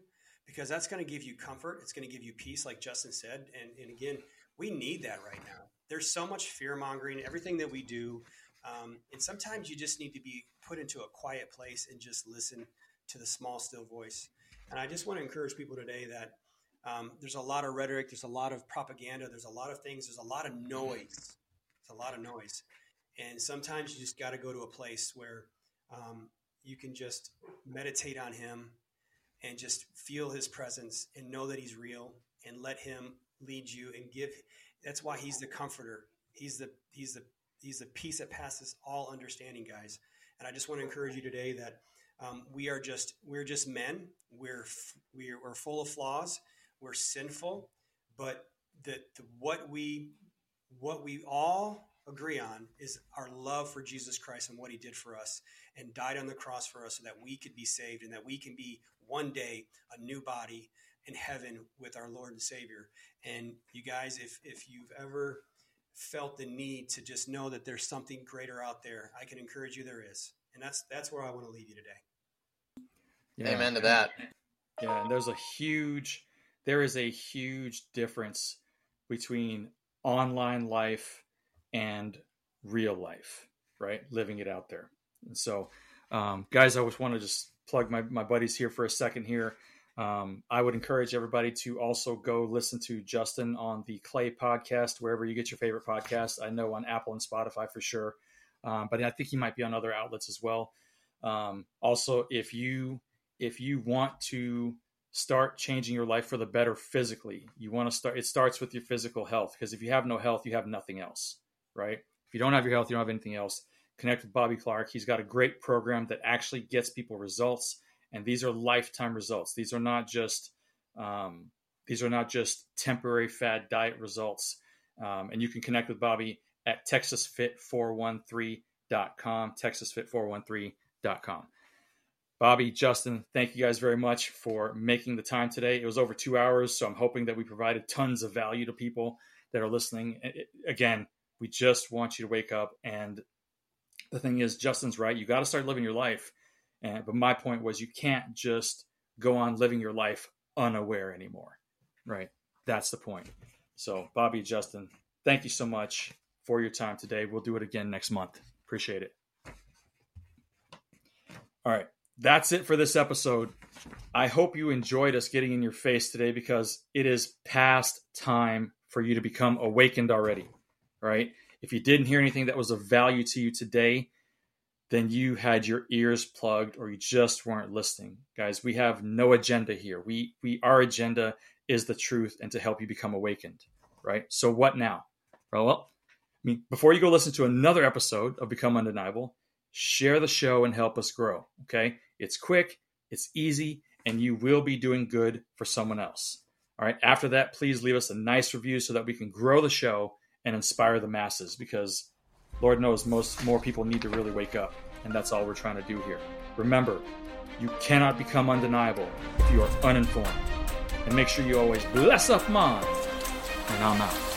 because that's going to give you comfort. It's going to give you peace, like Justin said. And, and again, we need that right now. There's so much fear mongering, everything that we do. Um, and sometimes you just need to be put into a quiet place and just listen to the small, still voice. And I just want to encourage people today that um, there's a lot of rhetoric, there's a lot of propaganda, there's a lot of things, there's a lot of noise. It's a lot of noise. And sometimes you just got to go to a place where um, you can just meditate on Him and just feel His presence and know that He's real and let Him lead you and give. That's why He's the comforter. He's the He's the He's the peace that passes all understanding, guys. And I just want to encourage you today that um, we are just we're just men. We're we're, we're full of flaws. We're sinful, but that the what we what we all agree on is our love for Jesus Christ and what He did for us and died on the cross for us, so that we could be saved and that we can be one day a new body in heaven with our Lord and Savior. And you guys, if if you've ever felt the need to just know that there's something greater out there, I can encourage you there is. And that's that's where I want to leave you today. Yeah. Amen to that. Yeah, and there's a huge there is a huge difference between online life and real life, right? Living it out there. And so, um, guys, I just want to just plug my, my buddies here for a second here. Um, I would encourage everybody to also go listen to Justin on the Clay podcast, wherever you get your favorite podcast. I know on Apple and Spotify for sure, um, but I think he might be on other outlets as well. Um, also, if you if you want to start changing your life for the better physically, you want to start, it starts with your physical health. Because if you have no health, you have nothing else, right? If you don't have your health, you don't have anything else. Connect with Bobby Clark. He's got a great program that actually gets people results. And these are lifetime results. These are not just, um, these are not just temporary fad diet results. Um, and you can connect with Bobby at texasfit413.com, texasfit413.com. Bobby, Justin, thank you guys very much for making the time today. It was over two hours, so I'm hoping that we provided tons of value to people that are listening. Again, we just want you to wake up and the thing is, Justin's right. You got to start living your life. And, but my point was, you can't just go on living your life unaware anymore. Right. That's the point. So, Bobby, Justin, thank you so much for your time today. We'll do it again next month. Appreciate it. All right. That's it for this episode. I hope you enjoyed us getting in your face today because it is past time for you to become awakened already. Right? If you didn't hear anything that was of value to you today, then you had your ears plugged or you just weren't listening. Guys, we have no agenda here. We we our agenda is the truth and to help you become awakened, right? So what now? Well, I mean, before you go listen to another episode of Become Undeniable, share the show and help us grow, okay? It's quick, it's easy, and you will be doing good for someone else. All right. After that, please leave us a nice review so that we can grow the show and inspire the masses because Lord knows most more people need to really wake up. And that's all we're trying to do here. Remember, you cannot become undeniable if you are uninformed. And make sure you always bless up mind. And I'm out.